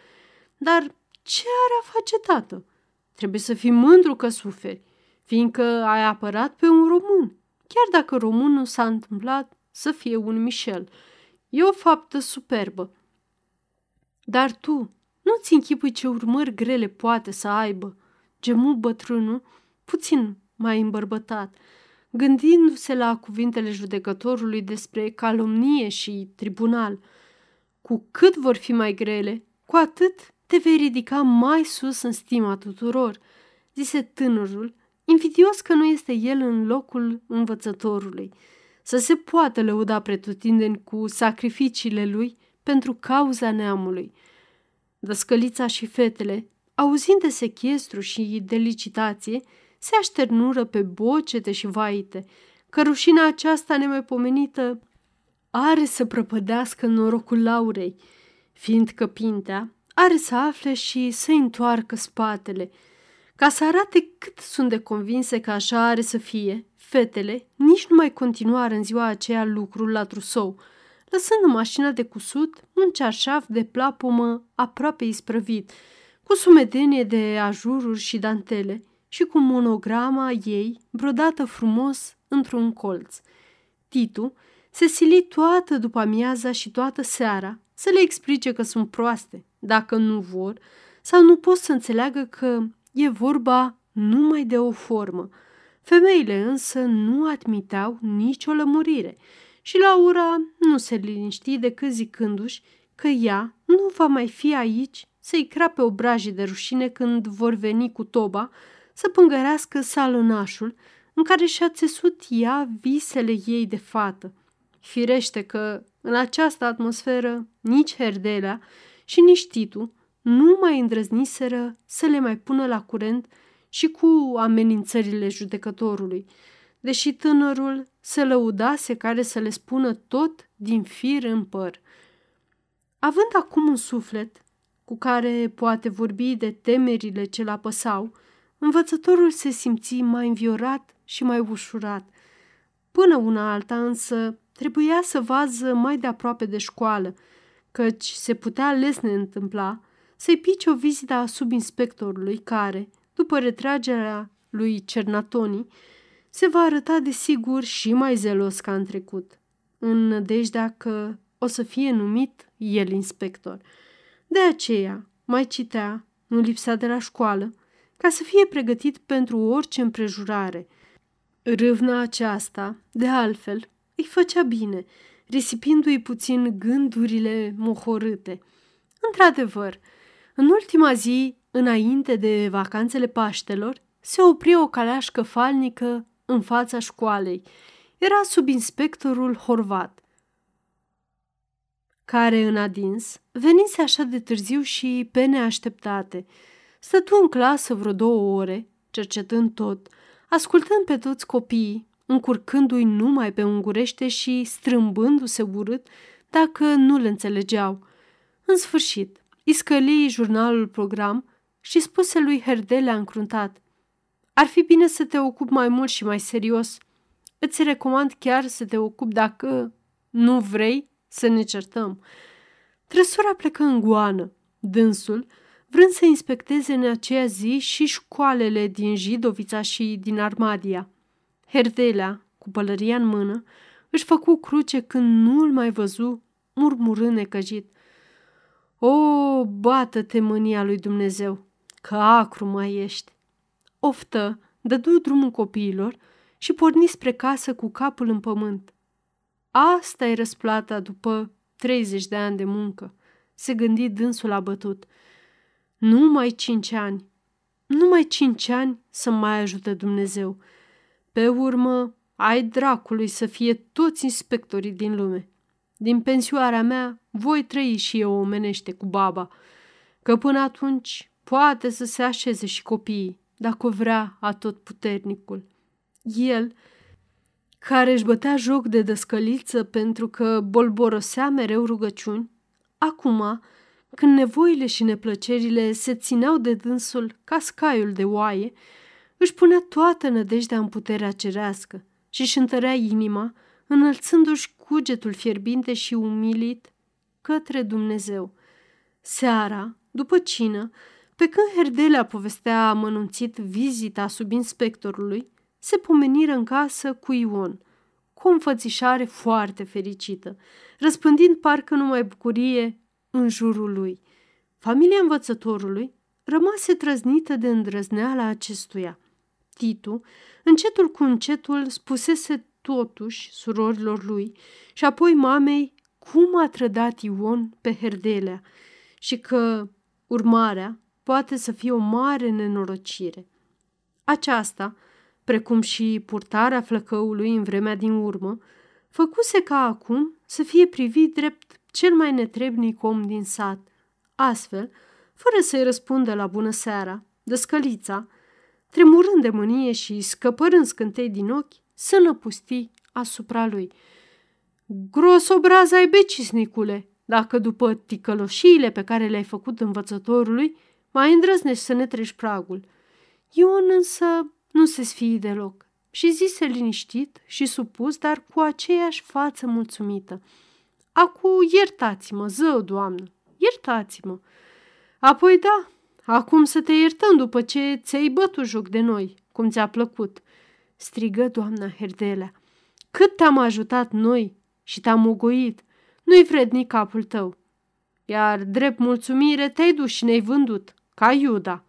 Dar ce are a face tată? Trebuie să fii mândru că suferi, fiindcă ai apărat pe un român, chiar dacă românul s-a întâmplat să fie un Michel. E o faptă superbă. Dar tu nu-ți închipui ce urmări grele poate să aibă, gemu bătrânul, puțin mai îmbărbătat, gândindu-se la cuvintele judecătorului despre calomnie și tribunal. Cu cât vor fi mai grele, cu atât te vei ridica mai sus în stima tuturor, zise tânărul, invidios că nu este el în locul învățătorului, să se poată lăuda pretutindeni cu sacrificiile lui pentru cauza neamului. Dăscălița și fetele, auzind de sechestru și de licitație, se așternură pe bocete și vaite, că rușina aceasta nemaipomenită are să prăpădească norocul Laurei, fiindcă Pintea are să afle și să întoarcă spatele. Ca să arate cât sunt de convinse că așa are să fie, fetele nici nu mai continuară în ziua aceea lucrul la trusou, lăsând în mașina de cusut un cearșaf de plapumă aproape isprăvit, cu sumedenie de ajururi și dantele și cu monograma ei brodată frumos într-un colț. Titu se sili toată după amiaza și toată seara să le explice că sunt proaste, dacă nu vor, sau nu pot să înțeleagă că e vorba numai de o formă. Femeile însă nu admiteau nicio lămurire și Laura nu se liniști decât zicându-și că ea nu va mai fi aici să-i crape obrajii de rușine când vor veni cu toba să pângărească salonașul în care și-a țesut ea visele ei de fată. Firește că în această atmosferă nici Herdelea și nici Titu nu mai îndrăzniseră să le mai pună la curent și cu amenințările judecătorului, deși tânărul se lăudase care să le spună tot din fir în păr. Având acum un suflet cu care poate vorbi de temerile ce l-apăsau, învățătorul se simți mai înviorat și mai ușurat. Până una alta însă trebuia să vază mai de aproape de școală, căci se putea lesne întâmpla să-i pice o vizită a subinspectorului care, după retragerea lui Cernatoni, se va arăta de sigur și mai zelos ca în trecut, în nădejdea că o să fie numit el inspector. De aceea, mai citea, nu lipsea de la școală, ca să fie pregătit pentru orice împrejurare. Râvna aceasta, de altfel, îi făcea bine, risipindu-i puțin gândurile mohorâte. Într-adevăr, în ultima zi, înainte de vacanțele Paștelor, se opri o caleașcă falnică în fața școalei. Era subinspectorul Horvat, care în adins venise așa de târziu și pe neașteptate. Stătu în clasă vreo două ore, cercetând tot, ascultând pe toți copiii, încurcându-i numai pe ungurește și strâmbându-se urât dacă nu le înțelegeau. În sfârșit, iscălii jurnalul program și spuse lui Herdelea încruntat. Ar fi bine să te ocupi mai mult și mai serios. Îți recomand chiar să te ocupi dacă nu vrei să ne certăm. Trăsura plecă în goană. Dânsul, vrând să inspecteze în aceea zi și școalele din Jidovița și din Armadia. Herdelea, cu pălăria în mână, își făcu cruce când nu-l mai văzu, murmurând necăjit. O, bată-te mânia lui Dumnezeu, că acru mai ești! oftă, dădu drumul copiilor și porni spre casă cu capul în pământ. Asta e răsplata după 30 de ani de muncă, se gândi dânsul abătut. Numai cinci ani, numai cinci ani să mai ajute Dumnezeu. Pe urmă, ai dracului să fie toți inspectorii din lume. Din pensioarea mea voi trăi și eu omenește cu baba, că până atunci poate să se așeze și copiii, dacă vrea atot puternicul. El, care își bătea joc de dăscăliță pentru că bolborosea mereu rugăciuni, acum, când nevoile și neplăcerile se țineau de dânsul ca scaiul de oaie, își punea toată nădejdea în puterea cerească și își întărea inima, înălțându-și cugetul fierbinte și umilit către Dumnezeu. Seara, după cină, pe când Herdelea povestea amănunțit vizita sub inspectorului, se pomeniră în casă cu Ion, cu o înfățișare foarte fericită, răspândind parcă numai bucurie în jurul lui. Familia învățătorului rămase trăznită de îndrăzneala acestuia. Titu, încetul cu încetul, spusese totuși surorilor lui și apoi mamei cum a trădat Ion pe Herdelea și că urmarea poate să fie o mare nenorocire. Aceasta, precum și purtarea flăcăului în vremea din urmă, făcuse ca acum să fie privit drept cel mai netrebnic om din sat. Astfel, fără să-i răspundă la bună seara, dăscălița, tremurând de mânie și scăpărând scântei din ochi, să năpusti asupra lui. Gros obraz ai becisnicule, dacă după ticăloșiile pe care le-ai făcut învățătorului, mai îndrăznești să ne treci pragul. Ion însă nu se sfii deloc și zise liniștit și supus, dar cu aceeași față mulțumită. Acu, iertați-mă, zău, doamnă, iertați-mă. Apoi da, acum să te iertăm după ce ți-ai bătut joc de noi, cum ți-a plăcut, strigă doamna Herdelea. Cât te-am ajutat noi și te-am ugoit, nu-i vrednic capul tău. Iar drept mulțumire te-ai dus și ne-ai vândut, ca Iuda.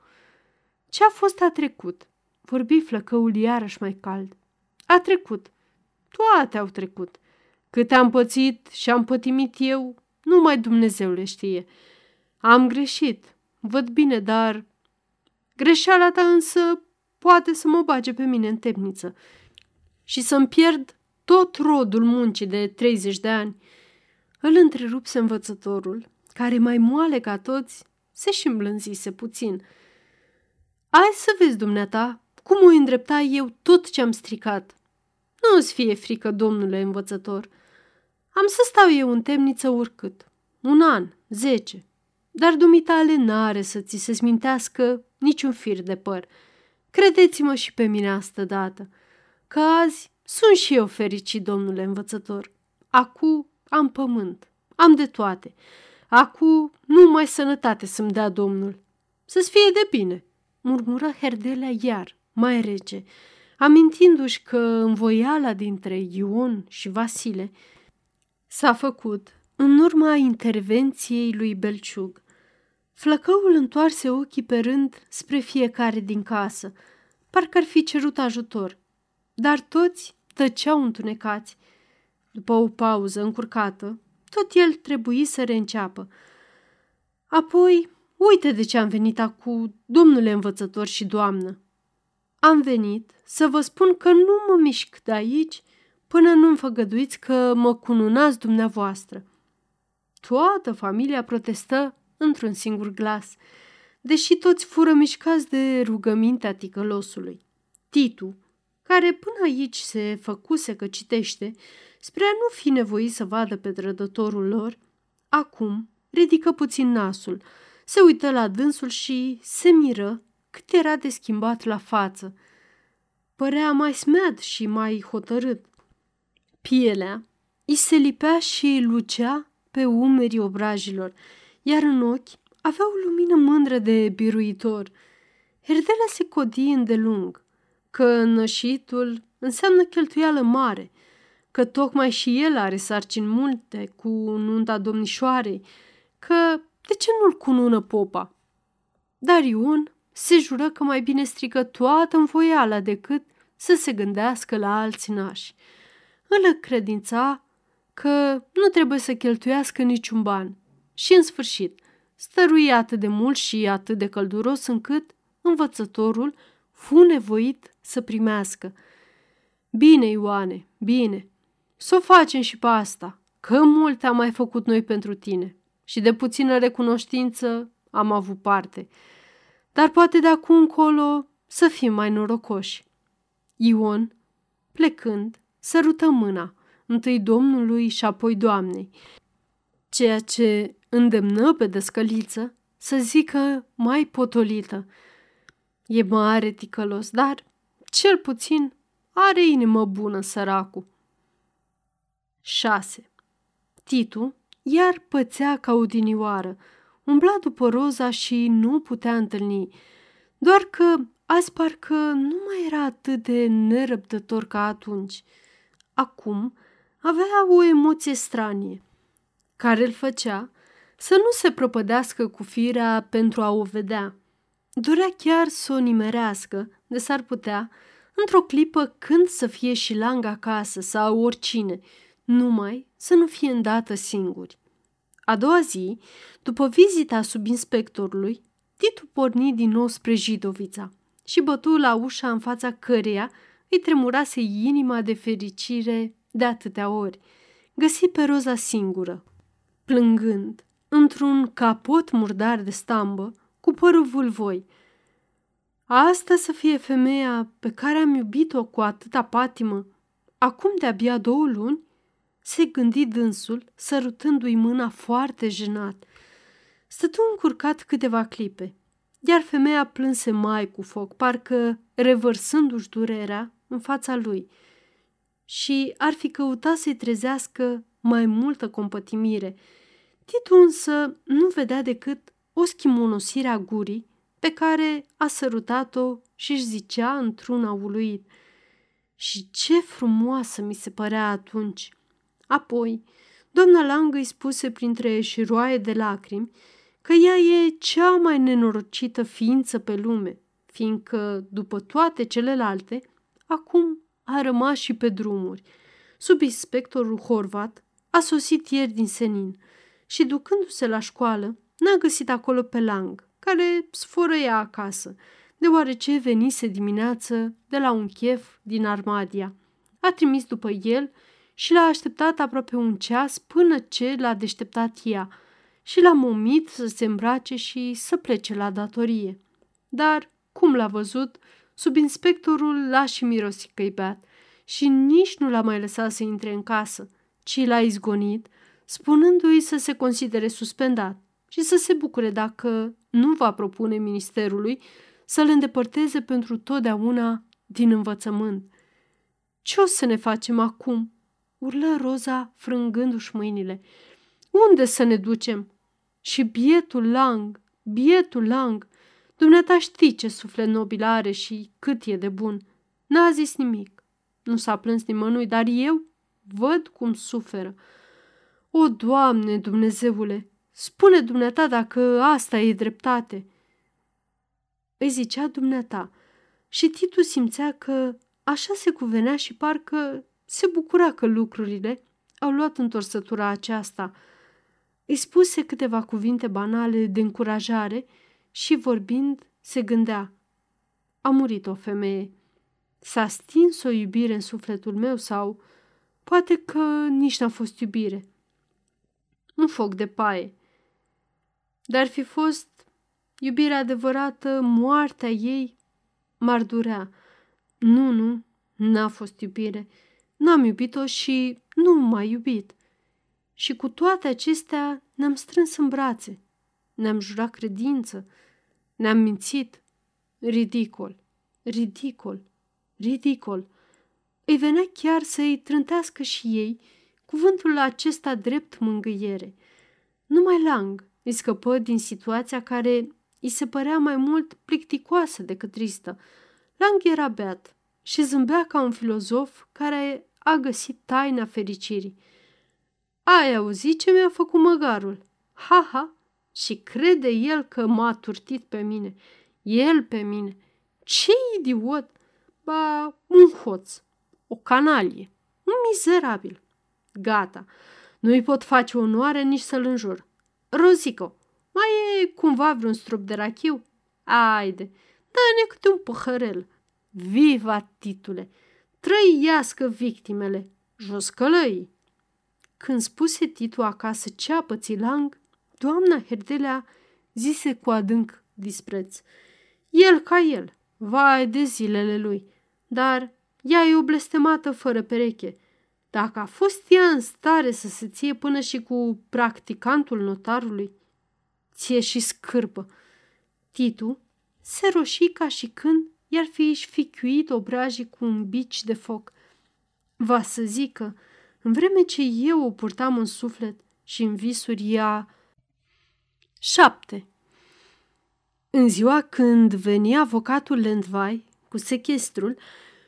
Ce a fost a trecut? Vorbi flăcăul iarăși mai cald. A trecut. Toate au trecut. Cât am pățit și am pătimit eu, numai Dumnezeu le știe. Am greșit, văd bine, dar greșeala ta însă poate să mă bage pe mine în temniță și să-mi pierd tot rodul muncii de 30 de ani. Îl întrerupse învățătorul, care mai moale ca toți, se și îmblânzise puțin. Ai să vezi, dumneata, cum o îndrepta eu tot ce am stricat. Nu-ți fie frică, domnule învățător. Am să stau eu în temniță urcât. Un an, zece. Dar dumitale n-are să ți se smintească niciun fir de păr. Credeți-mă și pe mine astă dată, că azi sunt și eu fericit, domnule învățător. Acu am pământ, am de toate. Acu numai sănătate să-mi dea Domnul. Să-ți fie de bine, murmură Herdelea iar, mai rece, amintindu-și că învoiala dintre Ion și Vasile s-a făcut în urma intervenției lui Belciug. Flăcăul întoarse ochii pe rând spre fiecare din casă, parcă ar fi cerut ajutor, dar toți tăceau întunecați. După o pauză încurcată, tot el trebuie să reînceapă. Apoi, uite de ce am venit acum, domnule învățător și doamnă. Am venit să vă spun că nu mă mișc de aici până nu-mi făgăduiți că mă cununați dumneavoastră. Toată familia protestă într-un singur glas, deși toți fură mișcați de rugămintea ticălosului. Titu, care până aici se făcuse că citește, spre a nu fi nevoit să vadă pe trădătorul lor, acum ridică puțin nasul, se uită la dânsul și se miră cât era de schimbat la față. Părea mai smead și mai hotărât. Pielea îi se lipea și lucea pe umerii obrajilor, iar în ochi avea o lumină mândră de biruitor. Herdela se codi îndelung, că nășitul înseamnă cheltuială mare, că tocmai și el are sarcini multe cu nunta domnișoarei, că de ce nu-l cunună popa? Dar Ion se jură că mai bine strică toată învoiala decât să se gândească la alți nași. Îl credința că nu trebuie să cheltuiască niciun ban. Și, în sfârșit, stărui atât de mult și atât de călduros încât învățătorul fu nevoit să primească. Bine, Ioane, bine, să o facem și pe asta, că mult am mai făcut noi pentru tine și de puțină recunoștință am avut parte. Dar poate de acum încolo să fim mai norocoși. Ion, plecând, sărută mâna, întâi Domnului și apoi Doamnei, ceea ce îndemnă pe descăliță să zică mai potolită. E mare ticălos, dar cel puțin are inimă bună săracul. 6. Titu iar pățea ca o dinioară, umbla după roza și nu putea întâlni, doar că azi parcă nu mai era atât de nerăbdător ca atunci. Acum avea o emoție stranie, care îl făcea să nu se propădească cu firea pentru a o vedea. Dorea chiar să o nimerească, de s-ar putea, într-o clipă când să fie și lang acasă sau oricine, numai să nu fie îndată singuri. A doua zi, după vizita subinspectorului, Titu porni din nou spre Jidovița și bătu la ușa în fața căreia îi tremurase inima de fericire de atâtea ori. Găsi pe Roza singură, plângând, într-un capot murdar de stambă, cu părul vulvoi. Asta să fie femeia pe care am iubit-o cu atâta patimă, acum de-abia două luni? Se gândi dânsul, sărutându-i mâna foarte jenat. Stătu încurcat câteva clipe, iar femeia plânse mai cu foc, parcă revărsându-și durerea în fața lui și ar fi căutat să-i trezească mai multă compătimire. Titu însă nu vedea decât o schimonosire a gurii pe care a sărutat-o și își zicea într-un uluit. Și ce frumoasă mi se părea atunci! Apoi, doamna Lang îi spuse printre șiroaie de lacrimi că ea e cea mai nenorocită ființă pe lume, fiindcă, după toate celelalte, acum a rămas și pe drumuri. Subinspectorul Horvat a sosit ieri din senin și, ducându-se la școală, n-a găsit acolo pe Lang, care sfărăia acasă, deoarece venise dimineață de la un chef din Armadia. A trimis după el și l-a așteptat aproape un ceas până ce l-a deșteptat ea și l-a momit să se îmbrace și să plece la datorie. Dar, cum l-a văzut, subinspectorul l-a și mirosit că beat și nici nu l-a mai lăsat să intre în casă, ci l-a izgonit, spunându-i să se considere suspendat și să se bucure dacă nu va propune ministerului să-l îndepărteze pentru totdeauna din învățământ. Ce o să ne facem acum?" urlă Roza frângându-și mâinile. Unde să ne ducem? Și bietul Lang, bietul Lang, dumneata știi ce suflet nobil are și cât e de bun. N-a zis nimic. Nu s-a plâns nimănui, dar eu văd cum suferă. O, Doamne, Dumnezeule, spune dumneata dacă asta e dreptate. Îi zicea dumneata și Titu simțea că așa se cuvenea și parcă se bucura că lucrurile au luat întorsătura aceasta. Îi spuse câteva cuvinte banale de încurajare și, vorbind, se gândea. A murit o femeie. S-a stins o iubire în sufletul meu sau poate că nici n-a fost iubire. Un foc de paie. Dar fi fost iubirea adevărată, moartea ei m-ar durea. Nu, nu, n-a fost iubire. N-am iubit-o și nu m-a iubit. Și cu toate acestea ne-am strâns în brațe, ne-am jurat credință, ne-am mințit. Ridicol, ridicol, ridicol. Îi venea chiar să-i trântească și ei cuvântul acesta drept mângâiere. Numai Lang îi scăpă din situația care îi se părea mai mult plicticoasă decât tristă. Lang era beat și zâmbea ca un filozof care a găsit taina fericirii. Ai auzit ce mi-a făcut măgarul? Ha, ha! Și crede el că m-a turtit pe mine. El pe mine. Ce idiot! Ba, un hoț, o canalie, un mizerabil. Gata, nu-i pot face onoare nici să-l înjur. Rozico, mai e cumva vreun strup de rachiu? Haide, dă-ne câte un păhărel. Viva, titule! Trăiască victimele! Jos călăii! Când spuse Titu acasă ce a pățit Lang, doamna Herdelea zise cu adânc dispreț. El ca el, vai de zilele lui, dar ea e o blestemată fără pereche. Dacă a fost ea în stare să se ție până și cu practicantul notarului, ție și scârbă. Titu se roșii ca și când i-ar fi șfichiuit obrajii cu un bici de foc. Va să zică, în vreme ce eu o purtam în suflet și în visuri ea... 7. În ziua când venia avocatul Lendvai cu sechestrul,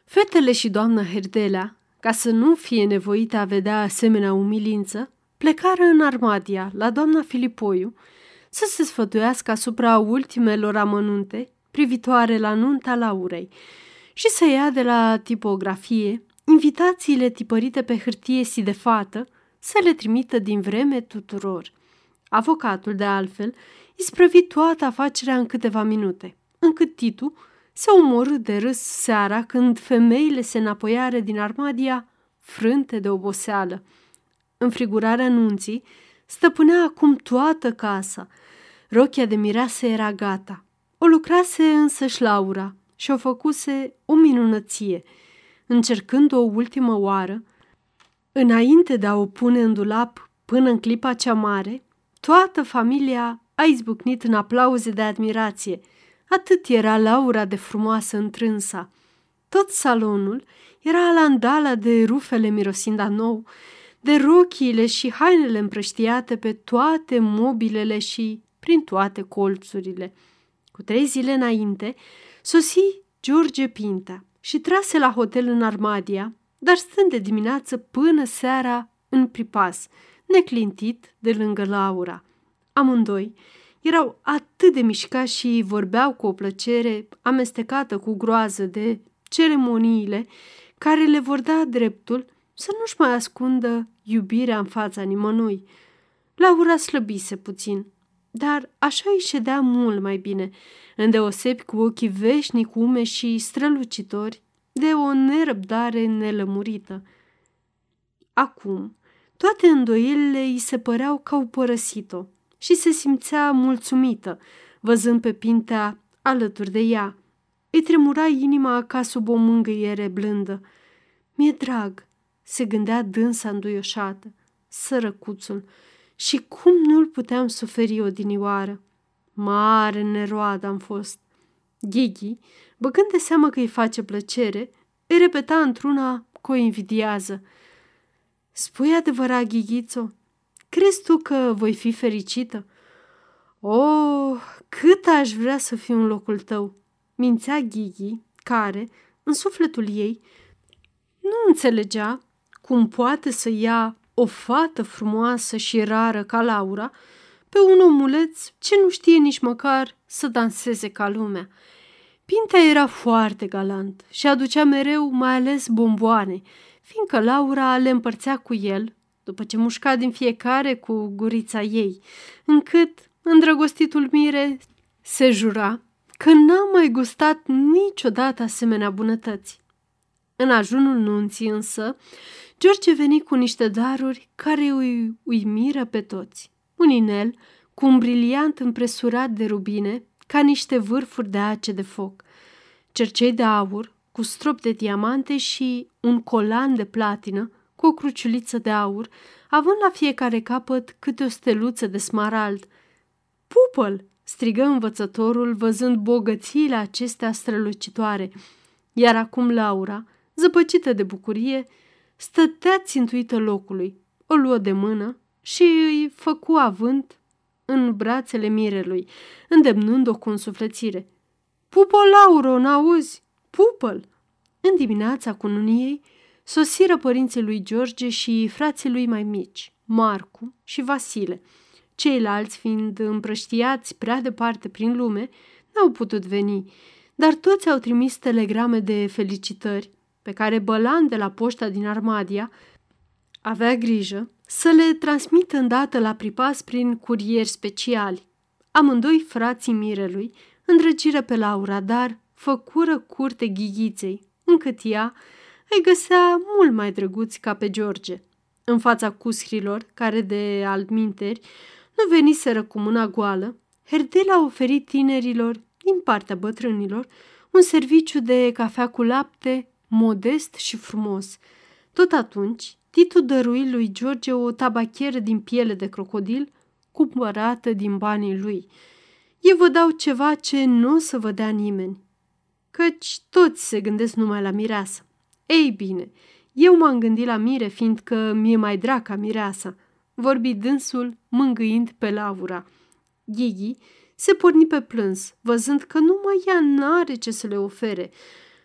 fetele și doamna Herdelea, ca să nu fie nevoite a vedea asemenea umilință, plecară în Armadia la doamna Filipoiu să se sfătuiască asupra ultimelor amănunte privitoare la nunta Laurei și să ia de la tipografie invitațiile tipărite pe hârtie si de fată să le trimită din vreme tuturor. Avocatul, de altfel, isprăvi toată afacerea în câteva minute, încât Titu se omorâ de râs seara când femeile se înapoiară din armadia frânte de oboseală. Înfrigurarea nunții stăpânea acum toată casa. Rochia de mireasă era gata. O lucrase însăși Laura și o făcuse o minunăție – încercând o ultimă oară, înainte de a o pune în dulap până în clipa cea mare, toată familia a izbucnit în aplauze de admirație. Atât era Laura de frumoasă întrânsa. Tot salonul era alandala de rufele mirosind a nou, de rochiile și hainele împrăștiate pe toate mobilele și prin toate colțurile. Cu trei zile înainte, sosi George Pinta, și trase la hotel în Armadia, dar stând de dimineață până seara în pripas, neclintit de lângă Laura. Amândoi erau atât de mișcați și vorbeau cu o plăcere amestecată cu groază de ceremoniile care le vor da dreptul să nu-și mai ascundă iubirea în fața nimănui. Laura slăbise puțin, dar așa îi ședea mult mai bine, îndeosebi cu ochii veșnic ume și strălucitori de o nerăbdare nelămurită. Acum, toate îndoielile îi se păreau că au părăsit-o și se simțea mulțumită, văzând pe Pintea alături de ea. Îi tremura inima ca sub o mângâiere blândă. Mi-e drag, se gândea dânsa înduioșată, sărăcuțul, și cum nu-l puteam suferi odinioară. Mare neroadă am fost. Ghighi, băgând de seamă că îi face plăcere, îi repeta într-una că o invidiază. Spui adevărat, Ghighițo? Crezi tu că voi fi fericită? Oh, cât aș vrea să fiu în locul tău! Mințea Ghighi, care, în sufletul ei, nu înțelegea cum poate să ia o fată frumoasă și rară ca Laura pe un omuleț ce nu știe nici măcar să danseze ca lumea. Pintea era foarte galant și aducea mereu mai ales bomboane, fiindcă Laura le împărțea cu el, după ce mușca din fiecare cu gurița ei, încât îndrăgostitul mire se jura că n-a mai gustat niciodată asemenea bunătăți. În ajunul nunții însă, George veni cu niște daruri care îi uimiră pe toți. Un inel cu un briliant împresurat de rubine, ca niște vârfuri de ace de foc, cercei de aur cu strop de diamante și un colan de platină cu o cruciuliță de aur, având la fiecare capăt câte o steluță de smarald. Pupăl! strigă învățătorul văzând bogățiile acestea strălucitoare, iar acum Laura, zăpăcită de bucurie, stătea țintuită locului, o luă de mână și îi făcu avânt în brațele mirelui, îndemnând-o cu însuflețire. Pupă, Lauro, n-auzi? Pupă-l! În dimineața cununiei sosiră părinții lui George și frații lui mai mici, Marcu și Vasile. Ceilalți, fiind împrăștiați prea departe prin lume, n-au putut veni, dar toți au trimis telegrame de felicitări pe care Bălan de la poșta din Armadia avea grijă să le transmită îndată la pripas prin curieri speciali. Amândoi frații mirelui îndrăgiră pe Laura, dar făcură curte ghighiței, încât ea îi găsea mult mai drăguți ca pe George. În fața cuscrilor, care de altminteri nu veniseră cu mâna goală, Herdela a oferit tinerilor, din partea bătrânilor, un serviciu de cafea cu lapte modest și frumos. Tot atunci, Titu dărui lui George o tabacheră din piele de crocodil, cumpărată din banii lui. Eu vă dau ceva ce nu o să vă dea nimeni, căci toți se gândesc numai la mireasă. Ei bine, eu m-am gândit la mire, fiindcă mi-e mai drag ca mireasa, vorbi dânsul mângâind pe lavura. Ghighi se porni pe plâns, văzând că numai ea n-are ce să le ofere,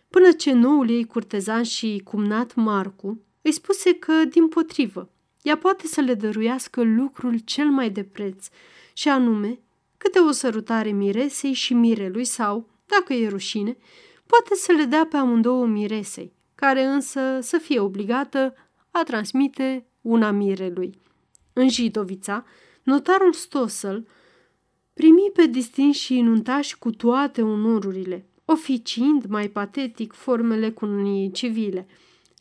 până ce noul ei curtezan și cumnat Marcu îi spuse că, din potrivă, ea poate să le dăruiască lucrul cel mai de preț, și anume câte o sărutare miresei și mirelui sau, dacă e rușine, poate să le dea pe amândouă miresei, care însă să fie obligată a transmite una mirelui. În Jidovița, notarul Stosel primi pe distinși inuntași cu toate onorurile, oficiind mai patetic formele cununiei civile.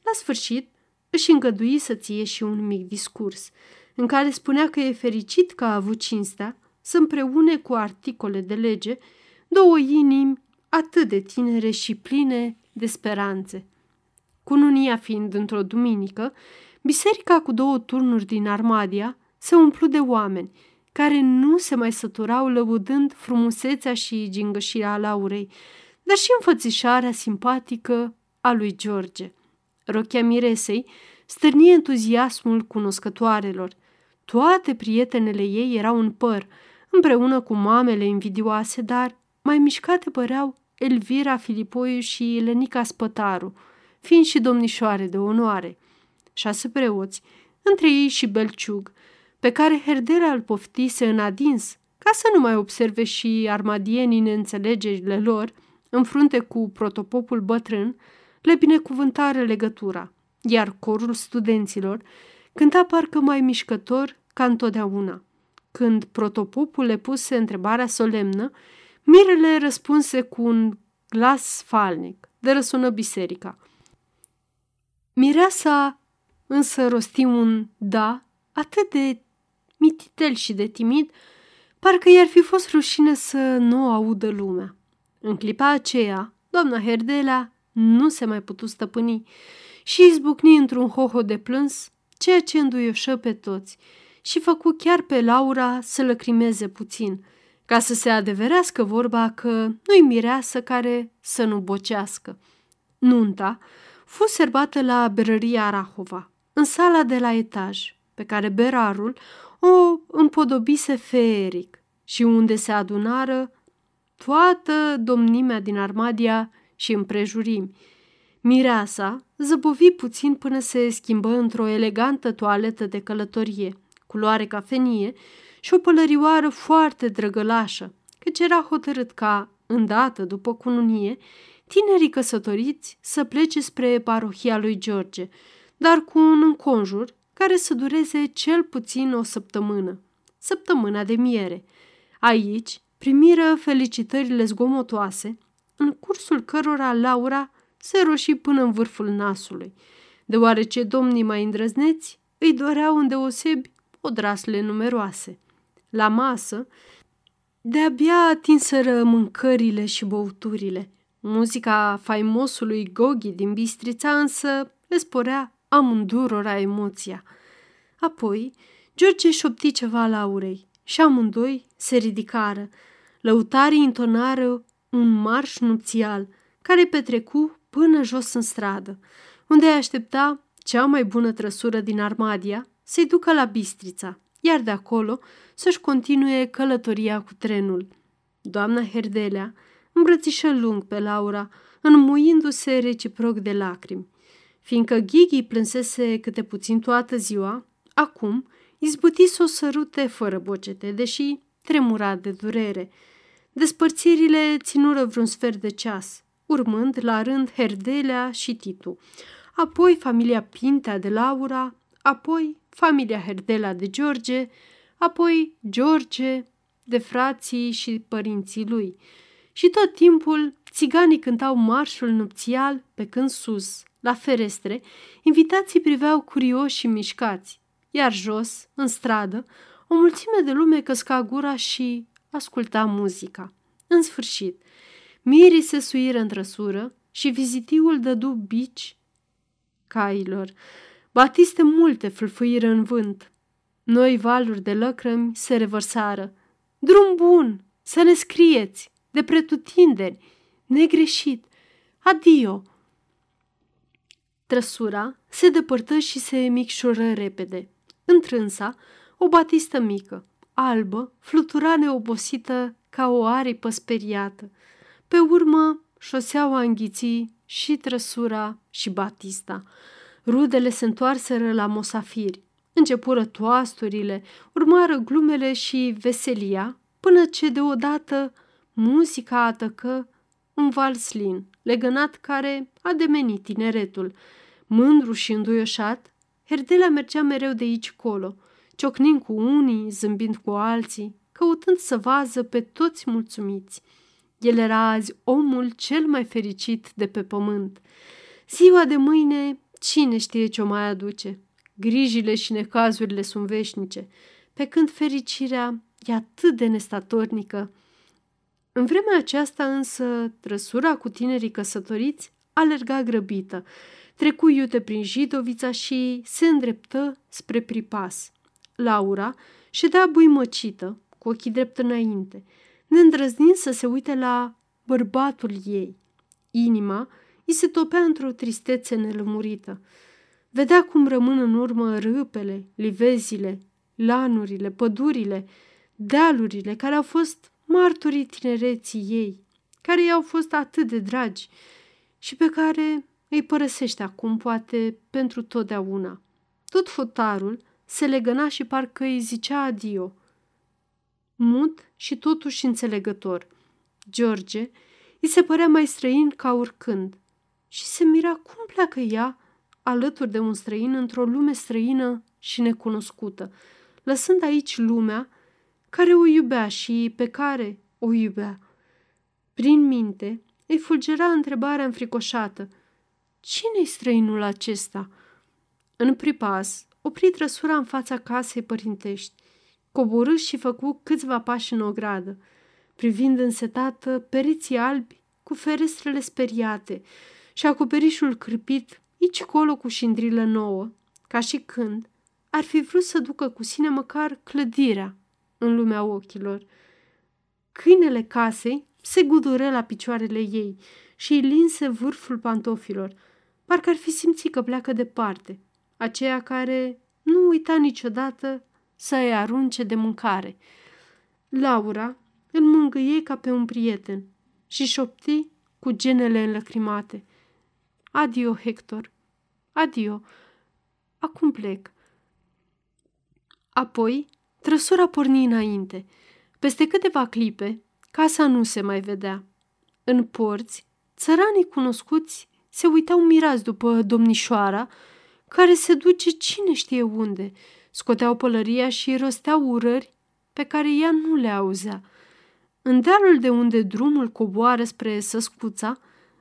La sfârșit, își îngădui să ție și un mic discurs, în care spunea că e fericit că a avut cinstea să împreune cu articole de lege două inimi atât de tinere și pline de speranțe. Cununia fiind într-o duminică, biserica cu două turnuri din Armadia se umplu de oameni care nu se mai săturau lăudând frumusețea și gingășirea Laurei, dar și înfățișarea simpatică a lui George. Rochia miresei stârni entuziasmul cunoscătoarelor. Toate prietenele ei erau în păr, împreună cu mamele invidioase, dar mai mișcate păreau Elvira Filipoiu și Lenica Spătaru, fiind și domnișoare de onoare. Șase preoți, între ei și Belciug, pe care Herdera îl poftise în adins, ca să nu mai observe și armadienii neînțelegerile lor, în frunte cu protopopul bătrân, le binecuvântare legătura, iar corul studenților cânta parcă mai mișcător ca întotdeauna. Când protopopul le puse întrebarea solemnă, Mirele răspunse cu un glas falnic, de răsună biserica. Mireasa însă rosti un da atât de mititel și de timid, parcă i-ar fi fost rușine să nu o audă lumea. În clipa aceea, doamna Herdela nu se mai putu stăpâni și izbucni într-un hoho de plâns, ceea ce înduioșă pe toți și făcu chiar pe Laura să lăcrimeze puțin, ca să se adeverească vorba că nu-i mireasă care să nu bocească. Nunta fu serbată la berăria Rahova, în sala de la etaj, pe care berarul o împodobise feeric și unde se adunară toată domnimea din Armadia și împrejurimi. Mireasa zăbovi puțin până se schimbă într-o elegantă toaletă de călătorie, culoare cafenie și o pălărioară foarte drăgălașă, căci era hotărât ca, îndată după cununie, tinerii căsătoriți să plece spre parohia lui George, dar cu un înconjur care să dureze cel puțin o săptămână, săptămâna de miere. Aici primiră felicitările zgomotoase, în cursul cărora Laura se roși până în vârful nasului, deoarece domnii mai îndrăzneți îi doreau îndeosebi odrasle numeroase. La masă, de-abia atinseră mâncările și băuturile. Muzica faimosului Gogi din Bistrița însă le sporea amândurora emoția. Apoi, George șopti ceva Laurei și amândoi se ridicară. Lăutarii intonară un marș nupțial care petrecu până jos în stradă, unde îi aștepta cea mai bună trăsură din Armadia să-i ducă la Bistrița, iar de acolo să-și continue călătoria cu trenul. Doamna Herdelea îmbrățișă lung pe Laura, înmuindu-se reciproc de lacrimi. Fiindcă Ghighi plânsese câte puțin toată ziua, acum izbuti să o sărute fără bocete, deși tremura de durere. Despărțirile ținură vreun sfert de ceas, urmând la rând Herdelea și Titu, apoi familia Pintea de Laura, apoi familia Herdela de George, apoi George de frații și părinții lui. Și tot timpul țiganii cântau marșul nupțial pe când sus, la ferestre, invitații priveau curioși și mișcați, iar jos, în stradă, o mulțime de lume căsca gura și asculta muzica. În sfârșit, mirii se suiră în trăsură și vizitiul dădu bici cailor. Batiste multe fâlfâiră în vânt. Noi valuri de lăcrămi se revărsară. Drum bun! Să ne scrieți! De pretutindeni! Negreșit! Adio! Trăsura se depărtă și se micșoră repede. Întrânsa, o batistă mică, albă, flutura neobosită ca o aripă speriată. Pe urmă, șoseaua înghiții și trăsura și batista. Rudele se întoarseră la mosafiri. Începură toasturile, urmară glumele și veselia, până ce deodată muzica atăcă un valslin, legănat care a demenit tineretul. Mândru și înduioșat, Herdela mergea mereu de aici colo, ciocnind cu unii, zâmbind cu alții, căutând să vază pe toți mulțumiți. El era azi omul cel mai fericit de pe pământ. Ziua de mâine, cine știe ce o mai aduce? Grijile și necazurile sunt veșnice, pe când fericirea e atât de nestatornică. În vremea aceasta însă, trăsura cu tinerii căsătoriți alerga grăbită, trecu iute prin Jidovița și se îndreptă spre Pripas. Laura ședea buimăcită, cu ochii drept înainte, neîndrăznind să se uite la bărbatul ei. Inima îi se topea într-o tristețe nelămurită. Vedea cum rămân în urmă râpele, livezile, lanurile, pădurile, dealurile care au fost martorii tinereții ei, care i-au fost atât de dragi și pe care îi părăsește acum, poate, pentru totdeauna. Tot fotarul se legăna și parcă îi zicea adio. Mut și totuși înțelegător. George îi se părea mai străin ca oricând și se mira cum pleacă ea alături de un străin într-o lume străină și necunoscută, lăsând aici lumea care o iubea și pe care o iubea. Prin minte îi fulgera întrebarea înfricoșată. Cine-i străinul acesta? În pripas, opri trăsura în fața casei părintești. Coborâ și făcu câțiva pași în ogradă, privind însetată periții albi cu ferestrele speriate și acoperișul cârpit aici colo cu șindrilă nouă, ca și când ar fi vrut să ducă cu sine măcar clădirea în lumea ochilor. Câinele casei se gudură la picioarele ei și îi linse vârful pantofilor, parcă ar fi simțit că pleacă departe, aceea care nu uita niciodată să îi arunce de mâncare. Laura îl mângâie ca pe un prieten și șopti cu genele înlăcrimate. Adio, Hector, adio, acum plec. Apoi, trăsura porni înainte. Peste câteva clipe, casa nu se mai vedea. În porți, țăranii cunoscuți se uitau mirați după domnișoara, care se duce cine știe unde, scoteau pălăria și rosteau urări pe care ea nu le auzea. În dealul de unde drumul coboară spre Săscuța,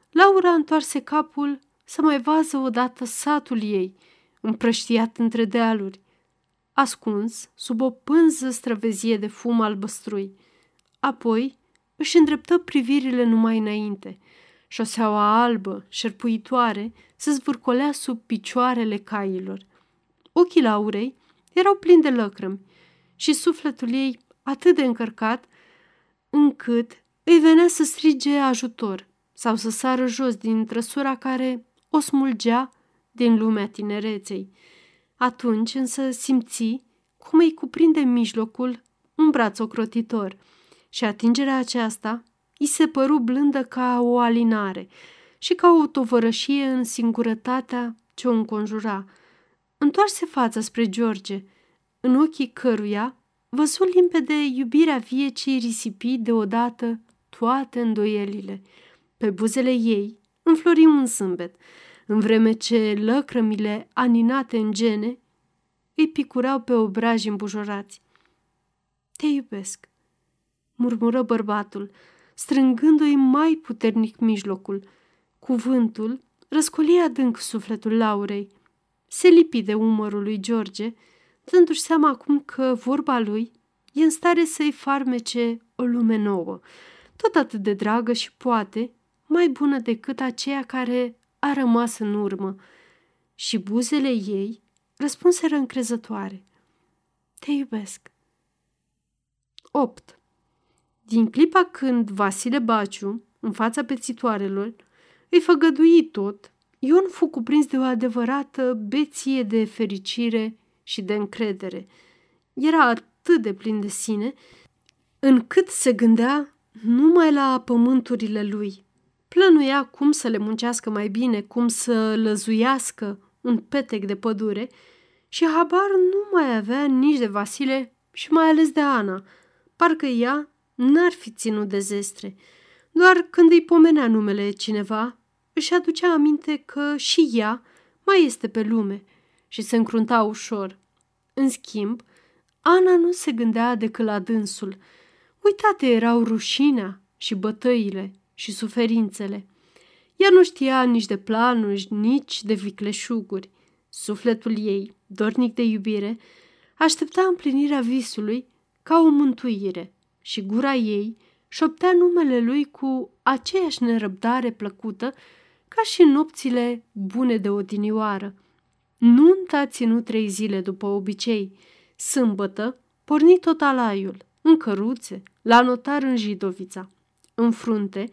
Laura întoarse capul să mai vază odată satul ei, împrăștiat între dealuri, ascuns sub o pânză străvezie de fum albăstrui. Apoi își îndreptă privirile numai înainte. Șoseaua albă, șerpuitoare, se zvârcolea sub picioarele cailor. Ochii Laurei erau plini de lăcrămi și sufletul ei atât de încărcat încât îi venea să strige ajutor sau să sară jos din trăsura care o smulgea din lumea tinereței. Atunci însă simți cum îi cuprinde în mijlocul un braț ocrotitor și atingerea aceasta îi se păru blândă ca o alinare și ca o tovărășie în singurătatea ce o înconjura. Întoarse fața spre George, în ochii căruia văzut limpede iubirea vie ce risipi deodată toate îndoielile. Pe buzele ei înflori un zâmbet, în vreme ce lăcrămile aninate în gene îi picurau pe obraji îmbujorați. Te iubesc, murmură bărbatul, strângându-i mai puternic mijlocul. Cuvântul răscoli adânc sufletul Laurei. Se lipi de umărul lui George, dându-și seama acum că vorba lui e în stare să-i farmece o lume nouă, tot atât de dragă și poate mai bună decât aceea care a rămas în urmă. Și buzele ei răspunseră încrezătoare. Te iubesc. 8. Din clipa când Vasile Baciu, în fața pețitoarelor, îi făgădui tot, Ion fu cuprins de o adevărată beție de fericire și de încredere. Era atât de plin de sine, încât se gândea numai la pământurile lui. Plănuia cum să le muncească mai bine, cum să lăzuiască un petec de pădure și habar nu mai avea nici de Vasile și mai ales de Ana. Parcă ea n-ar fi ținut de zestre. Doar când îi pomenea numele cineva, își aducea aminte că și ea mai este pe lume și se încrunta ușor. În schimb, Ana nu se gândea decât la dânsul. Uitate erau rușinea și bătăile și suferințele. Ea nu știa nici de planuri, nici de vicleșuguri. Sufletul ei, dornic de iubire, aștepta împlinirea visului ca o mântuire și gura ei șoptea numele lui cu aceeași nerăbdare plăcută ca și în nopțile bune de odinioară. Nunta a ținut trei zile după obicei. Sâmbătă porni tot alaiul, în căruțe, la notar în Jidovița. În frunte,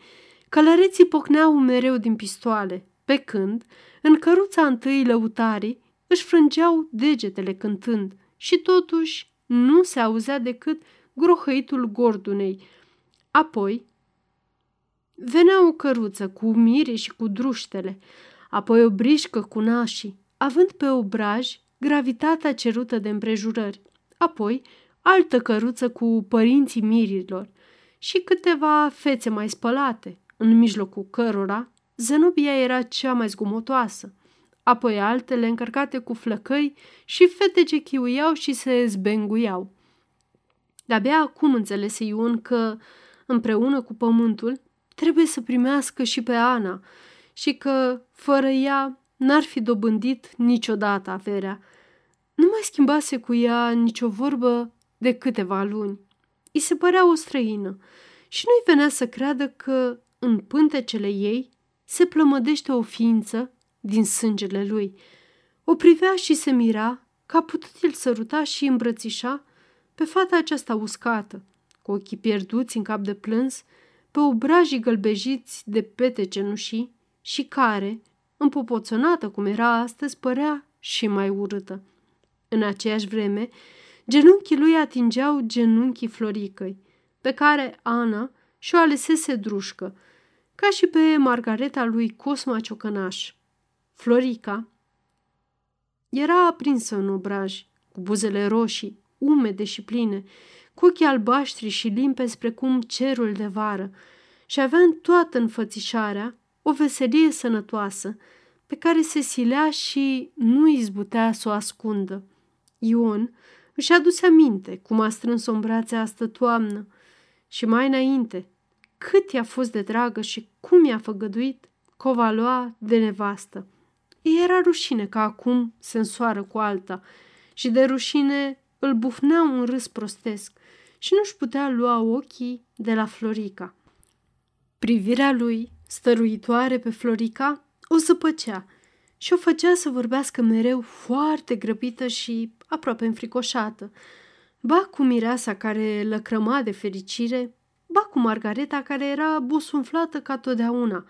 călăreții pocneau mereu din pistoale, pe când, în căruța întâi lăutarii, își frângeau degetele cântând și totuși nu se auzea decât grohăitul gordunei. Apoi venea o căruță cu mire și cu druștele, apoi o brișcă cu nașii, având pe obraj gravitatea cerută de împrejurări, apoi altă căruță cu părinții mirilor și câteva fețe mai spălate, în mijlocul cărora Zenobia era cea mai zgomotoasă, apoi altele încărcate cu flăcăi și fete ce chiuiau și se zbenguiau. De-abia acum înțelese Ion că, împreună cu pământul, trebuie să primească și pe Ana și că, fără ea, n-ar fi dobândit niciodată averea. Nu mai schimbase cu ea nicio vorbă de câteva luni. I se părea o străină și nu-i venea să creadă că în pântecele ei se plămădește o ființă din sângele lui. O privea și se mira că a putut el săruta și îmbrățișa pe fata aceasta uscată, cu ochii pierduți în cap de plâns, pe obrajii gălbejiți de pete cenușii și care, împopoțonată cum era astăzi, părea și mai urâtă. În aceeași vreme, genunchii lui atingeau genunchii Floricăi, pe care Ana și-o alesese drușcă, ca și pe Margareta lui Cosma Ciocănaș. Florica era aprinsă în obraj, cu buzele roșii, umede și pline, cu ochii albaștri și limpezi precum cerul de vară și avea în toată înfățișarea o veselie sănătoasă pe care se silea și nu izbutea să o ascundă. Ion își aduse aminte cum a strâns-o în brațe astă toamnă și mai înainte cât i-a fost de dragă și cum i-a făgăduit că o va lua de nevastă. Îi era rușine că acum se însoară cu alta și de rușine îl bufnea un râs prostesc și nu-și putea lua ochii de la Florica. Privirea lui, stăruitoare pe Florica, o zăpăcea și o făcea să vorbească mereu foarte grăbită și aproape înfricoșată. Ba cu mireasa care lăcrăma de fericire, ba cu Margareta care era bosunflată ca totdeauna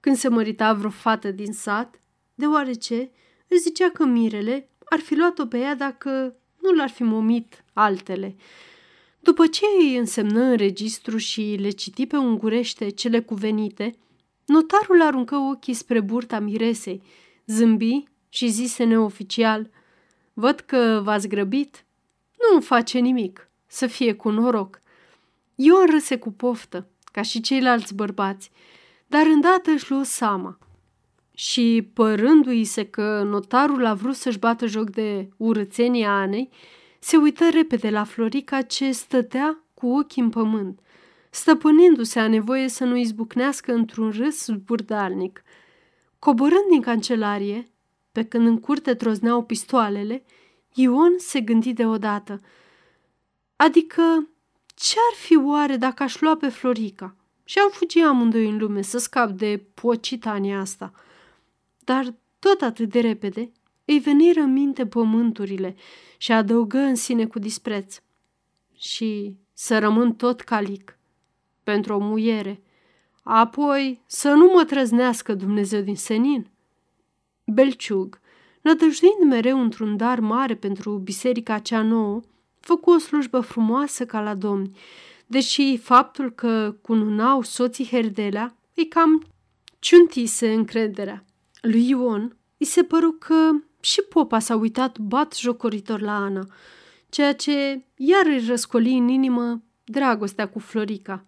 când se mărita vreo fată din sat, deoarece îți zicea că mirele ar fi luat-o pe ea dacă nu l-ar fi momit altele. După ce îi însemnă în registru și le citi pe ungurește cele cuvenite, notarul aruncă ochii spre burta miresei, zâmbi și zise neoficial, Văd că v-ați grăbit. Nu face nimic. să fie cu noroc. Ion râse cu poftă, ca și ceilalți bărbați, dar îndată își luă seama. Și, părându-i se că notarul a vrut să-și bată joc de urățenia Anei, se uită repede la Florica ce stătea cu ochii în pământ, stăpânindu-se a nevoie să nu izbucnească într-un râs zburdalnic. Coborând din cancelarie, pe când în curte trozneau pistoalele, Ion se gândi deodată. Adică, ce-ar fi oare dacă aș lua pe Florica și am fugi amândoi în lume să scap de pocitania asta? Dar tot atât de repede îi veniră în minte pământurile și adăugă în sine cu dispreț. Și să rămân tot calic pentru o muiere. Apoi să nu mă trăznească Dumnezeu din senin. Belciug, nădăjduind mereu într-un dar mare pentru biserica cea nouă, făcu o slujbă frumoasă ca la domni, deși faptul că cununau soții Herdelea îi cam ciuntise încrederea. Lui Ion îi se păru că și popa s-a uitat bat jocoritor la Ana, ceea ce iar îi răscoli în inimă dragostea cu Florica.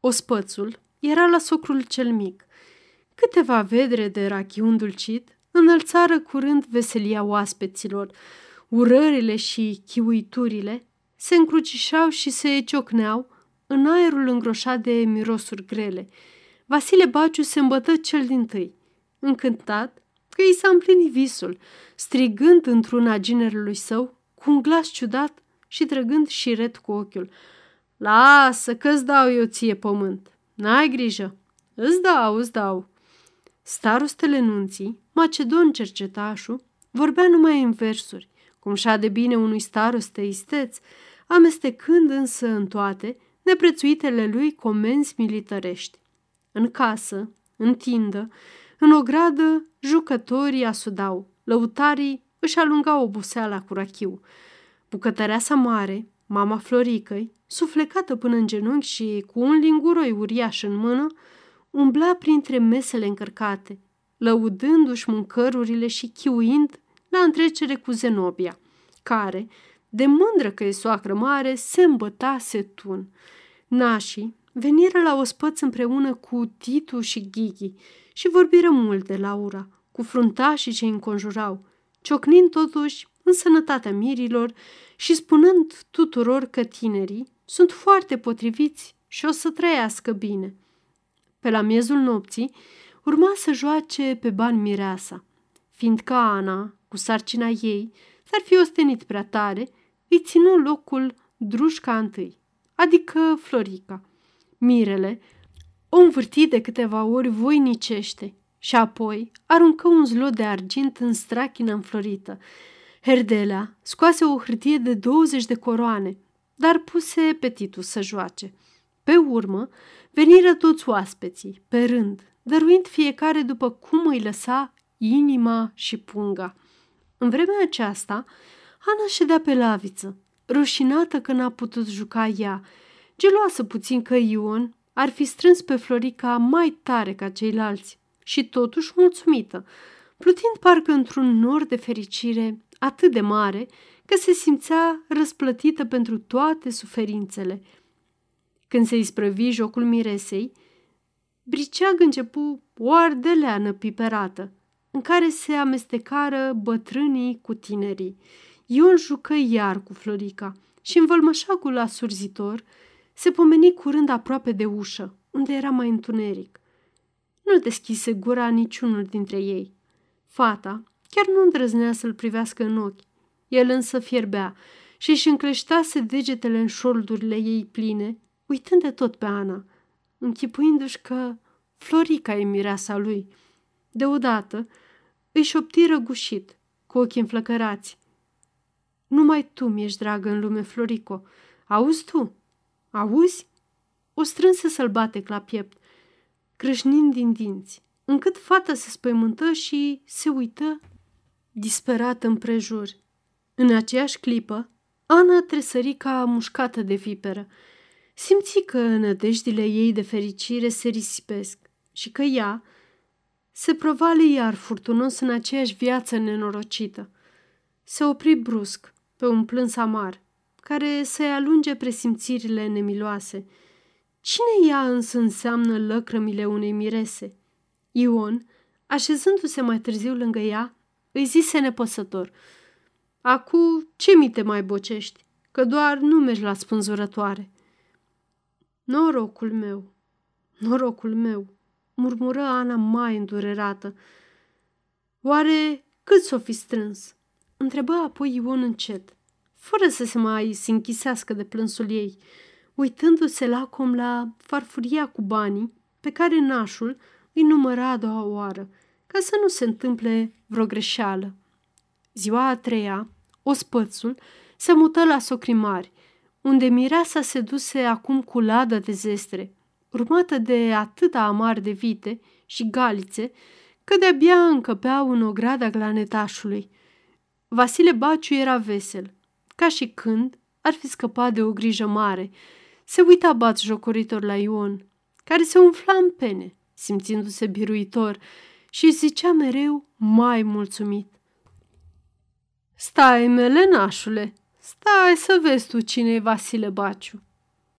Ospățul era la socrul cel mic. Câteva vedre de rachiu îndulcit înălțară curând veselia oaspeților. Urările și chiuiturile se încrucișau și se ciocneau în aerul îngroșat de mirosuri grele. Vasile Baciu se îmbătă cel din tâi, încântat că i s-a împlinit visul, strigând într-una ginerului său cu un glas ciudat și trăgând șiret cu ochiul. Lasă că-ți dau eu ție pământ. N-ai grijă. Îți dau, îți dau. Starostele nunții, Macedon cercetașul, vorbea numai în versuri, cum și de bine unui staroste isteț, amestecând însă în toate neprețuitele lui comenzi militărești. În casă, în tindă, în ogradă, jucătorii asudau, lăutarii își alungau oboseala cu rachiu. Bucătăreasa mare, mama Floricăi, suflecată până în genunchi și cu un linguroi uriaș în mână, umbla printre mesele încărcate, lăudându-și mâncărurile și chiuind la întrecere cu Zenobia, care, de mândră că e soacră mare, se îmbătase tun. Nașii veniră la ospăț împreună cu Titu și Ghighi și vorbiră mult de Laura, cu fruntașii ce înconjurau, ciocnind totuși în sănătatea mirilor și spunând tuturor că tinerii sunt foarte potriviți și o să trăiască bine. Pe la miezul nopții urma să joace pe bani mireasa, fiindcă Ana, cu sarcina ei, s-ar fi ostenit prea tare, îi ținu locul drușca întâi, adică Florica. Mirele o învârti de câteva ori voinicește și apoi aruncă un zlot de argint în strachina înflorită. Herdelea scoase o hârtie de 20 de coroane, dar puse pe Titus să joace. Pe urmă, veniră toți oaspeții, pe rând, dăruind fiecare după cum îi lăsa inima și punga. În vremea aceasta, Ana ședea pe laviță, rușinată că n-a putut juca ea, geloasă puțin că Ion ar fi strâns pe Florica mai tare ca ceilalți și totuși mulțumită, plutind parcă într-un nor de fericire atât de mare că se simțea răsplătită pentru toate suferințele. Când se isprăvi jocul miresei, Briceag începu o ardeleană piperată, în care se amestecară bătrânii cu tinerii. Ion jucă iar cu Florica și în vălmășagul asurzitor se pomeni curând aproape de ușă, unde era mai întuneric. Nu deschise gura niciunul dintre ei. Fata chiar nu îndrăznea să-l privească în ochi. El însă fierbea și își încleștase degetele în șoldurile ei pline, uitând de tot pe Ana, închipuindu-și că Florica e mireasa lui. Deodată își șopti răgușit, cu ochii înflăcărați. Numai tu mi-ești dragă în lume, Florico. Auzi tu? Auzi? O strânse sălbatec la piept, crâșnind din dinți, încât fata se spăimântă și se uită disperată împrejur. În aceeași clipă, Ana tresări ca mușcată de viperă. Simți că nădejdile ei de fericire se risipesc și că ea se provale iar furtunos în aceeași viață nenorocită. Se opri brusc pe un plâns amar, care să-i alunge presimțirile nemiloase. Cine ea însă înseamnă lăcrămile unei mirese? Ion, așezându-se mai târziu lângă ea, îi zise nepăsător. Acu, ce mi te mai bocești? Că doar nu mergi la spânzurătoare. Norocul meu, norocul meu, murmură Ana mai îndurerată. Oare cât s-o fi strâns? Întrebă apoi Ion încet, fără să se mai se închisească de plânsul ei, uitându-se lacom la farfuria cu banii pe care nașul îi număra a doua oară, ca să nu se întâmple vreo greșeală. Ziua a treia, ospățul se mută la socrimari, unde mireasa se duse acum cu ladă de zestre, urmată de atâta amar de vite și galițe, că de-abia încăpeau în ograda glanetașului. Vasile Baciu era vesel, ca și când ar fi scăpat de o grijă mare. Se uita bat jocoritor la Ion, care se umfla în pene, simțindu-se biruitor, și zicea mereu mai mulțumit. Stai, melenașule, stai să vezi tu cine e Vasile Baciu.